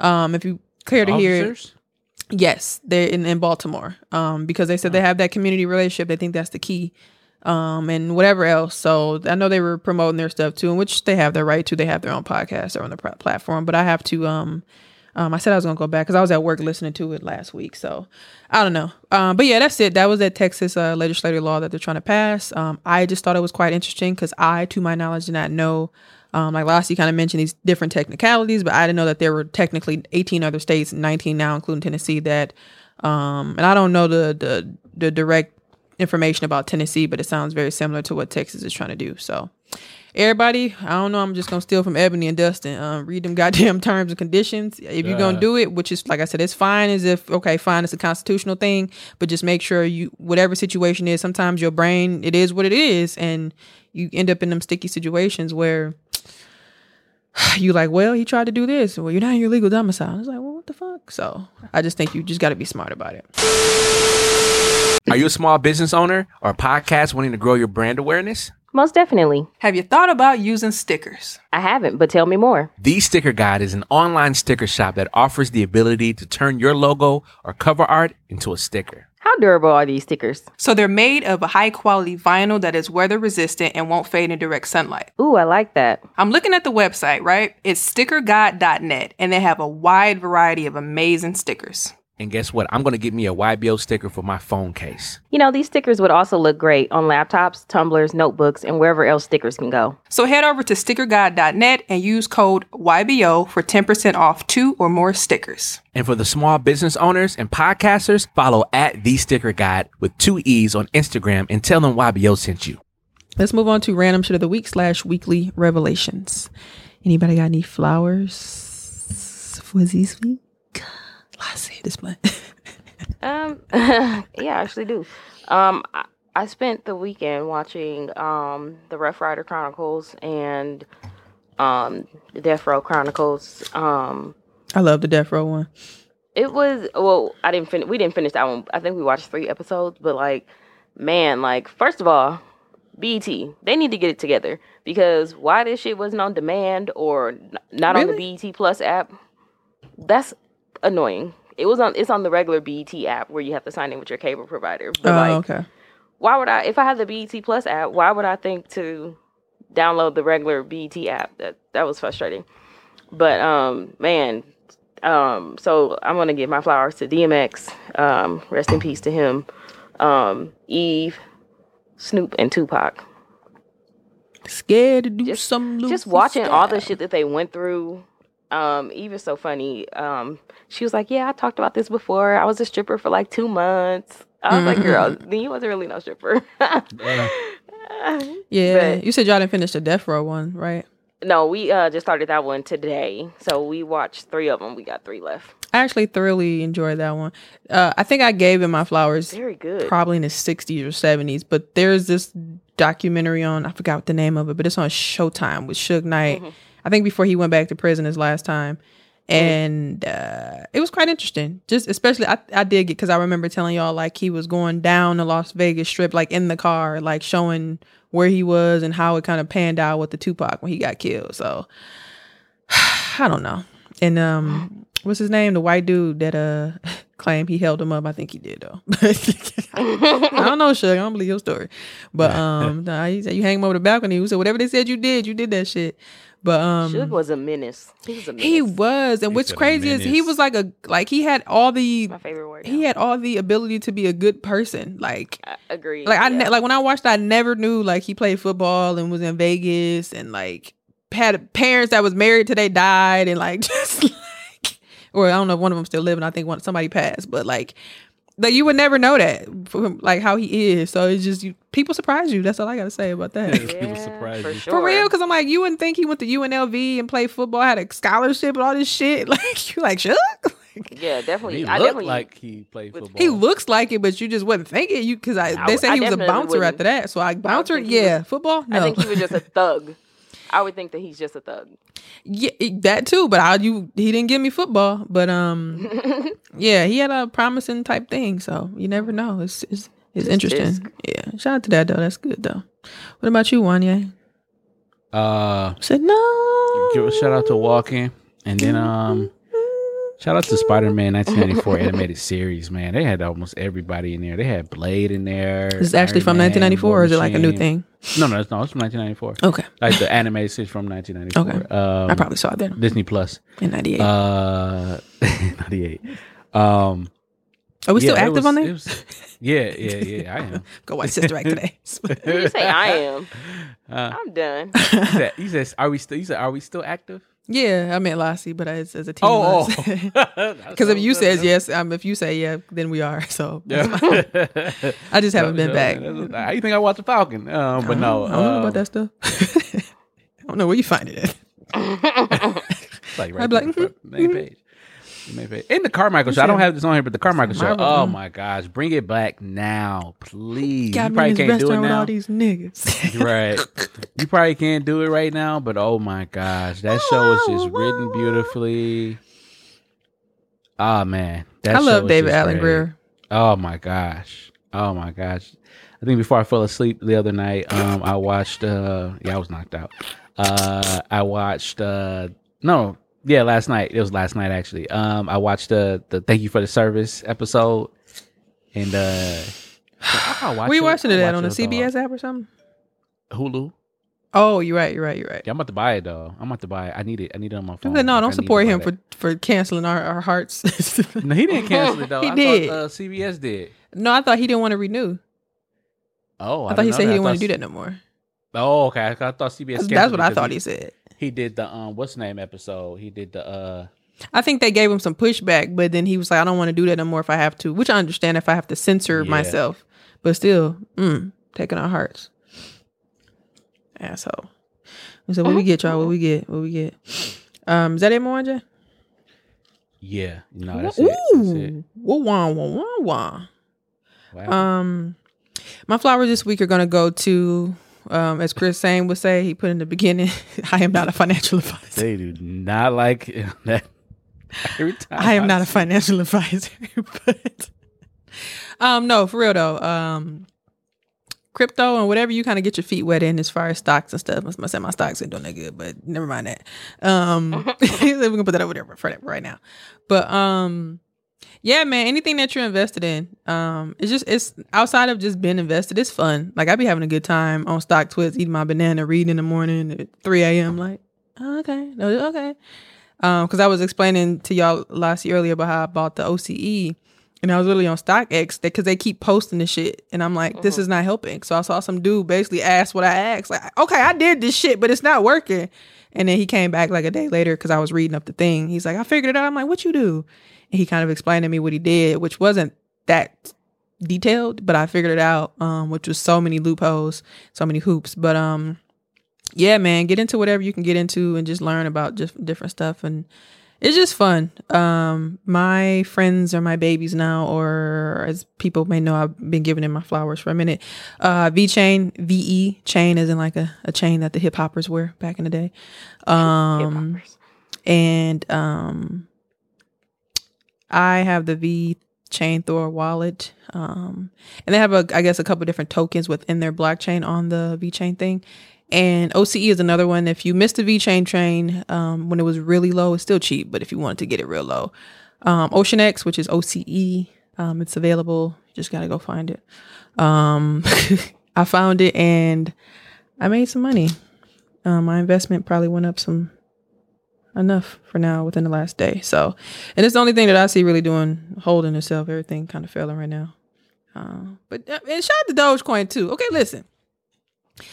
um, if you care to hear, Yes, they're in, in Baltimore. Um, because they said they have that community relationship. They think that's the key. Um, and whatever else. So I know they were promoting their stuff too, in which they have their right to. They have their own podcast or on the pr- platform. But I have to. Um, um, I said I was gonna go back because I was at work listening to it last week. So I don't know. Um, but yeah, that's it. That was that Texas uh, legislative law that they're trying to pass. Um, I just thought it was quite interesting because I, to my knowledge, did not know. Um, like Lassie kind of mentioned these different technicalities, but I didn't know that there were technically 18 other states, 19 now, including Tennessee, that, um, and I don't know the, the, the direct information about Tennessee, but it sounds very similar to what Texas is trying to do. So everybody, I don't know, I'm just going to steal from Eboni and Dustin. Um, read them goddamn terms and conditions. If you're going to do it, which is, like I said, it's fine as if, okay, fine, it's a constitutional thing, but just make sure you, whatever situation is, sometimes your brain, it is what it is. And you end up in them sticky situations where, you like, well, he tried to do this. Well, you're not in your legal domicile. I was like, well, what the fuck? So I just think you just got to be smart about it. Are you a small business owner or a podcast wanting to grow your brand awareness? Most definitely. Have you thought about using stickers? I haven't, but tell me more. The Sticker Guide is an online sticker shop that offers the ability to turn your logo or cover art into a sticker. How durable are these stickers? So they're made of a high quality vinyl that is weather resistant and won't fade in direct sunlight. Ooh, I like that. I'm looking at the website, right? It's stickerguide.net and they have a wide variety of amazing stickers. And guess what? I'm going to get me a YBO sticker for my phone case. You know, these stickers would also look great on laptops, tumblers, notebooks, and wherever else stickers can go. So head over to stickerguide.net and use code YBO for 10% off two or more stickers. And for the small business owners and podcasters, follow at The Sticker Guide with two E's on Instagram and tell them YBO sent you. Let's move on to random shit of the week slash weekly revelations. Anybody got any flowers for this week? see this one. Um, yeah, I actually do. Um, I, I spent the weekend watching um the Ruff Ryder Chronicles and um the Death Row Chronicles. Um, I love the Death Row one. it was well, I didn't finish. We didn't finish that one. I think we watched three episodes, but like, man, like first of all, BT they need to get it together because why this shit wasn't on demand or not on the BET Plus app. That's annoying. It was on. It's on the regular BET app where you have to sign in with your cable provider. But Oh, like, okay. why would I? If I had the BET Plus app, why would I think to download the regular BET app? That that was frustrating. But um, man, um, so I'm gonna give my flowers to DMX. Um, rest in peace to him. Um, Eve, Snoop, and Tupac. Scared to do Just- some just watching all the shit that they went through. Um, Eve is so funny. Um, she was like, "Yeah, I talked about this before. I was a stripper for like two months." I was like, "Girl, then you wasn't really no stripper." Yeah, But- you said y'all didn't finish the Death Row one, right? no, we uh just started that one today, so we watched three of them. We got three left. I actually thoroughly enjoyed that one. Uh, I think I gave him my flowers Very good. probably in the 60s or 70s, but there's this documentary on, I forgot what the name of it, but it's on Showtime with Suge Knight. I think before he went back to prison his last time. And uh, it was quite interesting. Just especially, I, I did get because I remember telling y'all like he was going down the Las Vegas Strip, like in the car, like showing where he was and how it kind of panned out with the Tupac when he got killed. So I don't know. And um, what's his name? The white dude that uh claimed he held him up. I think he did though. I don't know, Suge. I don't believe your story. But um, nah, he said you hang him over the balcony. He said whatever they said you did, you did that shit. But um, Suge was a menace. He was a menace. he was, and He what's crazy is he was like a like he had all the my favorite word. he now. had all the ability to be a good person. Like I agree. like I yeah. ne- like when I watched, I never knew like he played football and was in Vegas and like had parents that was married till they died and like just like or I don't know if one of them still living. I think one somebody passed, but like like you would never know that from like how he is. So it's just you people surprise you. That's all I gotta say about that. People surprise for you. sure. For real, because I'm like, you wouldn't think he went to UNLV and played football, had a scholarship and all this shit. Like you like, shut. Yeah, definitely. He I looked definitely like he played With- football. He looks like it, but you just wouldn't think it. You because I, I they would- said I he was a bouncer wouldn't. after that. So I bouncer, think he yeah. was- Football, no. I think he was just a thug. I would think that he's just a thug. yeah, that too. But I you he didn't give me football. But um, yeah, he had a promising type thing. So you never know. It's it's, it's Just interesting. disc. Yeah, shout out to that though. That's good though. What about you, Mwanje? uh, Said no. give a shout out to Walking, and then um, shout out to Spider Man 1994 animated series. Man, they had almost everybody in there. They had Blade in there. This is actually Iron from Man, 1994, or is it like a new Machine. thing? No, no, it's, no, it's from 1994. Okay, Like the animated series from 1994. Okay. Um, I probably saw it then Disney Plus. in '98. Uh, 98. Um, Are we still yeah, it active was- on it there? was- yeah, yeah, yeah. I am. Go watch Sister Act today. You say I am. Uh, I'm done. he said, he says, "Are we still?" He said, "Are we still active?" Yeah, I meant Lassie, but as, as a team. Oh, oh. Because if you says yes, um, if you say yeah, then we are. So Yeah. I just haven't been back. that's- How you think I watched the Falcon? Um, but no, I don't know um, about that stuff. I don't know where you find it at. It's like right I'd be there, like, front, main page. The main page. In the Carmichael show, I don't have this on here, but the Carmichael show. Oh my gosh, bring it back now, please. Got you probably can't do it now. all these niggas. right. You probably can't do it right now, but oh my gosh, that show is just written beautifully. Ah man, that I love David Alan. Grier. Oh my gosh. Oh my gosh. I think before I fell asleep the other night, um, I watched uh yeah, I was knocked out. Uh I watched uh no, yeah, last night. It was last night actually. Um I watched the the Thank You for the Service episode. And uh I watch Were you it- watching it at watch on the. CBS app or something? Hulu. Oh, you're right. You're right. You're right. Yeah, I'm about to buy it though. I'm about to buy it. I need it. I need it on my phone. no, Like, I don't need support him for for canceling our, our hearts. No, he didn't cancel it though. He I did. Thought, uh, CBS did. no, I thought he didn't want to renew. Oh, I, thought he said know he didn't want to do that no more. Oh, okay. I I thought CBS. That's, what I thought he said. He did the um, what's name episode? He did the uh, I think they gave him some pushback, but then he was like, I don't want to do that no more if I have to, which I understand if I have to censor Yeah. myself. But still, mm, taking our hearts. Asshole. So what we get, y'all? What we get? What we get? Um, is that it, Mwanje? yeah. No, that's it. That's it. Ooh, wah wah wah wah wah. Wow. Um, my flowers this week are gonna go to, um, as Chris Sane would say, he put in the beginning, I am not a financial advisor. they do not like that. Every time I am not a financial advisor, but um, no, for real though. Um, crypto and whatever you kind of get your feet wet in as far as stocks and stuff. I say my stocks ain't doing that good, but never mind that. Um, we can put that over there for that right now. But um, yeah, man, anything that you're invested in, um, it's just it's outside of just being invested, it's fun. Like I'd be having a good time on StockTwits, eating my banana, reading in the morning at 3 a.m. Like, oh, okay, no, okay. Um, because I was explaining to y'all last year earlier about how I bought the OCE and I was literally on StockX because they keep posting the shit, and I'm like, this is not helping. So I saw some dude basically ask what I asked, like, okay, I did this shit, but it's not working. And then he came back like a day later because I was reading up the thing. He's like, I figured it out. I'm like, what you do? He kind of explained to me what he did, which wasn't that detailed, but I figured it out, um, which was so many loopholes, so many hoops. But um, yeah, man, get into whatever you can get into and just learn about just different stuff and it's just fun. Um, my friends are my babies now, or as people may know, I've been giving them my flowers for a minute. Uh, VeChain, V E chain, is in like a, a chain that the hip hoppers wear back in the day. Um, and um, I have the V Chain Thor wallet. Um, and they have a, I guess, a couple different tokens within their blockchain on the VeChain thing. And OCE is another one. If you missed the VeChain train um, when it was really low, it's still cheap, but if you wanted to get it real low, um, OceanEx, which is OCE, um, it's available. You just gotta go find it. Um, I found it and I made some money. Um, my investment probably went up some enough for now within the last day. So, and it's the only thing that I see really doing holding itself. Everything kind of failing right now. Uh, but and shout out to Dogecoin too. Okay, listen.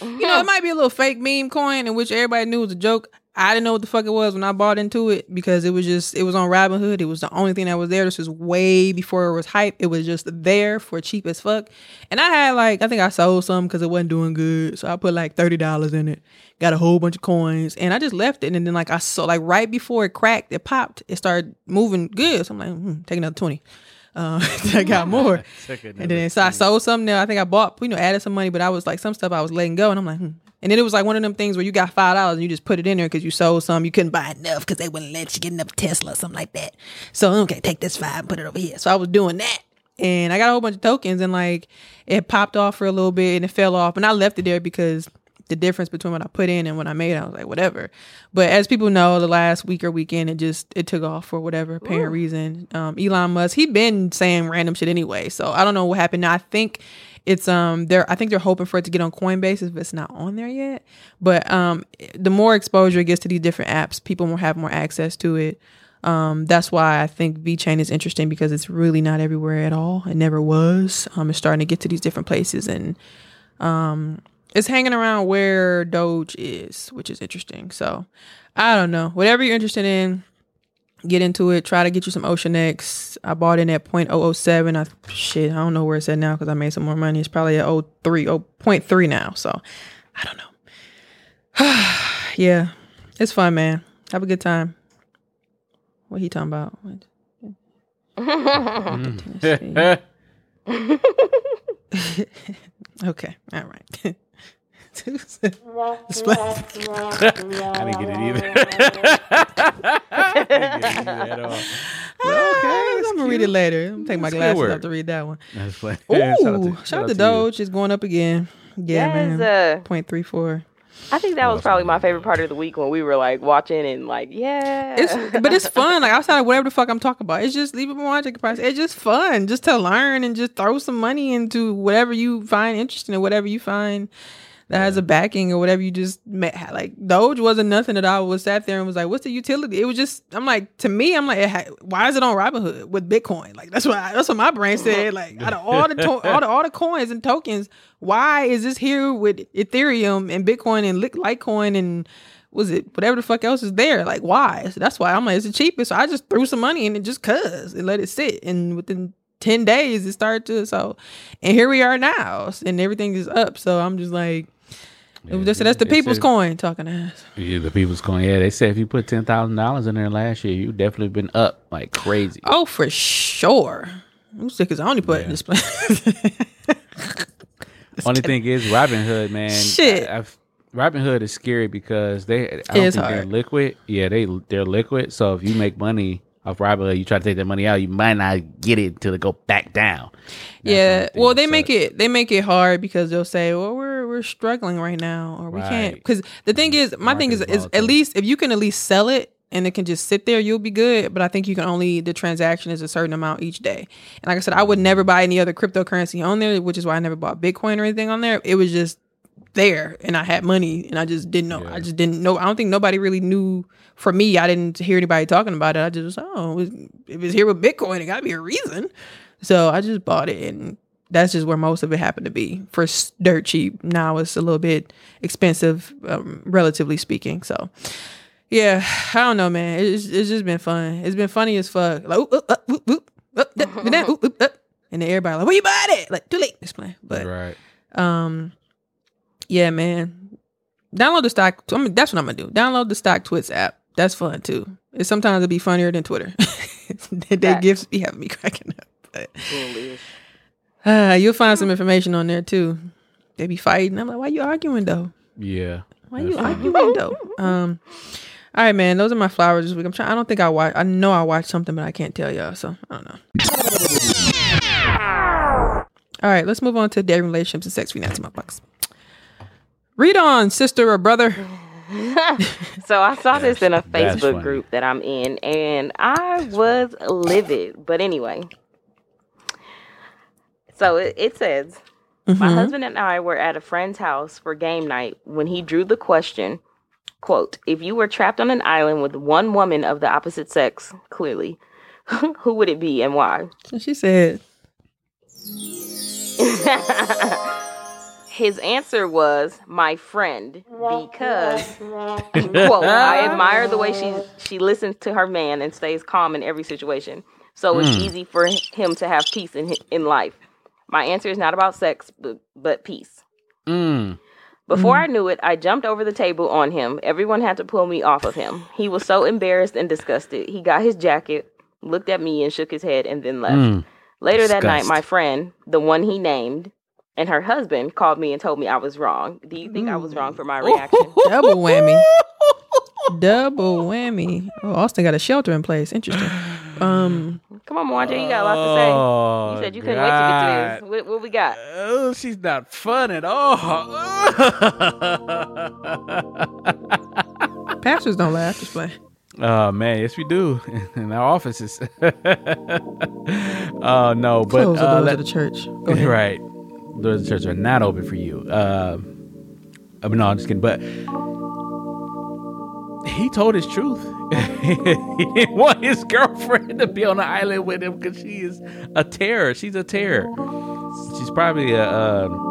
You know, it might be a little fake meme coin in which everybody knew was a joke. I didn't know what the fuck it was when I bought into it because it was just it was on Robinhood. It was the only thing that was there. This was way before it was hype. It was just there for cheap as fuck. And I had like I think I sold some because it wasn't doing good. So I put like thirty dollars in it. Got a whole bunch of coins and I just left it. And then like I saw like right before it cracked, it popped. It started moving good. So I'm like, hmm, take another twenty. Uh, I got more. and then so I sold something there. I think I bought, you know, added some money, but I was like some stuff I was letting go, and I'm like, hmm. And then it was like one of them things where you got five dollars and you just put it in there because you sold some, you couldn't buy enough because they wouldn't let you get enough Tesla or something like that. So okay, take this five and put it over here. So I was doing that. And I got a whole bunch of tokens and like it popped off for a little bit and it fell off. And I left it there because the difference between what I put in and what I made, I was like, whatever. But as people know, the last week or weekend, it just it took off for whatever apparent Ooh. reason. Um, Elon Musk, he been saying random shit anyway, so I don't know what happened. Now I think it's um they're I think they're hoping for it to get on Coinbase if it's not on there yet. But um the more exposure it gets to these different apps, people will have more access to it. Um, that's why I think VeChain is interesting because it's really not everywhere at all. It never was. Um, it's starting to get to these different places and um it's hanging around where Doge is, which is interesting. So I don't know. Whatever you're interested in, get into it. Try to get you some OceanEx. I bought in at 0.007. I shit, I don't know where it's at now because I made some more money. It's probably at 03, 0.3 now. So I don't know. yeah, it's fun, man. Have a good time. What he talking about? Mm. okay, all right. I didn't get it either. I didn't get it either at all. okay, I'm gonna read it later. I'm gonna take my glasses off to read that one. That's funny. Ooh, shout out to, shout out to Doge. It's going up again. Yeah, yes, man. Uh, Point three four. I think that was probably my favorite part of the week when we were like watching and like, yeah. It's but it's fun. Like outside of whatever the fuck I'm talking about, it's just leave it watching price. It's just fun, just to learn and just throw some money into whatever you find interesting or whatever you find that has a backing or whatever you just met. Like Doge wasn't nothing that I was sat there and was like, what's the utility? It was just, I'm like, to me, I'm like, why is it on Robinhood with Bitcoin? Like that's what I, that's what my brain said. Like out of all the to- all the all the coins and tokens, why is this here with Ethereum and Bitcoin and Litecoin and was it whatever the fuck else is there? Like why? So that's why I'm like, it's the cheapest. So I just threw some money in it just cause and let it sit. And within 10 days it started to so and here we are now and everything is up so i'm just like yeah, that's, that's the people's said, coin talking us. Yeah, the people's coin. Yeah, they said if you put ten thousand dollars in there last year, you definitely been up like crazy. Oh, for sure. I'm sick as I only put yeah. in this place. Only thing is Robinhood, man. Shit. I, Robinhood is scary because they I don't think hard. they're liquid. Yeah, they they're liquid. So if you make money off robbery, you try to take that money out, you might not get it until it go back down. That yeah. well, they make it they make it hard because they'll say, "Well, we're we're struggling right now, or we can't." Because the thing is, my thing is is at least if you can at least sell it and it can just sit there, you'll be good. But I think you can only the transaction is a certain amount each day. And like I said, I would never buy any other cryptocurrency on there, which is why I never bought Bitcoin or anything on there. It was just there and I had money and I just didn't know. Yeah. I just didn't know. I don't think nobody really knew. For me, I didn't hear anybody talking about it. I just oh, it was- if it's here with Bitcoin, it got to be a reason. So I just bought it and that's just where most of it happened to be for dirt cheap. Now it's a little bit expensive, um, relatively speaking. So yeah, I don't know, man. It's, it's just been fun. It's been funny as fuck. Like, oop, oop, oop, and then everybody like, where you buy it? Like, too late. Explain. But right. um, yeah, man. Download the stock. I mean, that's what I'm gonna do. Download the StockTwits app. That's fun too. It sometimes it'll be funnier than Twitter. they Facts. gifts be having me cracking up. But uh, you'll find some information on there too. They be fighting. I'm like, why you arguing though? Yeah. Why you That's fine. arguing though? Um, all right, man. Those are my flowers this week. I'm trying. I don't think I watch. I know I watched something, but I can't tell y'all. So I don't know. All right, let's move on to dating relationships and sex. Finance my bucks. Read on, sister or brother. So I saw this in a Facebook group that I'm in, and I was livid. But anyway, so it, it says, my Mhm. husband and I were at a friend's house for game night when he drew the question, "quote If you were trapped on an island with one woman of the opposite sex, clearly, who would it be and why?" So she said, His answer was my friend because quote I admire the way she she listens to her man and stays calm in every situation. So it's easy for him to have peace in in life. My answer is not about sex but, but peace. Mm. Before I knew it, I jumped over the table on him. Everyone had to pull me off of him. He was so embarrassed and disgusted. He got his jacket, looked at me and shook his head and then left. Mm. Later that night, my friend, the one he named, and her husband called me and told me I was wrong. Do you think I was wrong for my reaction? double whammy. double whammy. Oh, Austin got a shelter in place. Interesting. Um, Come on, Mwanje, you got a lot to say. Oh, You said you couldn't wait to get to this. What, what we got? Oh, she's not fun at all. pastors don't laugh. Just play. oh man, yes we do in our offices. Oh no, but Close the uh, doors let- of the church. Go ahead. right, doors of church are not open for you. Uh, uh, no, I'm just kidding. But he told his truth. he didn't want his girlfriend to be on the island with him because she is a terror. She's a terror. She's probably a. Um,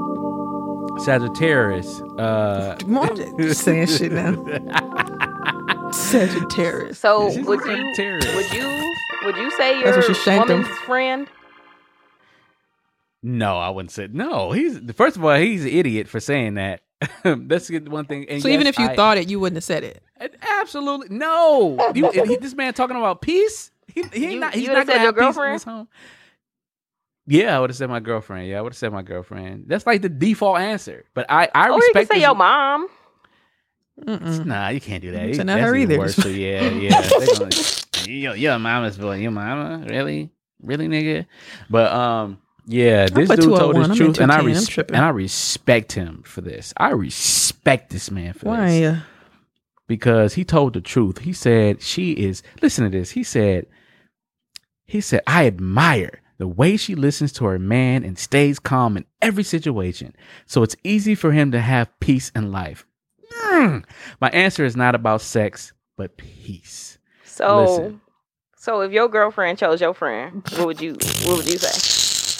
Sagittarius. Uh, Mwanje just saying shit now. Sagittarius. So She's would you would you would you say That's your what she shanked him. woman's friend? No, I wouldn't say no. He's first of all, he's an idiot for saying that. That's the one thing. And So even if you I- thought it, you wouldn't have said it. absolutely no, you, he, this man talking about peace. He, he You- not. He's not gonna said your have peace in girlfriend? his home. Yeah, I would have said my girlfriend. Yeah, I would have said my girlfriend. That's like the default answer. But I, I Or you respect. can say your mom. Mm-mm. Nah, you can't do that. You- so not that's her even either. Worse. So yeah, yeah. They gonna, your, your mama's boy. Your mama, really, really, nigga. But um, yeah, this put dude told 201. his truth, and I res- and I respect him for this. I respect this man for Why? this Uh, because he told the truth. He said she is. Listen to this. He said. He said, I admire the way she listens to her man and stays calm in every situation. So it's easy for him to have peace in life. Mm. My answer is not about sex, but peace. So Listen. so if your girlfriend chose your friend, what would you what would you say?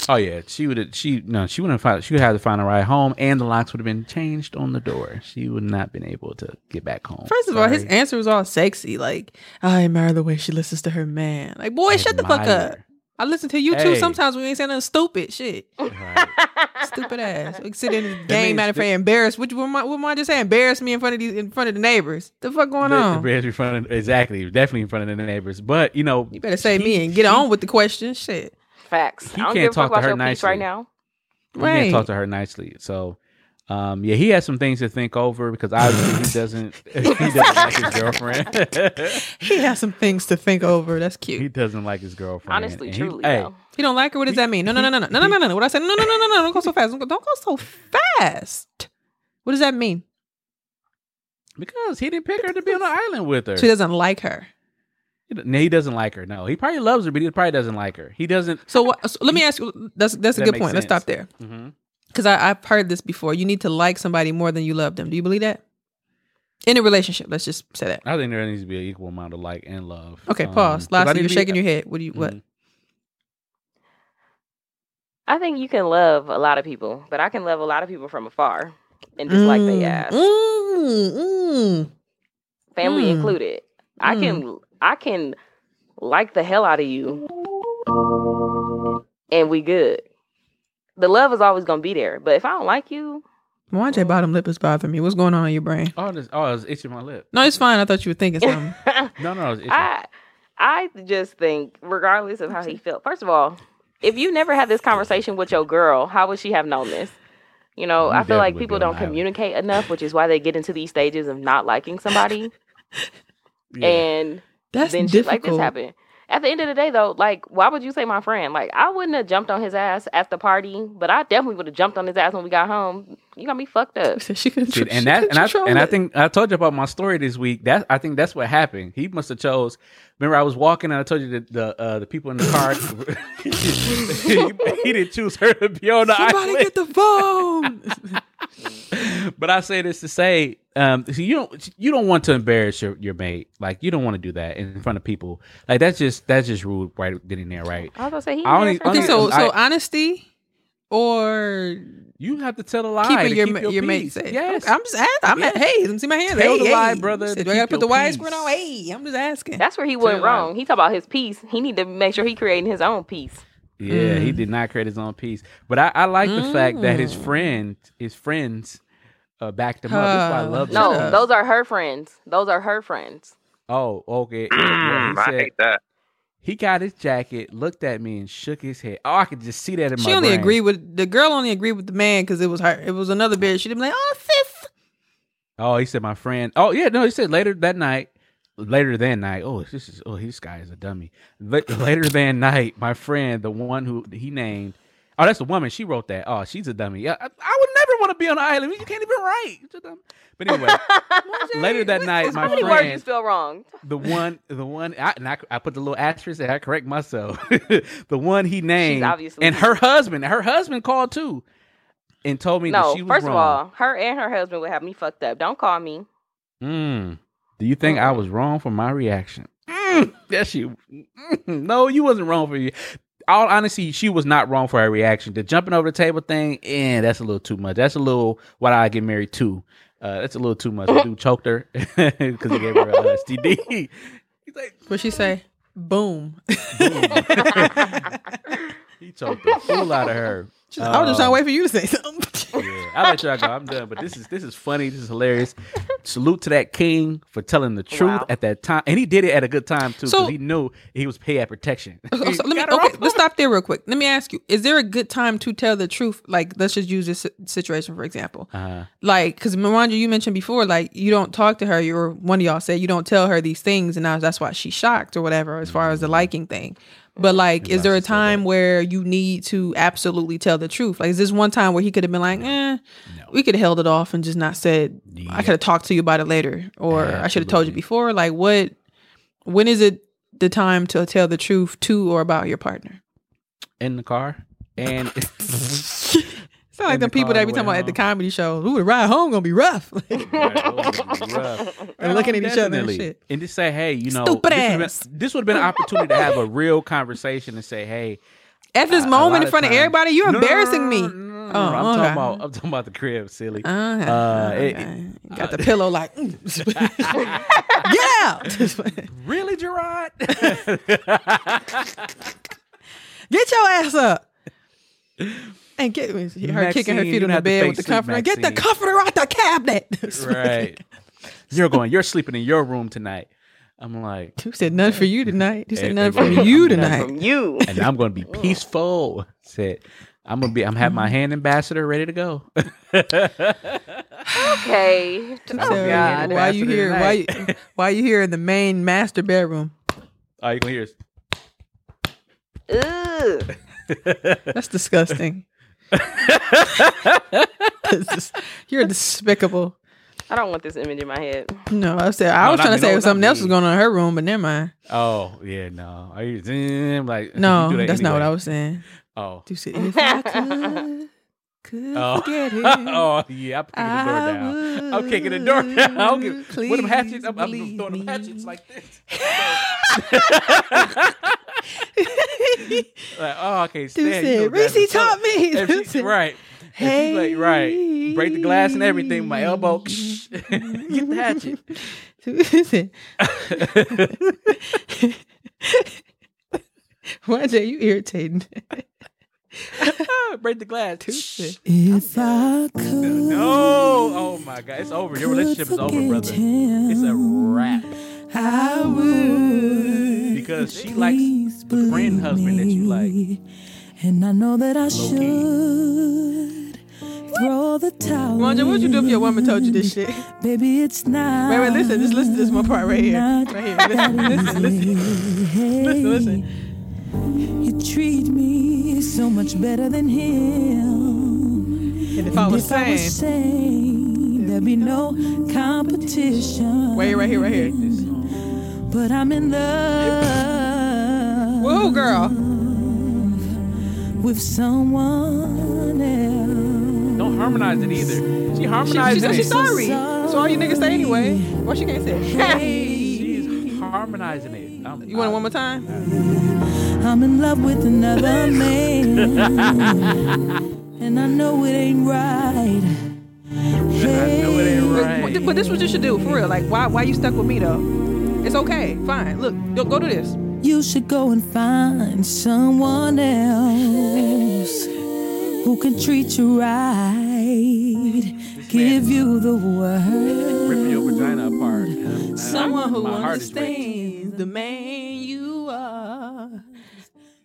Oh yeah, she would have. She no, she wouldn't have. She would have to find a ride home, and the locks would have been changed on the door. She would not been able to get back home. first of all, his answer was all sexy. Like, I admire the way she listens to her man. Like, boy, shut the fuck up. I listen to you too. Sometimes we ain't saying nothing stupid shit. Right. Stupid ass. We sit in the game, matter of fact, that- embarrass. What, am I, what am I just saying? Embarrass me in front of these, in front of the neighbors. The fuck going The- on? the bears in front of, exactly, definitely in front of the neighbors. But you know, you better say me and get on with the question. Shit. Facts. He I don't can't give a fuck talk to her nicely. right now. You Right. can't talk to her nicely. So Um, yeah, he has some things to think over because obviously he doesn't he doesn't like his girlfriend. He has some things to think over. That's cute. he doesn't like his girlfriend. Honestly, And he- truly, hey, though. You don't like her? What does that mean? No, no, no, no, no, no, no, no, no. What I said? No, no, no, no, no. Don't go so fast. Don't go, don't go so fast. What does that mean? because he didn't pick her to be on the island with her. So he doesn't like her. He No, he doesn't like her. No, he probably loves her, but he probably doesn't like her. He doesn't. So what? So let me ask you. That's that's a That good makes point. Let's stop there Mhm. because I've heard this before. You need to like somebody more than you love them. Do you believe that? In a relationship, let's just say that. I think there needs to be an equal amount of like and love. Okay, Um, pause. 'cause I Lastly, you're to be- shaking your head. What do you? What? Mhm. I think you can love a lot of people, but I can love a lot of people from afar and just like they ass, Mm, mm. family mm. included. I can I can like the hell out of you, and we good. The love is always gonna be there, but if I don't like you, Why your bottom lip is bothering me? What's going on in your brain? Oh, this, oh, I was itching my lip. No, it's fine. I thought you were thinking something. No, no, I was itching. I I just think, regardless of how he felt, first of all, if you never had this conversation with your girl, how would she have known this? You know, You I feel like people don't communicate enough, which is why they get into these stages of not liking somebody, Yeah. and That's then shit like this difficult. happen. At the end of the day, though, like, why would you say my friend? Like, I wouldn't have jumped on his ass at the party, but I definitely would have jumped on his ass when we got home. You got me fucked up. So she could See, and that and I and I think I told you about my story this week. That I think that's what happened. He must have chose. Remember, I was walking and I told you that the uh, the people in the car. he, he didn't choose her to be on the somebody island. get the phone. but I say this to say, um, so you don't you don't want to embarrass your, your mate. Like you don't want to do that in front of people. Like that's just that's just rude right then and there, right? I was gonna say he. I only- only- okay, himself. so so I- honesty or You have to tell a lie. keeping to your keep ma- your, your mate safe. Yes, Okay, I'm just asking. I'm Yeah. hey, let me see my hands. Tell hey, the lie, brother, Said, Do I gotta put the your widescreen peace. on? Hey, I'm just asking. That's where he went you wrong. He talk about his peace. He need to make sure he creating his own peace. Yeah, he Mm. did not create his own piece. But I, I like the fact that his Mm. friend, his friends, uh, backed him up. That's why I Uh, love No, Shut that. up. those are her friends. Those are her friends. Oh, okay. Yeah, yeah, Mm, he I said hate that. He got his jacket, looked at me, and shook his head. Oh, I could just see that in She my She only brain. agreed with the girl. Only agreed with the man because it was her. It was another bitch. She'd be like, "Oh, sis." Oh, he said my friend. Oh, yeah, no, he said later that night. Later than night. Oh, this is. Oh, this guy is a dummy. Later than night, my friend, the one who he named. Oh, that's the woman. She wrote that. Oh, she's a dummy. Yeah, I, I would never want to be on the island. You can't even write. But anyway, later that night, my How many words you friend, spell wrong? the one, the one, I, and I, I put the little asterisk there. I correct myself. the one he named, obviously and her husband, her husband called too, and told me No, that she was first wrong. of all, her and her husband would have me fucked up. Don't call me. Mm. Do you think I was wrong for my reaction? Mm. Yes, you. Mm. No, you wasn't wrong for you. All honesty, she was not wrong for her reaction. The jumping over the table thing, eh, that's a little too much. That's a little what I get married to. Uh, that's a little too much. The dude choked her because he gave her a STD. He's like, What she say? Boom. he choked the fool out of her. She's like, I was just trying to Um, wait for you to say something. Yeah, I'll let y'all go. I'm done. But this is this is funny. This is hilarious. Salute to that king for telling the truth Wow. at that time, and he did it at a good time too, because So- he knew he was paid at protection. So let me, okay, let's stop there real quick. Let me ask you: Is there a good time to tell the truth? Like, let's just use this situation for example. Uh-huh. Like, because Miranda, you mentioned before, like you don't talk to her. You or one of y'all said you don't tell her these things, and now that's why she's shocked or whatever, as far as the liking thing. But like, is there a time where you need to absolutely tell the truth? Like, is this one time where he could have been like, "Eh, we could have held it off and just not said, I could have talked to you about it later, or I should have told you before." Like, what? When is it the time to tell the truth to or about your partner? in the car, and It's not like In the the people car that on be talking way about at the comedy show. Ooh, the ride home gonna be rough. Rough. And looking at each other and Definitely. shit. and just say, hey, you know, Stupid this would've ass. been- this would have been an opportunity to have a real conversation and say, hey, At this a- a moment lot in of front of everybody, you're No, no, no, embarrassing no, me. Oh, I'm okay. talking about I'm talking about the crib, silly. Uh, Uh, it- okay. Got the pillow like, mm. get out. really, Gerard? get your ass up. And get her kicking her feet you on the bed with the sleep, comforter. Get the comforter out the cabinet. right. You're going. You're sleeping in your room tonight. I'm like, Who said none for you tonight? Who said Hey, none from you tonight? from you. and I'm going to be peaceful. Said, I'm gonna be. I'm have my mm-hmm. hand ambassador ready to go. Okay. So, Oh God. why you Ambassador here? Why you, tonight. why you here in the main master bedroom? All you gonna hear is. Ugh. That's disgusting. This is- you're despicable. I don't want this image in my head. No, I said I No, was trying to say No, something else was going on in her room, but never mind. Oh yeah, no. Are you like? No, do that that's not what I was saying. Oh. You said if I could, could Oh. forget it. oh yeah, I'm kicking the door down. I'm kicking the door down. I'm getting, would. with them hatchets, I'm, I'm throwing them hatchets like this. like, oh, I can't stand you. know. Reese taught me. She, right. Hey. Like, right. Break the glass and everything. My elbow. Get the hatchet. Why Jay, you irritating? Break the glass. If I could, No. Oh my God. It's over. Your relationship is over, brother. It's a wrap. I would. Because she likes the friend husband that you like. And I know that I Low key. should throw the towel. Wanda, what'd you do if your woman told you this shit? Baby, it's not. Wait, wait, listen. Just listen to this one part right here. Right here. Listen, listen, listen. Hey, Listen, listen. You treat me so much better than him. And if I was if I was sane, there'd be no competition. wait, right here, right here. But I'm in love. Whoa, girl. With someone else. Don't harmonize it either. She She, harmonized she said it. she's sorry. So all you niggas say anyway. Why she can't say it? She's harmonizing it. I'm, You want it one more time? I'm in love with another man. and I know it ain't right. I know it ain't But- right. But, but this is what you should do for real. Like, why why you stuck with me though? It's okay. Fine. Look, go, go to this. You should go and find someone else who can treat you right, give you the word. ripping your vagina apart. And I'm- and Someone who my heart is racing. understands the man you are.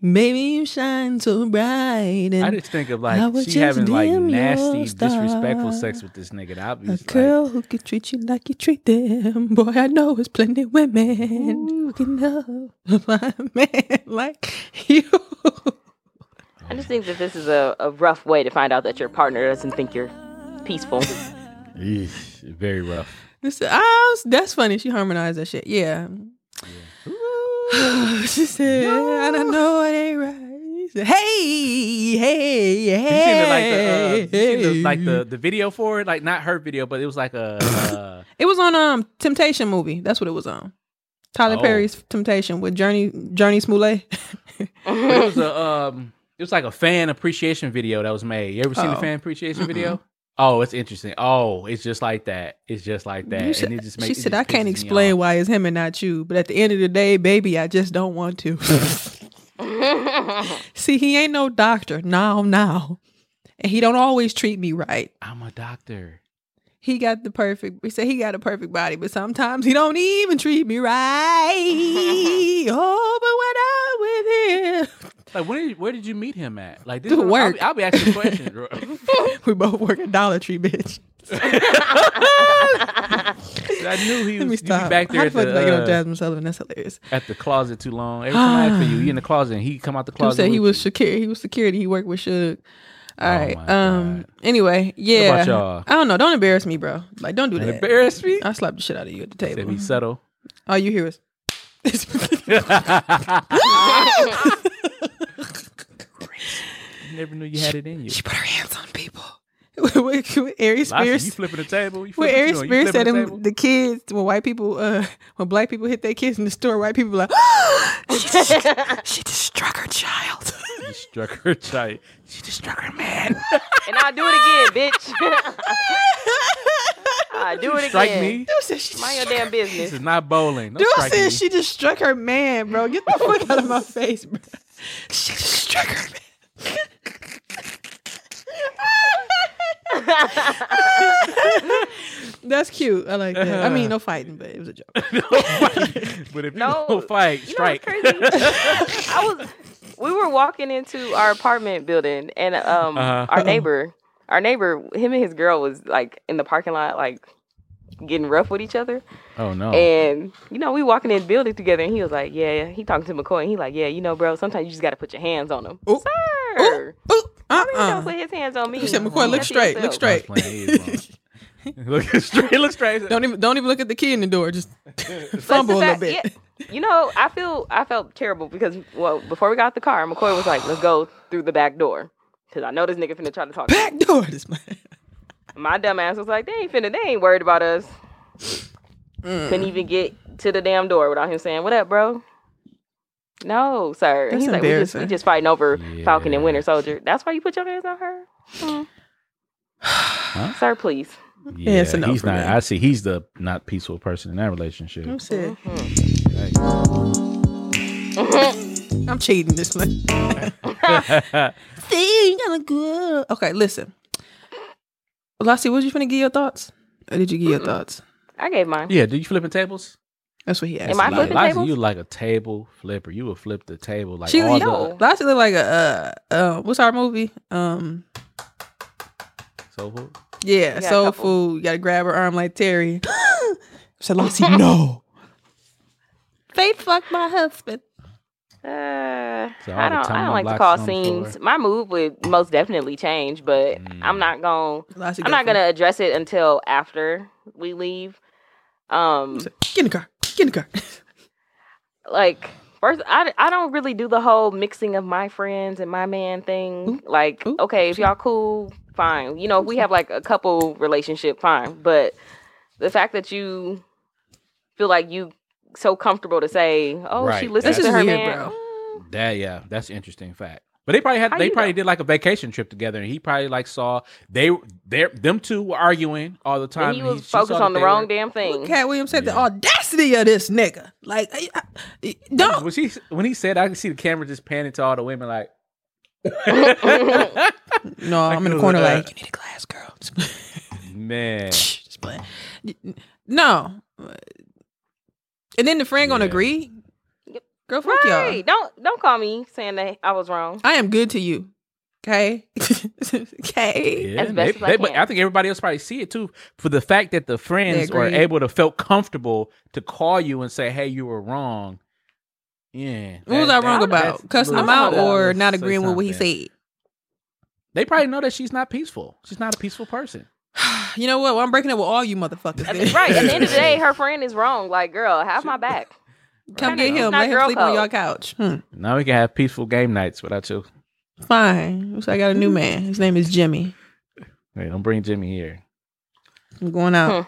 Baby, you shine so bright. And I just think of I like would she just having like dim nasty, disrespectful sex with this nigga. And I'll be a girl like, who can treat you like you treat them. Boy, I know it's plenty women who can love a man like you. I just think that this is a, a rough way to find out that your partner doesn't think you're peaceful. Eesh, very rough. This, that's funny. She harmonized that shit. Yeah. She said, and I know it ain't right. Said, hey, hey, Did you see the, like the, uh, hey. you see the, like the the video for it? Like not her video, but it was like a. Uh, It was on um Temptation movie. That's what it was on. Tyler Oh. Perry's Temptation with Jurnee Jurnee Smollett. it was a um. It was like a fan appreciation video that was made. You ever seen the Oh. fan appreciation video? Oh, it's interesting. Oh, it's just like that. It's just like that. Said- and it just she makes. it said, just "I can't explain why it's him and not you, but at the end of the day, baby, I just don't want to." See, he ain't no doctor. Now, now, and he don't always treat me right. I'm a doctor. He got the perfect. We say he got a perfect body, but sometimes he don't even treat me right. oh, but when I'm with him, Like, where did, where did you meet him at? Like, this is- I'll work. I'll be asking questions. we both work at Dollar Tree, bitch. I knew he Let me was stop. back there How at the fuck the, did I get on uh, Jazmine Sullivan? That's hilarious. at the closet too long. Every time I ask for you, you in the closet, and he come out the Who closet. said he was you. security? He was security. He worked with Suge. All Oh right. Um. God. Anyway, yeah. about y'all? I don't know. Don't embarrass me, bro. Like, don't do And that. embarrass me. I slapped the shit out of you at the table. be subtle. All you hear is. Never knew you had it in you. she put her hands on people. with, with Ari Lassie, you flipping the table. You With flipping, Ari you doing? You Spears said the him, the kids, when white people, uh, when black people hit their kids in the store, white people be like, she, just, she just struck her child. You struck her child. She just struck her man. and I'll do it again, bitch. I do it Strike again. me. Dude said she just Mind your struck damn her- This is not bowling. Don't Dude said me. she just struck her man, bro. Get the fuck out of my face, bro. She just struck her man. That's cute. I like that. I mean, no fighting, but it was a joke. but if you No, don't fight, You know strike. what's crazy? I was. We were walking into our apartment building, and um, Uh-huh. our neighbor, our neighbor, him and his girl was like in the parking lot, like getting rough with each other. oh no. And you know, we walking in the building together, and he was like, "Yeah." He talking to McCoy, and he like, "Yeah, you know, bro. Sometimes you just got to put your hands on them, Ooh. sir. Ooh, I mean, uh-uh. don't put his hands on me." He said, McCoy, look straight, look straight. I was playing ears, Mom. look straight. Look straight. Don't even don't even look at the key in the door. Just But it's fumble a little fact- bit. yeah, you know, I feel I felt terrible because well, before we got the car, McCoy was like, "Let's go through the back door," because I know this nigga finna try to talk. to. Back door. This man. My dumb ass was like, "They ain't finna. They ain't worried about us." Mm. Couldn't even get to the damn door without him saying, "What up, bro?" No, sir. That's he's like, we just, we just fighting over Falcon and Winter Soldier. That's why you put your hands on her, Hmm. sir. Please. Yeah, it's a he's not. me. I see. He's the not peaceful person in that relationship. I'm sick. Mhm. I'm cheating this one. See, gonna good. Okay, listen. Lassie, was you finna give your thoughts? Or did you give your thoughts? I gave mine. yeah. Do you flipping tables? That's what he asked. Am I flipping Lassie, tables? You like a table flipper. You would flip the table like She, all No. the Lassie look like a uh, uh, what's our movie? Um, so forth. yeah, got soul food. You gotta grab her arm like Terry. Said Lassie, no. Faith fucked my husband. Uh, So I don't. I don't like to call scenes. floor. My move would most definitely change, but Mm. I'm not gonna. Lassie I'm not gonna address it until after we leave. Um, Get in the car. Get in the car. like first, I I don't really do the whole mixing of my friends and my man thing. Like, Ooh. okay, if y'all cool, fine. You know, if we have like a couple relationship, fine. But the fact that you feel like you so comfortable to say, oh, she Right. listens This to is her weird, man. bro. mm, That yeah, that's interesting fact. But they probably had How they probably know? did like a vacation trip together, and he probably like saw they they them two were arguing all the time. And he and was she saw focused on the wrong were- damn thing. Katt Williams said the audacity of this nigga. Like, I, I, don't. Was he when he said I could see the camera just panning to all the women like No, I'm in the corner was, uh, like, you need a glass, girl. man. Just playing. No. And then the friend gonna Yeah. agree. Yep. Girl, fuck right. y'all. Don't don't call me saying that I was wrong. I am good to you. Okay. okay. Yeah, As best they- as I they- but. I think everybody else probably see it too for the fact that the friends were able to felt comfortable to call you and say, "Hey, you were wrong." Yeah. What was that- I wrong that- about? Cussing a him out or not agreeing with what he said? They probably know that she's not peaceful. She's not a peaceful person. You know what? Well, I'm breaking up with all you motherfuckers. I then. mean, right. At the end of the day, her friend is wrong. Like, girl, have my back. Come Right. get him. Let him girl sleep on your couch. Hmm. Now we can have peaceful game nights without you. Fine. So I got a new man. His name is Jimmy. Hey, don't bring Jimmy here. I'm going out.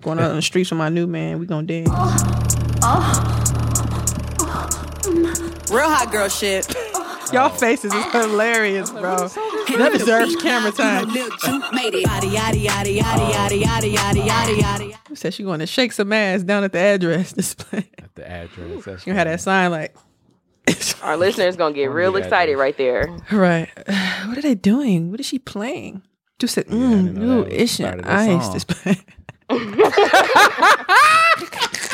Going out on the streets with my new man. We gonna dance. Real hot girl shit. Y'all faces is hilarious, bro. That deserves camera time. Who said she going to shake some ass down at the address display? At the address. That's you had that sign like. Our listeners gonna get real excited right there. Right. What are they doing? What is she playing? Just said, mm, yeah, new ish ice display.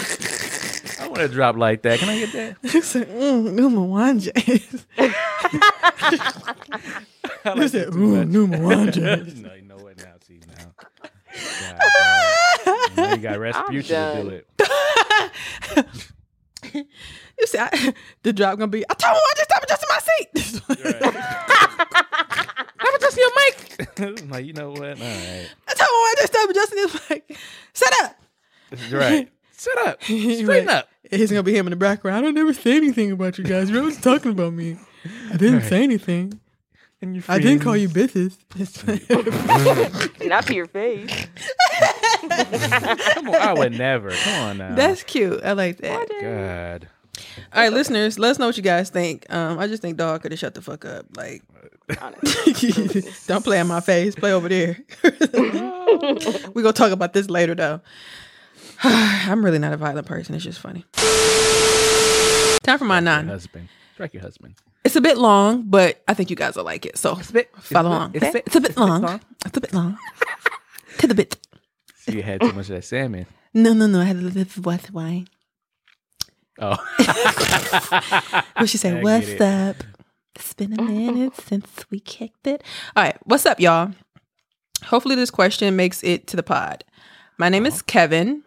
I want to drop like that. Can I get that? She said, mm, new Mwanje. I He like said, that too ooh, much. new no, you know what now? See now. God, God. Now you got Rasputia to do it. You said, I, the drop gonna be, I told him I just stopped adjusting my seat. Stop adjusting your mic. Like, you know what? All right. I told him I just stopped adjusting his mic. Shut up. Right. Shut up. Straighten Right. up. He's gonna be him in the background. I don't ever say anything about you guys. You're always talking about me. I didn't say anything. And your I didn't call you bitches. Not to your face. Come on. I would never. Come on now. That's cute. I like that. God. All right, listeners, let us know what you guys think. Um, I just think dog could have shut the fuck up. Like, don't play in my face. Play over there. we gonna talk about this later, though. I'm really not a violent person. It's just funny. Time for my nine. husband. Strike your husband. It's a bit long, but I think you guys will like it. So follow it's a along. bit- it's a bit- It's a bit it's a bit long. It's a bit long. to the bit. you had too much of that salmon. No, no, no. I had a little bit of white wine. Oh. What she said, What's it. up? It's been a minute since we kicked it. All right. What's up, y'all? Hopefully, this question makes it to the pod. My name is uh-huh. Kevin.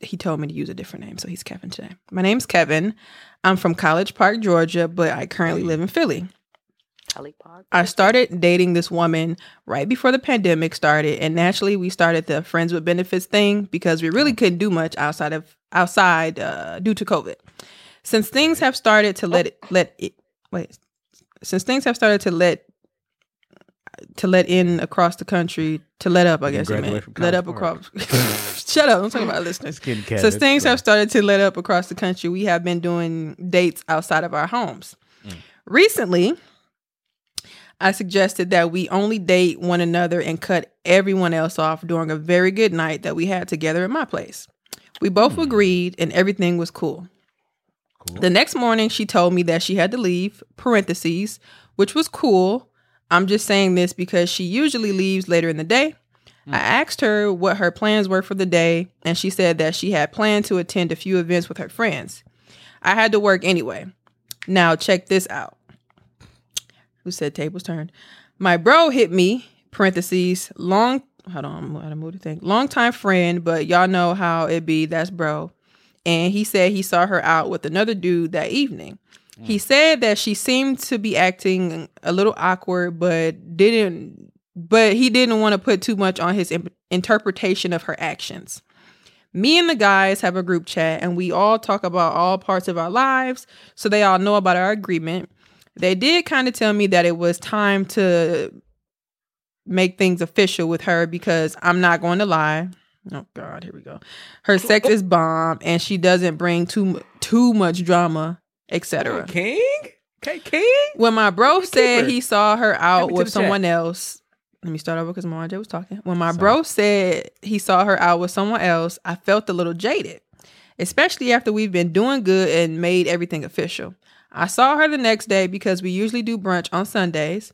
He told me to use a different name, so he's Kevin today. My name's Kevin. I'm from College Park, Georgia, but I currently live in Philly. Kelly Park. I started dating this woman right before the pandemic started, and naturally, we started the friends with benefits thing because we really couldn't do much outside of outside uh, due to COVID. Since things have started to let it let it wait, since things have started to let to let in across the country to let up, I guess it graduate meant from let up across. Shut up! I'm talking about listeners. Cat- things have started to let up across the country, we have been doing dates outside of our homes. Mm. Recently, I suggested that we only date one another and cut everyone else off during a very good night that we had together at my place. We both Hmm. agreed and everything was cool. Cool. The next morning, she told me that she had to leave, parentheses, which was cool. I'm just saying this because she usually leaves later in the day. I mm. asked her what her plans were for the day, and she said that she had planned to attend a few events with her friends. I had to work anyway. Now, check this out. Who said tables turned? My bro hit me, parentheses, long, hold on, I'm gonna move the thing. Long time friend, but y'all know how it be, that's bro. And he said he saw her out with another dude that evening. He said that she seemed to be acting a little awkward, but didn't but he didn't want to put too much on his imp- interpretation of her actions. Me and the guys have a group chat and we all talk about all parts of our lives, so they all know about our agreement. They did kind of tell me that it was time to make things official with her because I'm not going to lie. Oh god, here we go. Her sex is bomb and she doesn't bring too too much drama, etc. King? Okay, King? When my bro said he saw her out with someone chat. else, let me start over because Marja was talking. When my Sorry. bro said he saw her out with someone else, I felt a little jaded, especially after we've been doing good and made everything official. I saw her the next day because we usually do brunch on Sundays.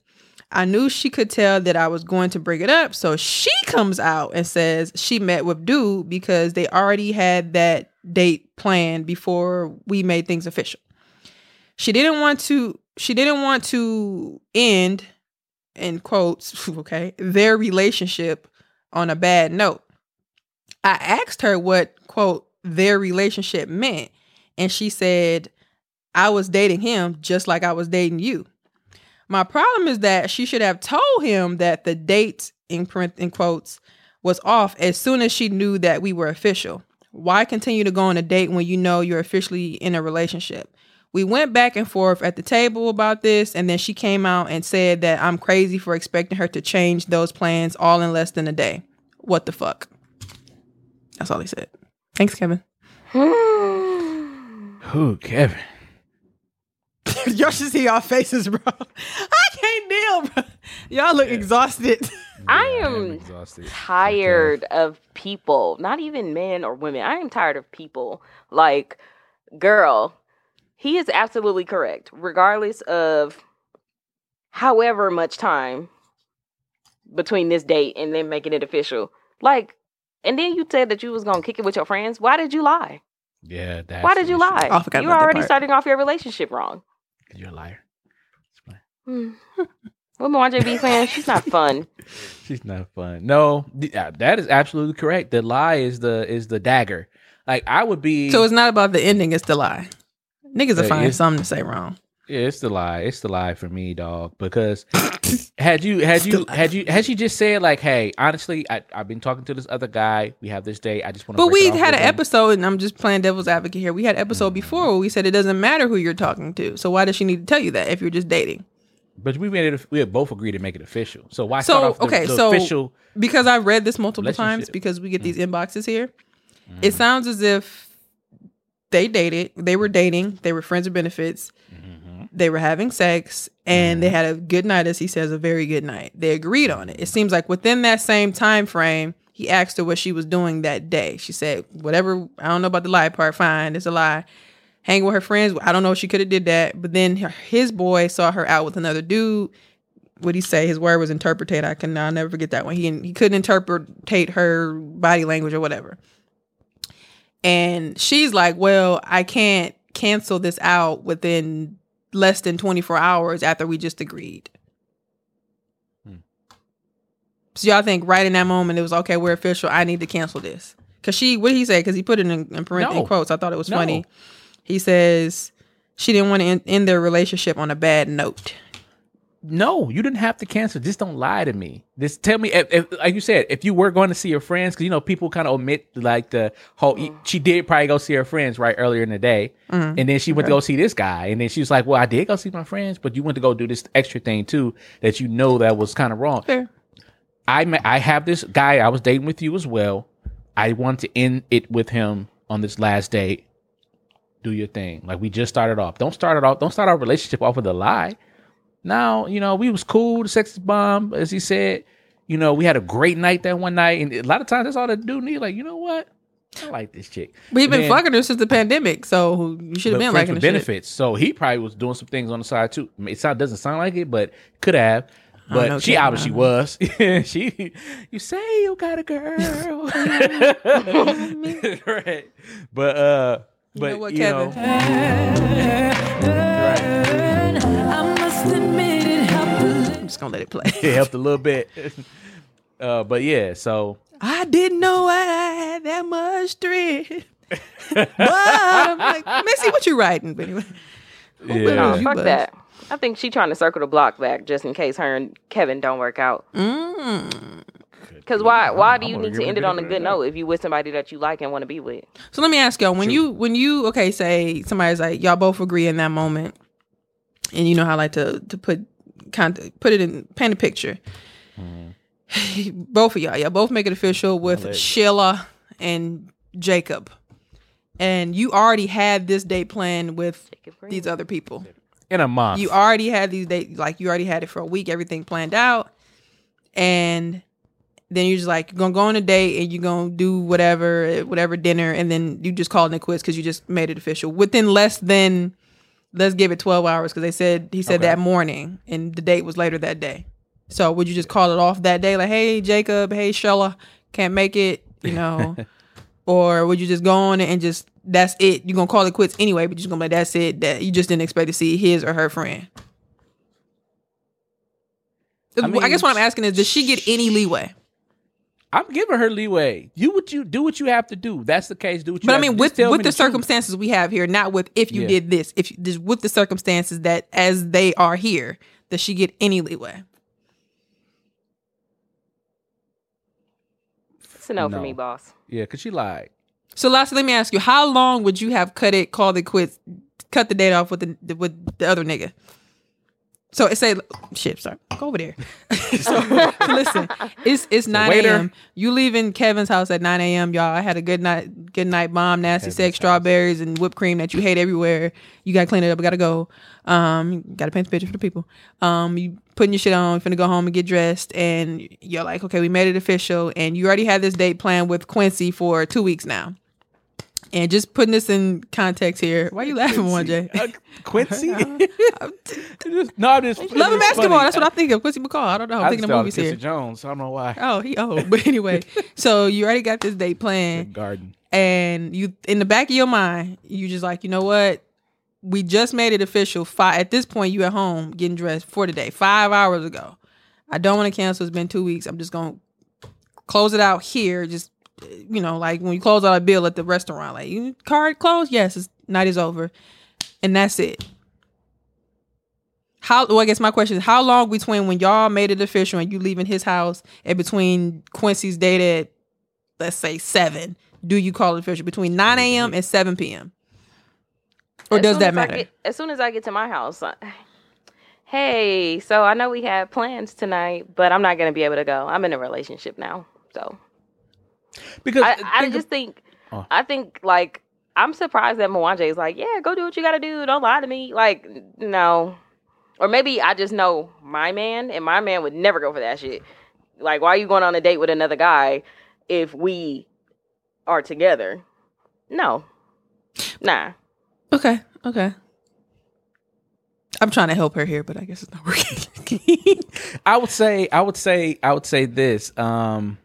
I knew she could tell that I was going to bring it up, so she comes out and says she met with dude because they already had that date planned before we made things official. She didn't want to she didn't want to end in quotes, okay, their relationship on a bad note. I asked her what quote their relationship meant, and she said, I was dating him just like I was dating you. My problem is that she should have told him that the date in print in quotes was off as soon as she knew that we were official. Why continue to go on a date when you know you're officially in a relationship? We went back and forth at the table about this, and then she came out and said that I'm crazy for expecting her to change those plans all in less than a day. What the fuck? That's all he said. Thanks, Kevin. Who, Kevin? y'all should see y'all faces, bro. I can't deal, bro. Y'all look exhausted. I Yeah, am exhausted. tired of people, not even men or women. I am tired of people. Like, girl, he is absolutely correct. Regardless of however much time between this date and then making it official. Like, and then you said that you was gonna kick it with your friends. Why did you lie? Yeah, that's Why did you lie? Oh, I forgot you about that already starting off your relationship wrong. You're a liar. It's fine. Hmm. What Mwanje be saying? She's not fun. She's not fun. No, th- uh, that is absolutely correct. The lie is the is the dagger. Like I would be. So it's not about the ending, it's the lie. Niggas will find something to say wrong. Yeah, it's the lie. It's the lie for me, dog. Because had you had you had you had she just said like, hey, honestly, I I've been talking to this other guy. We have this day. I just want to. But we had an episode, and I'm just playing devil's advocate here. We had an episode Mm-hmm. before where we said it doesn't matter who you're talking to. So why does she need to tell you that if you're just dating? But we made it. We had both agreed to make it official. So why So, start off the, okay, the so- official? Because I've read this multiple times Mm. because we get these inboxes here. It sounds as if they dated, they were dating, they were friends with benefits, Mm-hmm. they were having sex, and they had a good night, as he says, a very good night. They agreed on it. It seems like within that same time frame, he asked her what she was doing that day. She said, "Whatever. I don't know about the lie part. Fine, it's a lie." Hang with her friends. I don't know if she could have did that. But then her- his boy saw her out with another dude. what he say? His word was interpretate. I can I'll never forget that one. He he couldn't interpretate her body language or whatever. And she's like, "Well, I can't cancel this out within less than 24 hours after we just agreed." Hmm. So y'all think right in that moment it was okay, we're official. I need to cancel this. Cause she, what did he say? Cause he put it in, in parentheses No. quotes. I thought it was No. funny. He says she didn't want to end, end their relationship on a bad note. No, you didn't have to cancel. Just don't lie to me. Just tell me, if, if, like you said, if you were going to see your friends, because you know people kind of omit like the whole. She did probably go see her friends right earlier in the day, Mm-hmm. and then she went to go see this guy, and then she was like, "Well, I did go see my friends, but you went to go do this extra thing too that you know that was kind of wrong." Fair. I I have this guy I was dating with you as well. I want to end it with him on this last date. Do your thing. Like we just started off. Don't start it off. Don't start our relationship off with a lie. Now, you know, we was cool, the sex bomb, as he said. You know, we had a great night that one night. And a lot of times that's all that dude need. Like, you know what? I like this chick. We've been then- fucking her since the pandemic, so you should have been liking the shit. benefits. So he probably was doing some things on the side too. It doesn't sound like it, but could have. Know, But she obviously was. she, you say you got a girl, right? But uh, but know what, you Kevin? know, right? I'm just gonna let it play. It helped a little bit. Uh, but yeah, so I didn't know I had that much strength. but I'm like, Missy, what you writing? But anyway, yeah. No, fuck buzz. that. I think she trying to circle the block back just in case her and Kevin don't work out. Mm. Because why? Why do you need to end it on a good note if you with somebody that you like and want to be with? So let me ask y'all: when you when you okay, say somebody's like y'all both agree in that moment, and you know how I like to to put kind of put it in paint a picture. both of y'all, y'all both make it official with Alleged. Sheila and Jacob, and you already had this date planned with these other people. in a month. You already had these dates, like you already had it for a week, everything planned out, and then you're just like you're gonna go on a date and you're gonna do whatever, whatever dinner, and then you just call it quits because you just made it official within less than let's give it 12 hours because they said he said Okay. that morning and the date was later that day. So would you just call it off that day, like, hey Jacob, hey Sheila, can't make it, you know, or would you just go on and just that's it? You're gonna call it quits anyway, but you're just gonna be like that's it. That you just didn't expect to see his or her friend. I, mean, guess what I'm asking is, does she get any leeway? I'm giving her leeway. You what you do what you have to do. That's the case. Do what you. But I mean, to- with with me the, truth. circumstances we have here, not with if you Yeah. did this, if you, just with the circumstances that as they are here, does she get any leeway? It's a no, No. for me, boss. Yeah, because she lied. So, lastly, let me ask you: How long would you have cut it, called it quits, cut the date off with the with the other nigga? So it say shit. Sorry, go over there. so listen, it's it's nine a.m. You leaving Kevin's house at nine a.m. Y'all, I had a good night, good night bomb, nasty Kevin's sex, house. strawberries, and whipped cream that you hate everywhere. You gotta clean it up. I gotta go. Um, gotta paint the picture for the people. Um, you putting your shit on, finna go home and get dressed, and you're like, okay, we made it official, and you already had this date planned with Quincy for two weeks now. And just putting this in context here, why are you laughing, one J? Uh, Quincy. no, I'm just Love and basketball. That's what I think of. Quincy McCall. I don't know. I'm I thinking of movies here. Jones. I don't know why. Oh, he old. But anyway, so you already got this date planned, Garden. and you in the back of your mind, you just like, you know what? We just made it official. Five at this point, you at home getting dressed for the day. Five hours ago. I don't want to cancel. It's been two weeks. I'm just gonna close it out here. Just you know, like when you close out a bill at the restaurant, like you card closed. Yes, it's, night is over, and that's it. How? Well, I guess my question is, how long between when y'all made it official and you leaving his house, and between Quincy's date at, let's say seven, do you call it official between nine mm-hmm. a.m. and seven p.m. Or As does that as matter? get- as soon as I get to my house, I, hey, so I know we had plans tonight, but I'm not gonna be able to go. I'm in a relationship now, so Because I, I think just think, Oh. I think like I'm surprised that Mwanje is like, yeah, go do what you gotta do. Don't lie to me. Like, no, or maybe I just know my man, and my man would never go for that shit. Like, why are you going on a date with another guy if we are together? No, nah. Okay, okay. I'm trying to help her here, but I guess it's not working. I would say, I would say, I would say this. Um,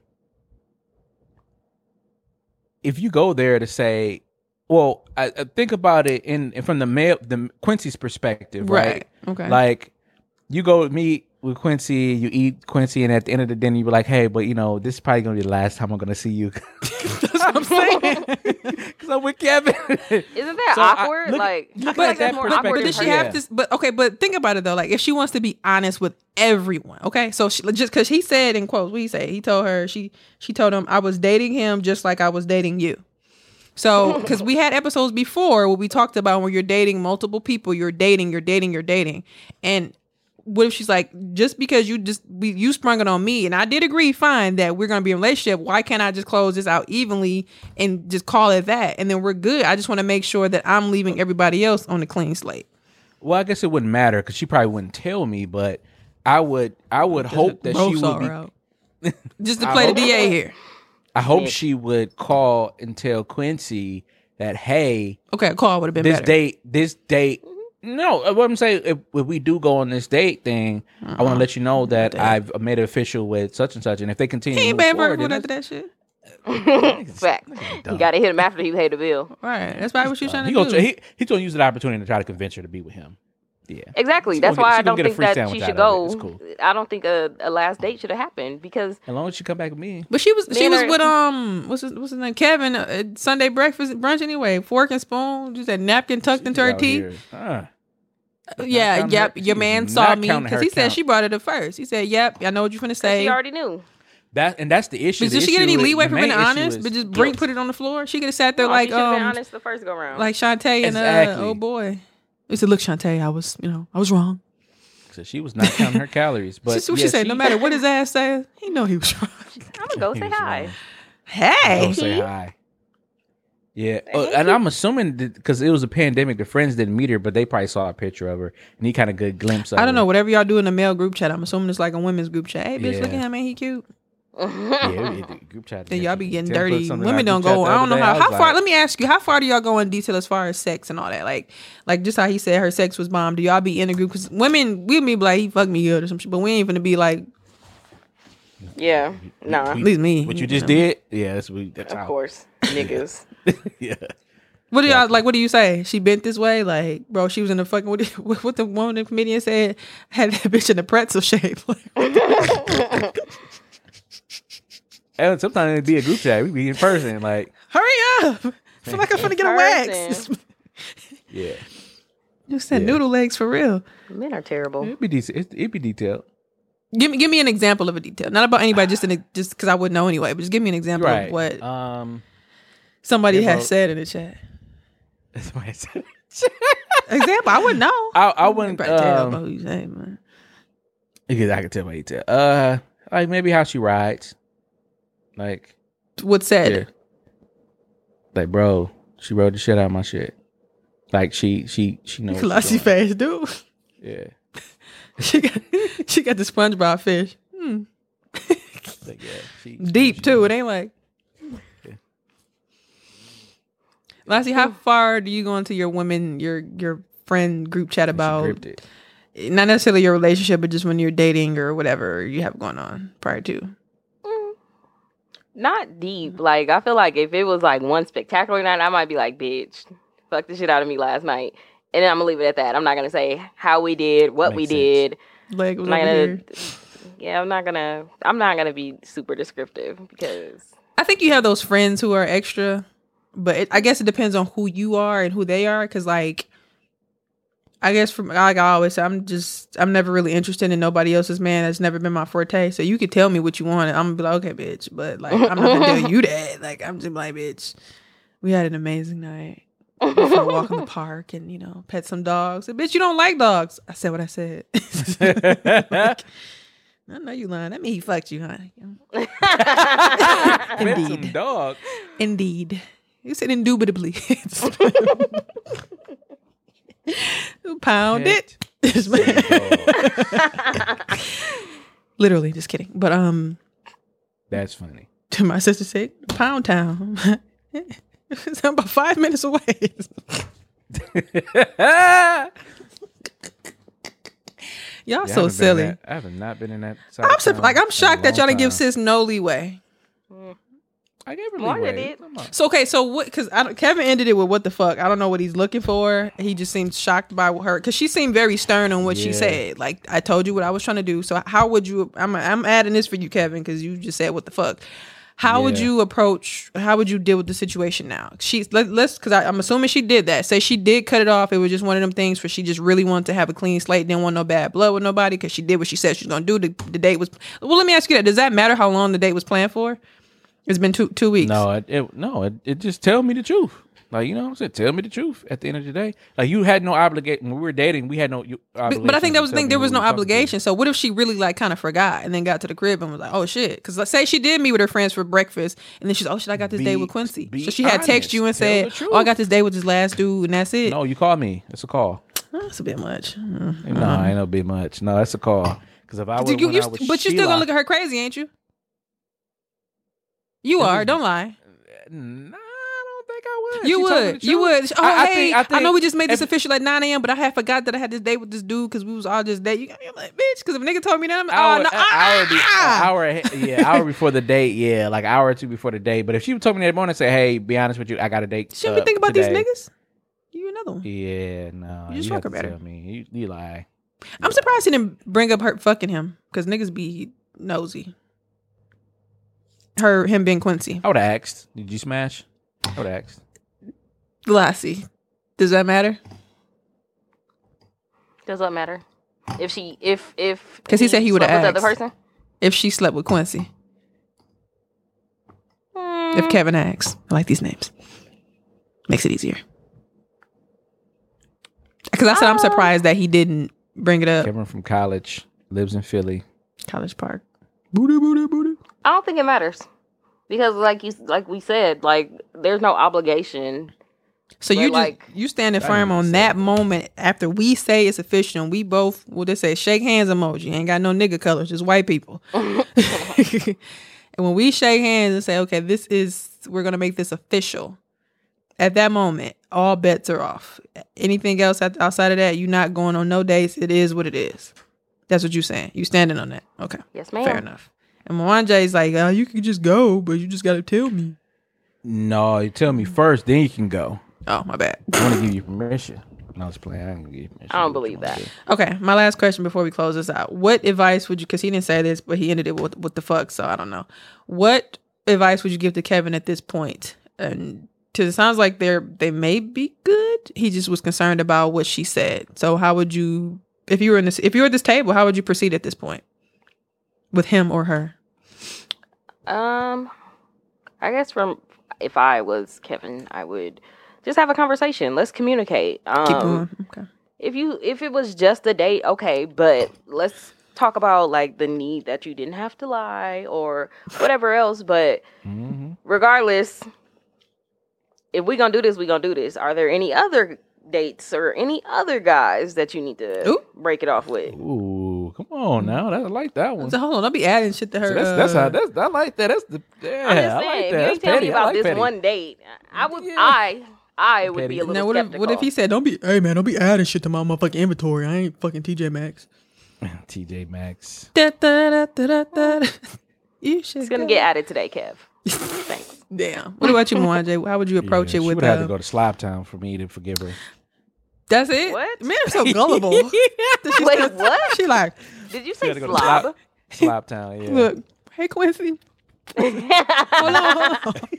if you go there to say, well, I, I think about it in from the male, the Quincy's perspective, right? Right, okay. Like you go meet with Quincy, you eat Quincy, and at the end of the dinner, you be like, "Hey, but you know, this is probably gonna be the last time I'm gonna see you." That's what I'm saying. Because I'm with Kevin. Isn't that So I- awkward? look- like, look I feel like that that's more but, awkward but does she person. have to? But okay, but think about it though. Like if she wants to be honest with everyone, okay. So she, just because he said in quotes, what he say? He told her she she told him I was dating him just like I was dating you. So because we had episodes before where we talked about when you're dating multiple people, you're dating, you're dating, you're dating, and what if she's like, just because you just we, you sprung it on me, and I did agree, fine, that we're gonna be in a relationship. Why can't I just close this out evenly and just call it that, and then we're good? I just want to make sure that I'm leaving everybody else on a clean slate. well, I guess it wouldn't matter because she probably wouldn't tell me, but I would. I would hope that she would saw be. just to play the DA here. I hope she would call and tell Quincy that, hey, Okay, a call would have been this better. date, this date. No, uh, what I'm saying, if, if we do go on this date thing, I Uh-uh. want to let you know that I've made it official with such and such, and if they continue, he to ain't move bad for forward, after that shit. Fact. You got to hit him after you pay the bill. Right, that's probably what she's trying he to gonna, do. he, he's gonna use that opportunity to try to convince her to be with him. Yeah, Exactly. She That's gonna get- why I don't think that she should go. Cool. I don't think a, a last date should have happened because as long as she come back with me. But she was she was her- with um what's his what's his name Kevin uh, Sunday breakfast brunch anyway fork and spoon just that napkin tucked into her teeth. here. Uh, Yeah, yep. her- Your man saw me because her he said she brought it up first. He said, "Yep, I know what you're gonna say." she already knew. that and that's the issue. But did she get any leeway the for being honest? But just bring guilt. put it on the floor. She could have sat there No, like she should have been um honest the first go round. like Shantae and uh Exactly. oh boy. He said, "Look, Shantae, I was you know I was wrong." So she was not counting her calories. But But what yeah, she said. No matter what his ass says, he know he was wrong. I'm gonna go say hi. wrong. Hey, Go say hi. Yeah, uh, and I'm assuming because it was a pandemic, the friends didn't meet her, but they probably saw a picture of her, and he kind of good glimpse. of I don't her. know. Whatever y'all do in the male group chat, I'm assuming it's like a women's group chat. Hey, bitch, look at Yeah. him, ain't he cute? Yeah, we- the group chat. Then y'all be getting dirty. Women don't go. I don't know day. how how far. like, Let me ask you, how far do y'all go in detail as far as sex and all that? Like, like just how he said her sex was bomb. Do y'all be in a group? Because women, we be like he fucked me good or some shit, but we ain't gonna be like Yeah, nah. at least me. What you just know. did? Yeah, that's what. That's Of how. course, niggas. Yeah. What do y'all like? What do you say? She bent this way, like, bro. She was in the fucking what, what, what the one the comedian said had that bitch in the pretzel shape. And sometimes it'd be a group chat. We'd be in person, like Hurry up! I feel like I'm finna get a wax. Yeah. You said Yeah. noodle legs for real. Men are terrible. It'd be decent. It'd, it'd be detailed. Give me give me an example of a detail, not about anybody, just in a, just because I wouldn't know anyway. But just give me an example Right. of what Um. somebody has bro. said in the chat. That's why I said. Example, I wouldn't know. I I wouldn't. Probably tell Um, about who you say, man. because I can tell by you tell. Uh, like maybe how she rides. Like What said? yeah. Like bro, she wrote the shit out of my shit. Like she she she knows. Classy face, dude. Yeah. She got she got the SpongeBob fish. Hmm. Like, yeah. She, Deep she- too. It ain't like. Lassie, how far do you go into your women, your your friend group chat about not necessarily your relationship, but just when you're dating or whatever you have going on prior to? Not deep. Mm-hmm. Like I feel like if it was like one spectacular night, I might be like, "Bitch, fuck the shit out of me last night," and then I'm gonna leave it at that. I'm not gonna say how we did, what we sense. did. Leg was I'm not gonna. Yeah, I'm not gonna. I'm not gonna be super descriptive because I think you have those friends who are extra, but it, I guess it depends on who you are and who they are. Because like, I guess from like I always say, I'm just I'm never really interested in nobody else's man. That's never been my forte. So you could tell me what you want, and I'm gonna be like, okay, bitch. But like, I'm not gonna tell you that. Like, I'm just like, bitch. We had an amazing night. We walk in the park and you know pet some dogs. Bitch, you don't like dogs. I said what I said. Like, I know you lying. That mean he fucked you, some Indeed. dog. Indeed. You said indubitably. Pound it. Literally, just kidding. But um, That's funny. to my sister said, Pound Town. it's about five minutes away. Y'all Yeah, so haven't been in silly. that- I have not been in that. I'm of sur- town like I'm shocked that y'all didn't give sis no leeway. I gave her Wanda leeway. did. Come. So okay, so what? Because Kevin ended it with what the fuck? I don't know what he's looking for. He just seemed shocked by her because she seemed very stern on what she said. Like I told you what I was trying to do. So how would you? I'm I'm adding this for you, Kevin, because you just said what the fuck. How would you approach? How would you deal with the situation now? She's let, let's because I'm assuming she did that. Say she did cut it off. It was just one of them things where she just really wanted to have a clean slate. Didn't want no bad blood with nobody because she did what she said she was gonna do. The, the date was. Well, let me ask you that. Does that matter how long the date was planned for? It's been two two weeks. No, it, it no, it, it just tell me the truth. Like you know, what I'm saying, tell me the truth. At the end of the day, like you had no obligation when we were dating. We had no. you- But, but I think that was the thing. There was no we talking to. obligation. So what if she really like kind of forgot and then got to the crib and was like, "Oh shit"? Because let's say she did meet with her friends for breakfast and then she's, "Oh shit, I got this day with Quincy." So she had text you and said, "Oh, I got this day with this last dude and that's it." No, you call me. It's a call. Oh, that's a bit much. Mm. No, ain't no big much. No, that's a call. Because if I would, you- you- but you're still gonna look at her crazy, ain't you? You are. Don't lie. Nah, I don't think I would. You She would. You would. Oh, I- I hey, think- I, I know we just made this if- official at 9 a.m., but I had forgot that I had this date with this dude because we was all just dating. You I'm like, bitch, because if a nigga told me that, I'm like, oh, hour, no. an hour, be, ah! hour, yeah, hour before the date, yeah, like an hour or two before the date. But if she told me that morning, and say, "Hey, be honest with you, I got a date." Shouldn't uh, we think about today. these niggas? You another one. Yeah, no, You just you fuck her better. me. You, you lie. I'm surprised he didn't bring up her fucking him because niggas be nosy. Her, him being Quincy. I would have asked. Did you smash? I would have asked. Lassie. Does that matter? Does that matter? If she, if if because he said he would've slept with the other person. If she slept with Quincy. Mm, If Kevin asks. I like these names. Makes it easier. Because I said I'm Uh, surprised that he didn't bring it up. Kevin from college lives in Philly. College Park. Booty, booty, booty. I don't think it matters. Because, like you, like we said, like there's no obligation. So you just like- you standing firm on that that. moment after we say it's official and we both well they say shake hands emoji. Ain't got no nigga colors just white people. And when we shake hands and say okay this is we're gonna make this official at that moment all bets are off. Anything else outside of that you're not going on no dates. It is what it is. That's what you're saying. You standing on that. Okay. Yes, ma'am. fair enough and Mwanje's like oh you can just go but you just gotta tell me No, you tell me first, then you can go. oh my bad I want to give you permission. No, I was playing. I ain't gonna give you permission. I don't Do what you believe that. Okay, my last question before we close this out. What advice would you, because he didn't say this, but he ended it with, what the fuck, so I don't know. What advice would you give to Kevin at this point? And to, it sounds like they're, they may be good. He just was concerned about what she said. So how would you, if you were in this, if you were at this table, how would you proceed at this point? With him or her? Um, I guess from if I was Kevin, I would just have a conversation. Let's communicate. Um, Keep going. Okay. if you if it was just a date, okay, but let's talk about like the need that you didn't have to lie or whatever else. But Mhm. regardless, if we gonna do this, we gonna do this. Are there any other dates or any other guys that you need to Ooh. break it off with? Ooh, come on now. That, I like that one. So hold on, don't be adding shit to her. So that's that's uh, how that's I like that. That's the yeah. I'm just I saying, like if you That's ain't tell me petty. I about like this petty. one date, I would Yeah. I I would Petty. be a little Now what if, what if he said, "Don't be, hey man, don't be adding shit to my motherfucking inventory. I ain't fucking TJ Maxx." TJ Maxx. Da, da, da, da, da, da. You should It's gonna go. get added today, Kev. Thanks. Damn. What about you, Mwanje? How would you approach Yeah, it she with? would have Uh, to go to Slab Town for me to forgive her. That's it. What? Man, I'm so gullible. That she Wait, still- what? She like, Did you say had to slob? Slab, Slab Town. Yeah. look, hey Quincy. Hold on, hold on.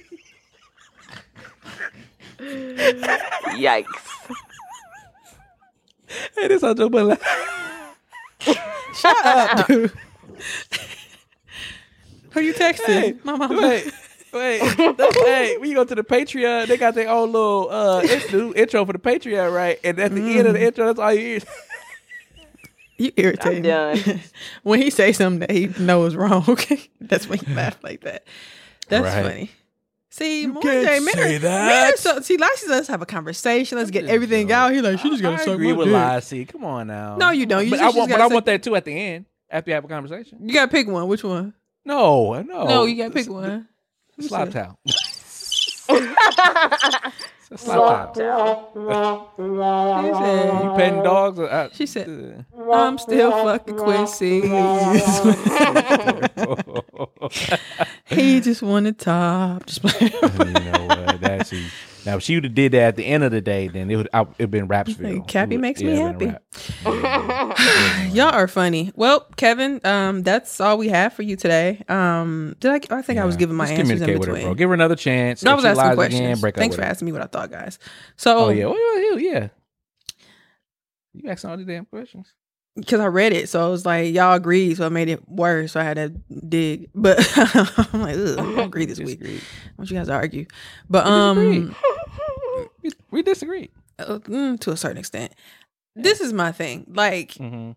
Yikes. Hey, this is how Joe Budden. Shut up, dude. Who you texting? Hey, My mama. Wait, wait, hey, we go to the Patreon, they got their own little uh intro, intro for the Patreon, right? And at the end of the intro, that's all you hear. You irritate I'm me. done. when he say something that he knows is wrong, okay, that's when he laugh like that. That's Right. funny. See, You Mwanje, can't men say are- that. men are So, see, like she says, let's have a conversation. Let's get everything joking. out. He like, she just gotta I suck agree my with dick. Lassie. Come on now. No, you don't. You but just- I you just want, but gotta I want that too at the end after you have a conversation. You gotta pick one. Which one? No, no, no, you gotta pick one. Slab Town. That's slap time. She said, You petting dogs? Or, uh, She said, I'm still fucking Quincy. he just wanted top. Just playing. you know what? That's he. Now, if she would have did that at the end of the day, then it would it would been Rapsville. Hey, Cappy It would- makes me yeah, it'd happy. Y'all are funny. Well, Kevin, um, that's all we have for you today. Um, did I? I think I was giving my Just answers in communicate with her, between. bro. Give her another chance. No, I was asking questions. Again, break Thanks for her. asking me what I thought, guys. So, Oh yeah, well, well, yeah. You asking all these damn questions. Because I read it, so I was like, y'all agreed, so I made it worse. So I had to dig, but I'm like, Ugh, I don't agree this week. I want you guys to argue, but disagree. um, We, we disagree. uh, mm, to a certain extent, this is my thing. Like Mm-hmm.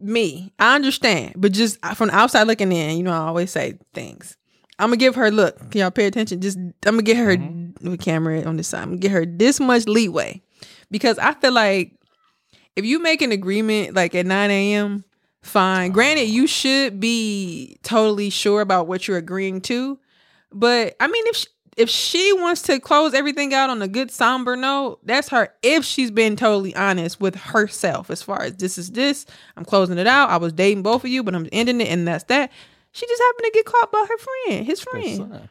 me, I understand, but just uh, from the outside looking in, you know, I always say things. I'm gonna give her look. Can y'all pay attention? Just I'm gonna get her Mm-hmm. with camera on this side. I'm gonna get her this much leeway because I feel like if you make an agreement like at 9 a.m., fine. Granted, you oh. should be totally sure about what you're agreeing to, but I mean, if she, if she wants to close everything out on a good somber note, that's her. If she's been totally honest with herself, as far as this is this, I'm closing it out. I was dating both of you, but I'm ending it, and that's that. She just happened to get caught by her friend, his friend.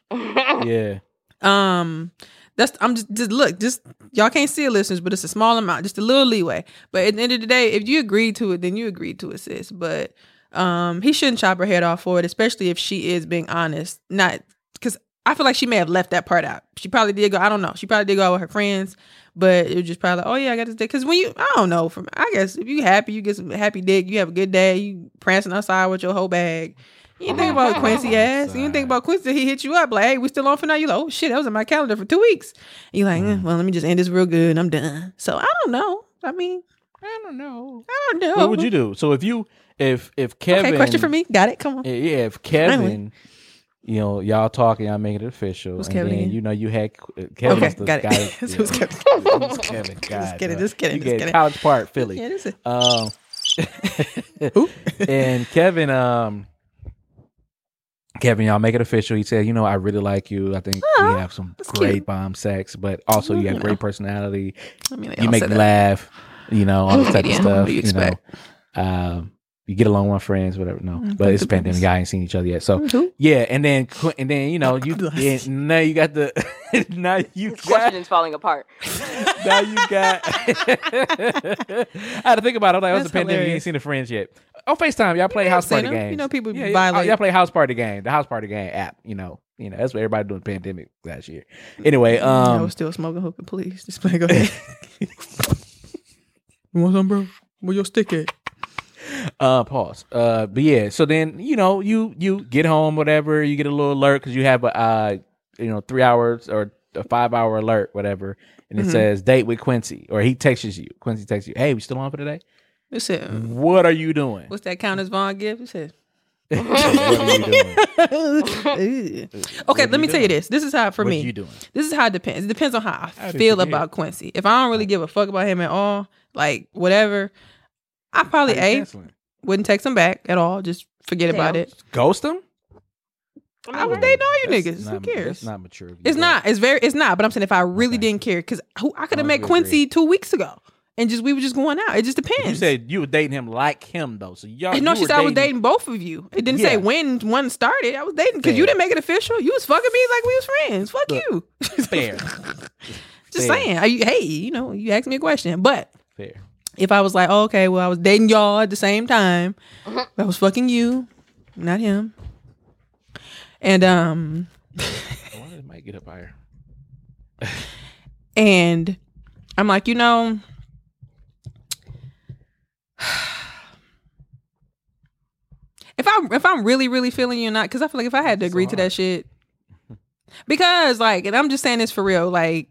Yeah. Um, that's I'm just just look, just y'all can't see it, listeners, but it's a small amount, just a little leeway. But at the end of the day, if you agreed to it, then you agreed to it, sis. But um, he shouldn't chop her head off for it, especially if she is being honest. Not because I feel like she may have left that part out. She probably did go. I don't know. She probably did go out with her friends, but it was just probably like, oh yeah, I got this dick. Because when you, I don't know. From I guess if you happy, you get some happy dick. You have a good day. You prancing outside with your whole bag. You didn't think about Quincy ass. You didn't think about Quincy. He hit you up like, "Hey, we still on for now." You like, "Oh shit, that was in my calendar for two weeks." You like, eh, "Well, let me just end this real good. and I'm done." So I don't know. I mean, I don't know. I don't know. What would you do? So if you if if Kevin Okay, question for me. Got it. Come on. Yeah, if Kevin, you know, y'all talking, y'all making it official, Who's and Kevin then again? you know you had uh, Kevin. Okay, got it. guy- Who's. Kevin? Who's Kevin? Just God, kidding, just kidding, You just get kidding. College Park, Philly. Yeah, this is Um, and Kevin, um, Kevin, y'all make it official. He said, you know, I really like you. I think Aw, we have some great cute. bomb sex, but also you You have great personality. I mean, You make me that. laugh. You know, all this type of stuff. what do you You, know, um, you get along with my friends, whatever. No, Mm, but it's a pandemic. business. Y'all ain't seen each other yet, so Who? yeah. And then, and then you know, you Bless and now you got the now you got Questions falling apart. now you got. I had to think about it. I was like, "What's That's the pandemic? You ain't seen the friends yet?" On Facetime, y'all play Yeah, house party games. You know, people yeah, violate. Y'all, y'all play house party game, the house party game app. You know, you know that's what everybody doing pandemic last year. Anyway, I um, was still smoking hookah. Please, just play. Go ahead. you want some, bro? Where your stick at? uh, pause. Uh, but yeah, so then you know you you get home, whatever. You get a little alert because you have a uh, you know, three hours or a five hour alert, whatever, and it Mhm. says date with Quincy, or he texts you. Quincy texts you, "Hey, we still on for today? It said, What are you doing? "What's that count as Vaughn gift?" It said. what are you doing? okay, What let you me tell you this. This is how for What me. you doing? This is how it depends. It depends on how I How feel you get about Quincy. If I don't really give a fuck about him at all, like whatever, I probably a canceling? wouldn't text him back at all. Just forget about it. Ghost him? I was dating all you That's niggas. Who cares? It's not mature. of you, It's but- not. It's very. It's not. But I'm saying if I really Okay. didn't care, because I could have met we Quincy two weeks ago, and just we were just going out. It just depends. You said you were dating him like him though, so y'all. no, she were said I was dating both of you. It didn't say Yeah. when one started. I was dating because you didn't make it official. You was fucking me like we was friends. Fuck Look, you. Fair, Just Fair. saying. Are you, hey, you know, you asked me a question, but fair. if I was like, oh, okay, well, I was dating y'all at the same time, I was fucking you, not him, and um, I wonder if it might get up higher. and I'm like, you know. If I'm if I'm really really feeling you or not, because I feel like if I had to It's so agree to that shit, because like, and I'm just saying this for real, like,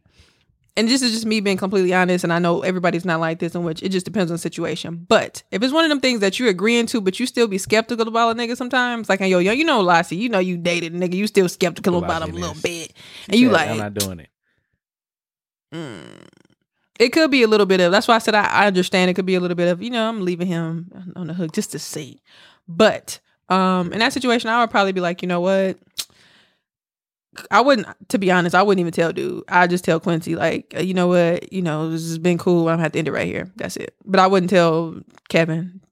and this is just me being completely honest, and I know everybody's not like this, in which it just depends on the situation. But if it's one of them things that you're agreeing to, but you still be skeptical about a nigga sometimes, like, yo, yo, you know, Lassie, you know, you dated a nigga, you still skeptical about him a little bit, and you like, I'm not doing it. Mm. It could be a little bit of. That's why I said I, I understand. It could be a little bit of. You know, I'm leaving him on the hook just to see. But um, in that situation, I would probably be like, you know what? I wouldn't. To be honest, I wouldn't even tell dude. I just tell Quincy like, uh, you know what, you know, this has been cool. I'm gonna have to end it right here. That's it. But I wouldn't tell Kevin.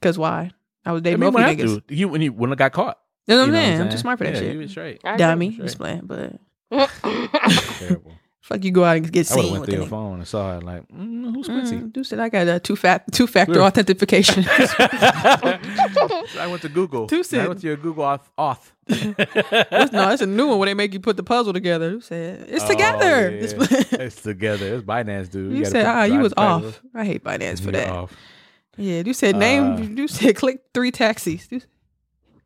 Cause why? I was I dating mean, both when you I niggas. do, you when you when I got caught. You know what You I'm saying? what I'm too smart for that yeah, shit. You was straight. I agree. Dummy, Straight. just playing. But Terrible. Fuck, you go out and get seen. I would have went with through your nigga. phone and saw it like, mm, who's Quincy? Mm, dude said I got a two fat two factor authentication. I went to Google. Two I cent. went to your Google auth. auth. That's- no, it's a new one where they make you put the puzzle together. You said it's Oh, together. yeah, It's- yeah. it's together. It's Binance, dude. you gotta said put ah, you was titles. off. I hate Binance for You're that. off. Yeah, you said name. Uh, you said click three taxis. You-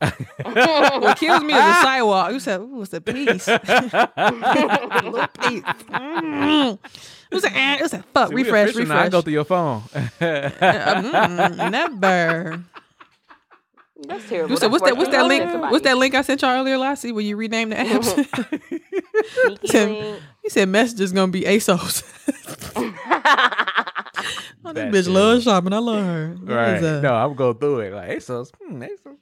what kills me is the sidewalk. You said, "Ooh, it's a piece." Little piece. Mm. It was a, it was a fuck. See, we refresh, now. I go through your phone. Mm, never. That's terrible. You said, what's that? What's that link? somebody. What's that link I sent y'all earlier, Lassie? Where you rename the apps? Sneaky Said- he said, "Messages gonna be ASOS." oh, that bitch loves shopping. I love her. That right. is a- No, I'm going through it. Like ASOS. Hmm, ASOS.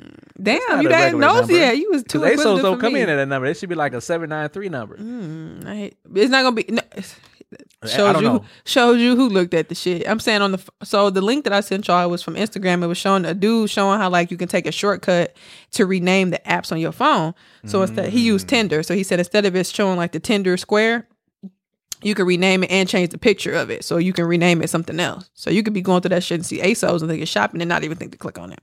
Yeah. Damn, you didn't know yet. You was too inquisitive don't for come me. in at that number. It should be like a seven nine three number. Mm, I hate, it's not gonna be. No, shows you know. shows you who looked at the shit. I'm saying on the so the link that I sent y'all was from Instagram. It was showing a dude showing how like you can take a shortcut to rename the apps on your phone. So instead he Mm. used Tinder. So he said instead of it showing like the Tinder square, you can rename it and change the picture of it. So you can rename it something else. So you could be going through that shit and see ASOS and think it's shopping and not even think to click on it.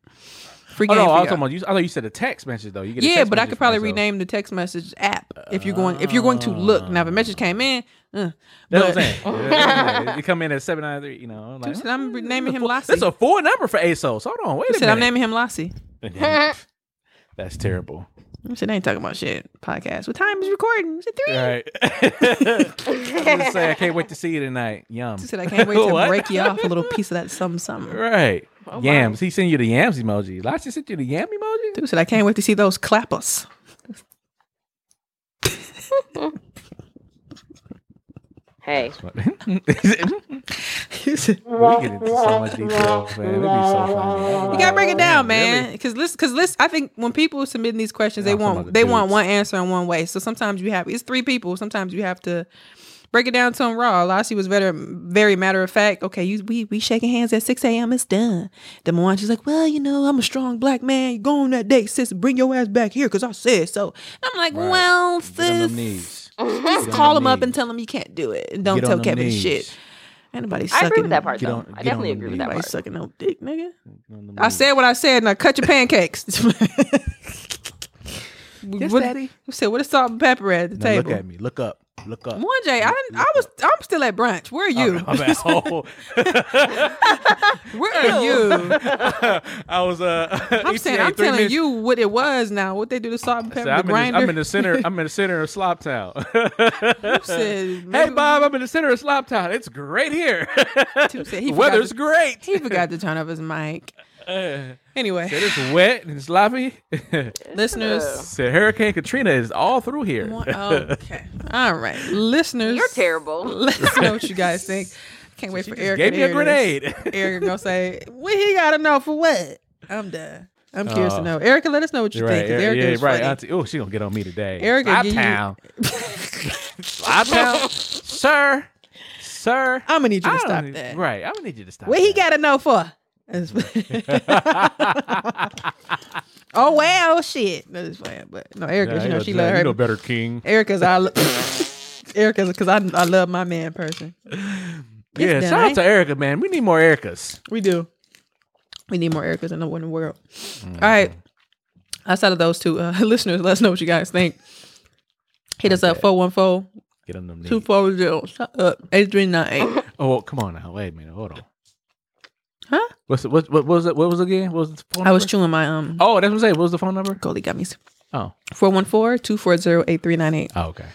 Free Oh game no, I was talking about you. I thought you said a text message though. You get a Yeah, text but I message could from probably rename the text message app if you're going if you're going to look. Now if a message came in, uh, That's what I'm saying. Yeah, that's I'm. You come in at seven nine three. You know, Dude like said I'm renaming him That's Lassie. a full number for ASOS. Hold on, wait a said I'm naming him Lassie. That's terrible. I said I ain't talking about shit. Podcast. What time is recording? I said three. Right. I was say I can't wait to see you tonight. Yum. He said I can't wait to break you off a little piece of that some something. Right. Oh, yams. He sent you the yams emoji. Lassie sent you the yam emoji. Dude said I can't wait to see those clappers. Hey, we He said, get into so much detail, man. It'd be so funny. You gotta break it down, man. really? Because listen, because listen, I think when people submitting these questions, they want other they want one answer in one way. So sometimes you have it's three people. Sometimes you have to break it down to them raw. Lassie was very very matter of fact. Okay, you we we shaking hands at six a.m. It's done. The one she's like, well, you know, I'm a strong black man. You go on that date, sis. Bring your ass back here because I said so. I'm like, Right. well, Get on them sis, just call him up and tell him you can't do it, and don't Get tell them Kevin knees. shit. Anybody I agree with that part Get though. I definitely agree with that Anybody part. sucking no dick, nigga. Get on them I said what I said. Now cut your pancakes. Yes, what, daddy. You said what is salt and pepper at the Now table? look at me. Look up. Look up. One J, I didn't, I was I'm still at brunch. Where are you? I'm at home. Where are you? I was uh. I'm saying I'm telling you what it was now. What they do to salt and pepper, I'm, the in the, grinder. I'm in the center. I'm in the center of Sloptown. said, hey maybe- Bob, I'm in the center of Sloptown. It's great here. He forgot weather's to- great. he forgot to turn off his mic. Uh, Anyway, it's wet and sloppy. listeners. said Hurricane Katrina is all through here. Okay, all right, listeners. You're terrible. Let us know what you guys think. Can't wait She for just Eric. gave me a grenade. Eric gonna say, "What he gotta know for what?" I'm done. I'm curious to Oh. know. Erica, let us know what you You're think. right. 'cause Yeah, Erica yeah, is right. funny. Auntie, oh, she gonna get on me today. Erica, give you- Sloptown. Sloptown, sir, sir. I'm gonna need you to stop don't- that. Right. I'm gonna need you to stop. What he got to know for? oh well, shit. No, just playing, but no, Erica, you know she love you know better, King. Erica's I. lo- Erica's because I I love my man person. Yeah, shout out to Erica, man. We need more Ericas. We do. We need more Ericas in the, in the world. Mm-hmm. All right. Outside of those two uh, listeners, let us know what you guys think. Hit us up 414 Get on them knees. 240 shut up 839. Oh, come on now. Wait a minute. Hold on. Huh? What's the, what, what was it? What was it again? What was the phone I was chewing my um Oh, that's what I'm saying. What was the phone number? goalie gummies. Oh. 414-240-8398. Oh, okay.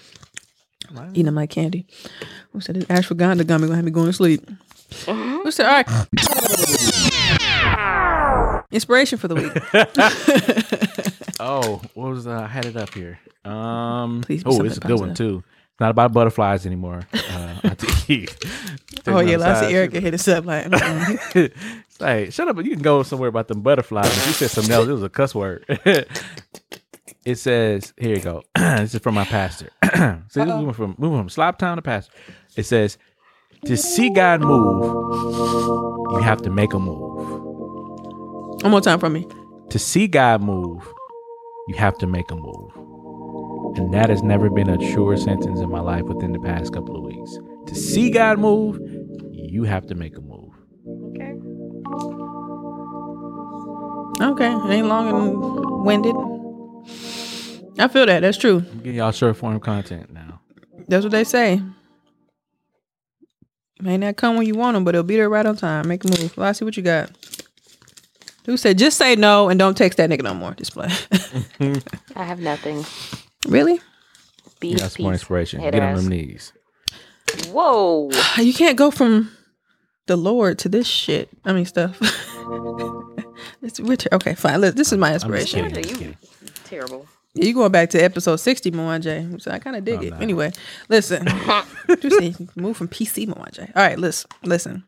Eating my candy. We said this ashwagandha gummy gonna have me going to sleep. We said, all right. Inspiration for the week. Oh, what was uh, I had it up here? Um. Please oh, it's a good one too. It's not about butterflies anymore. Uh, I think- oh yeah, Take my I see side. Erica hit us up like mm. like, shut up. You can go somewhere about them butterflies. You said something else, it was a cuss word. It says, here you go. this is from my pastor. so moving from moving from slop town to pastor. It says, to see God move, you have to make a move. One more time from me. To see God move, you have to make a move. And that has never been a truer sentence in my life within the past couple of weeks. To see God move, you have to make a move. Okay. Okay, it ain't long and winded. I feel that. That's true. I'm getting y'all short form content now. That's what they say. May not come when you want them, but it'll be there right on time. Make a move. Well, I see what you got. Who said just say no and don't text that nigga no more? Display. I have nothing. Really? Beef, That's more peace, inspiration. head Get on them knees. Whoa. You can't go from the Lord to this shit. I mean stuff. it's we're okay. Fine. Look, this is my I'm just inspiration. kidding. Just You kidding. terrible. You going back to episode 60, Mwanje. So I kind of dig I'm it. not. Anyway, listen. Move from PC, Mwanje. All right, listen. Listen.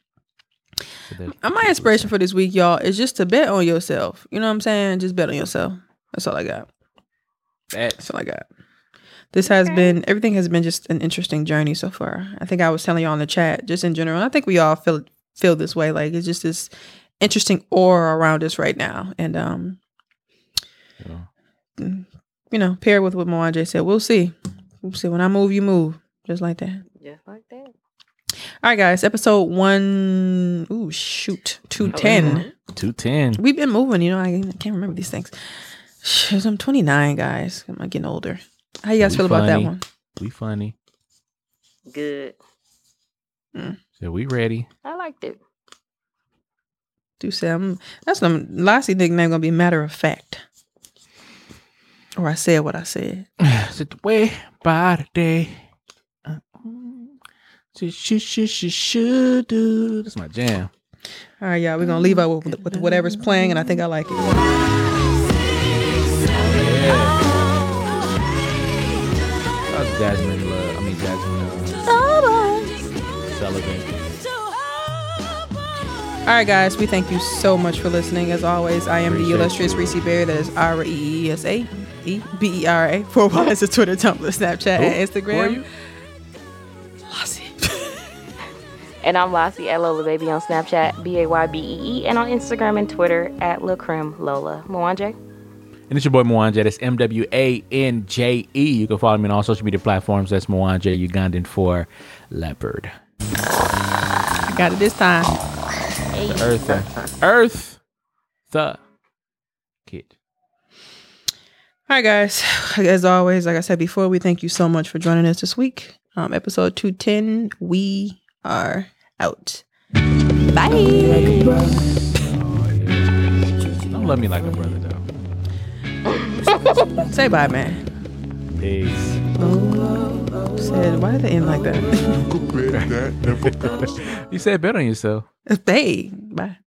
So that- My inspiration for this week, y'all, is just to bet on yourself. You know what I'm saying? Just bet on yourself. That's all I got. That's That's all I got. This has been everything has been just an interesting journey so far. I think I was telling y'all in the chat, just in general. I think we all feel feel this way. Like it's just this interesting aura around us right now. And um, you know, mm, you know, pair with what Mwanje said. We'll see. We'll see. When I move, you move. Just like that. Just like that. All right, guys. Episode one. Ooh, shoot. Two ten. 210. We've been moving, you know. I, I can't remember these things. Shoot, I'm 29, guys. I'm getting older. How you guys We feel about that one? We funny. Good. So we ready. I liked it. Do say I'm. That's some Lassie nickname gonna be matter of fact. Or I said what I said. Sit the way by the day. Uh, mm, Should, should, should, should, should do. That's my jam. All right, y'all. We're gonna leave out with, with whatever's playing, and I think I like it. Jazmine Love. I mean, Jazmine uh, Sullivan. All right, guys. We thank you so much for listening. As always, I am the illustrious you. Reese Berry. That is R E E S A E B E R A. For wise a Twitter, Tumblr, Snapchat, Who? and Who are Instagram. you? Lassie. And I'm Lassie at Lola Baby on Snapchat, B A Y B E E, and on Instagram and Twitter at Lacrim Lola. Mwanje. And it's your boy Mwanje. That's M W A N J E. You can follow me on all social media platforms. That's Mwanje Ugandan for Leopard. I got it this time. Earth. Earth. The kid. All right, guys. As always, like I said before, we thank you so much for joining us this week. Um, episode 210, we are out. Bye. Don't love me like a brother, though. Say bye, man. Peace. Said, why did they end like that? you said bet on yourself. It's hey, bye.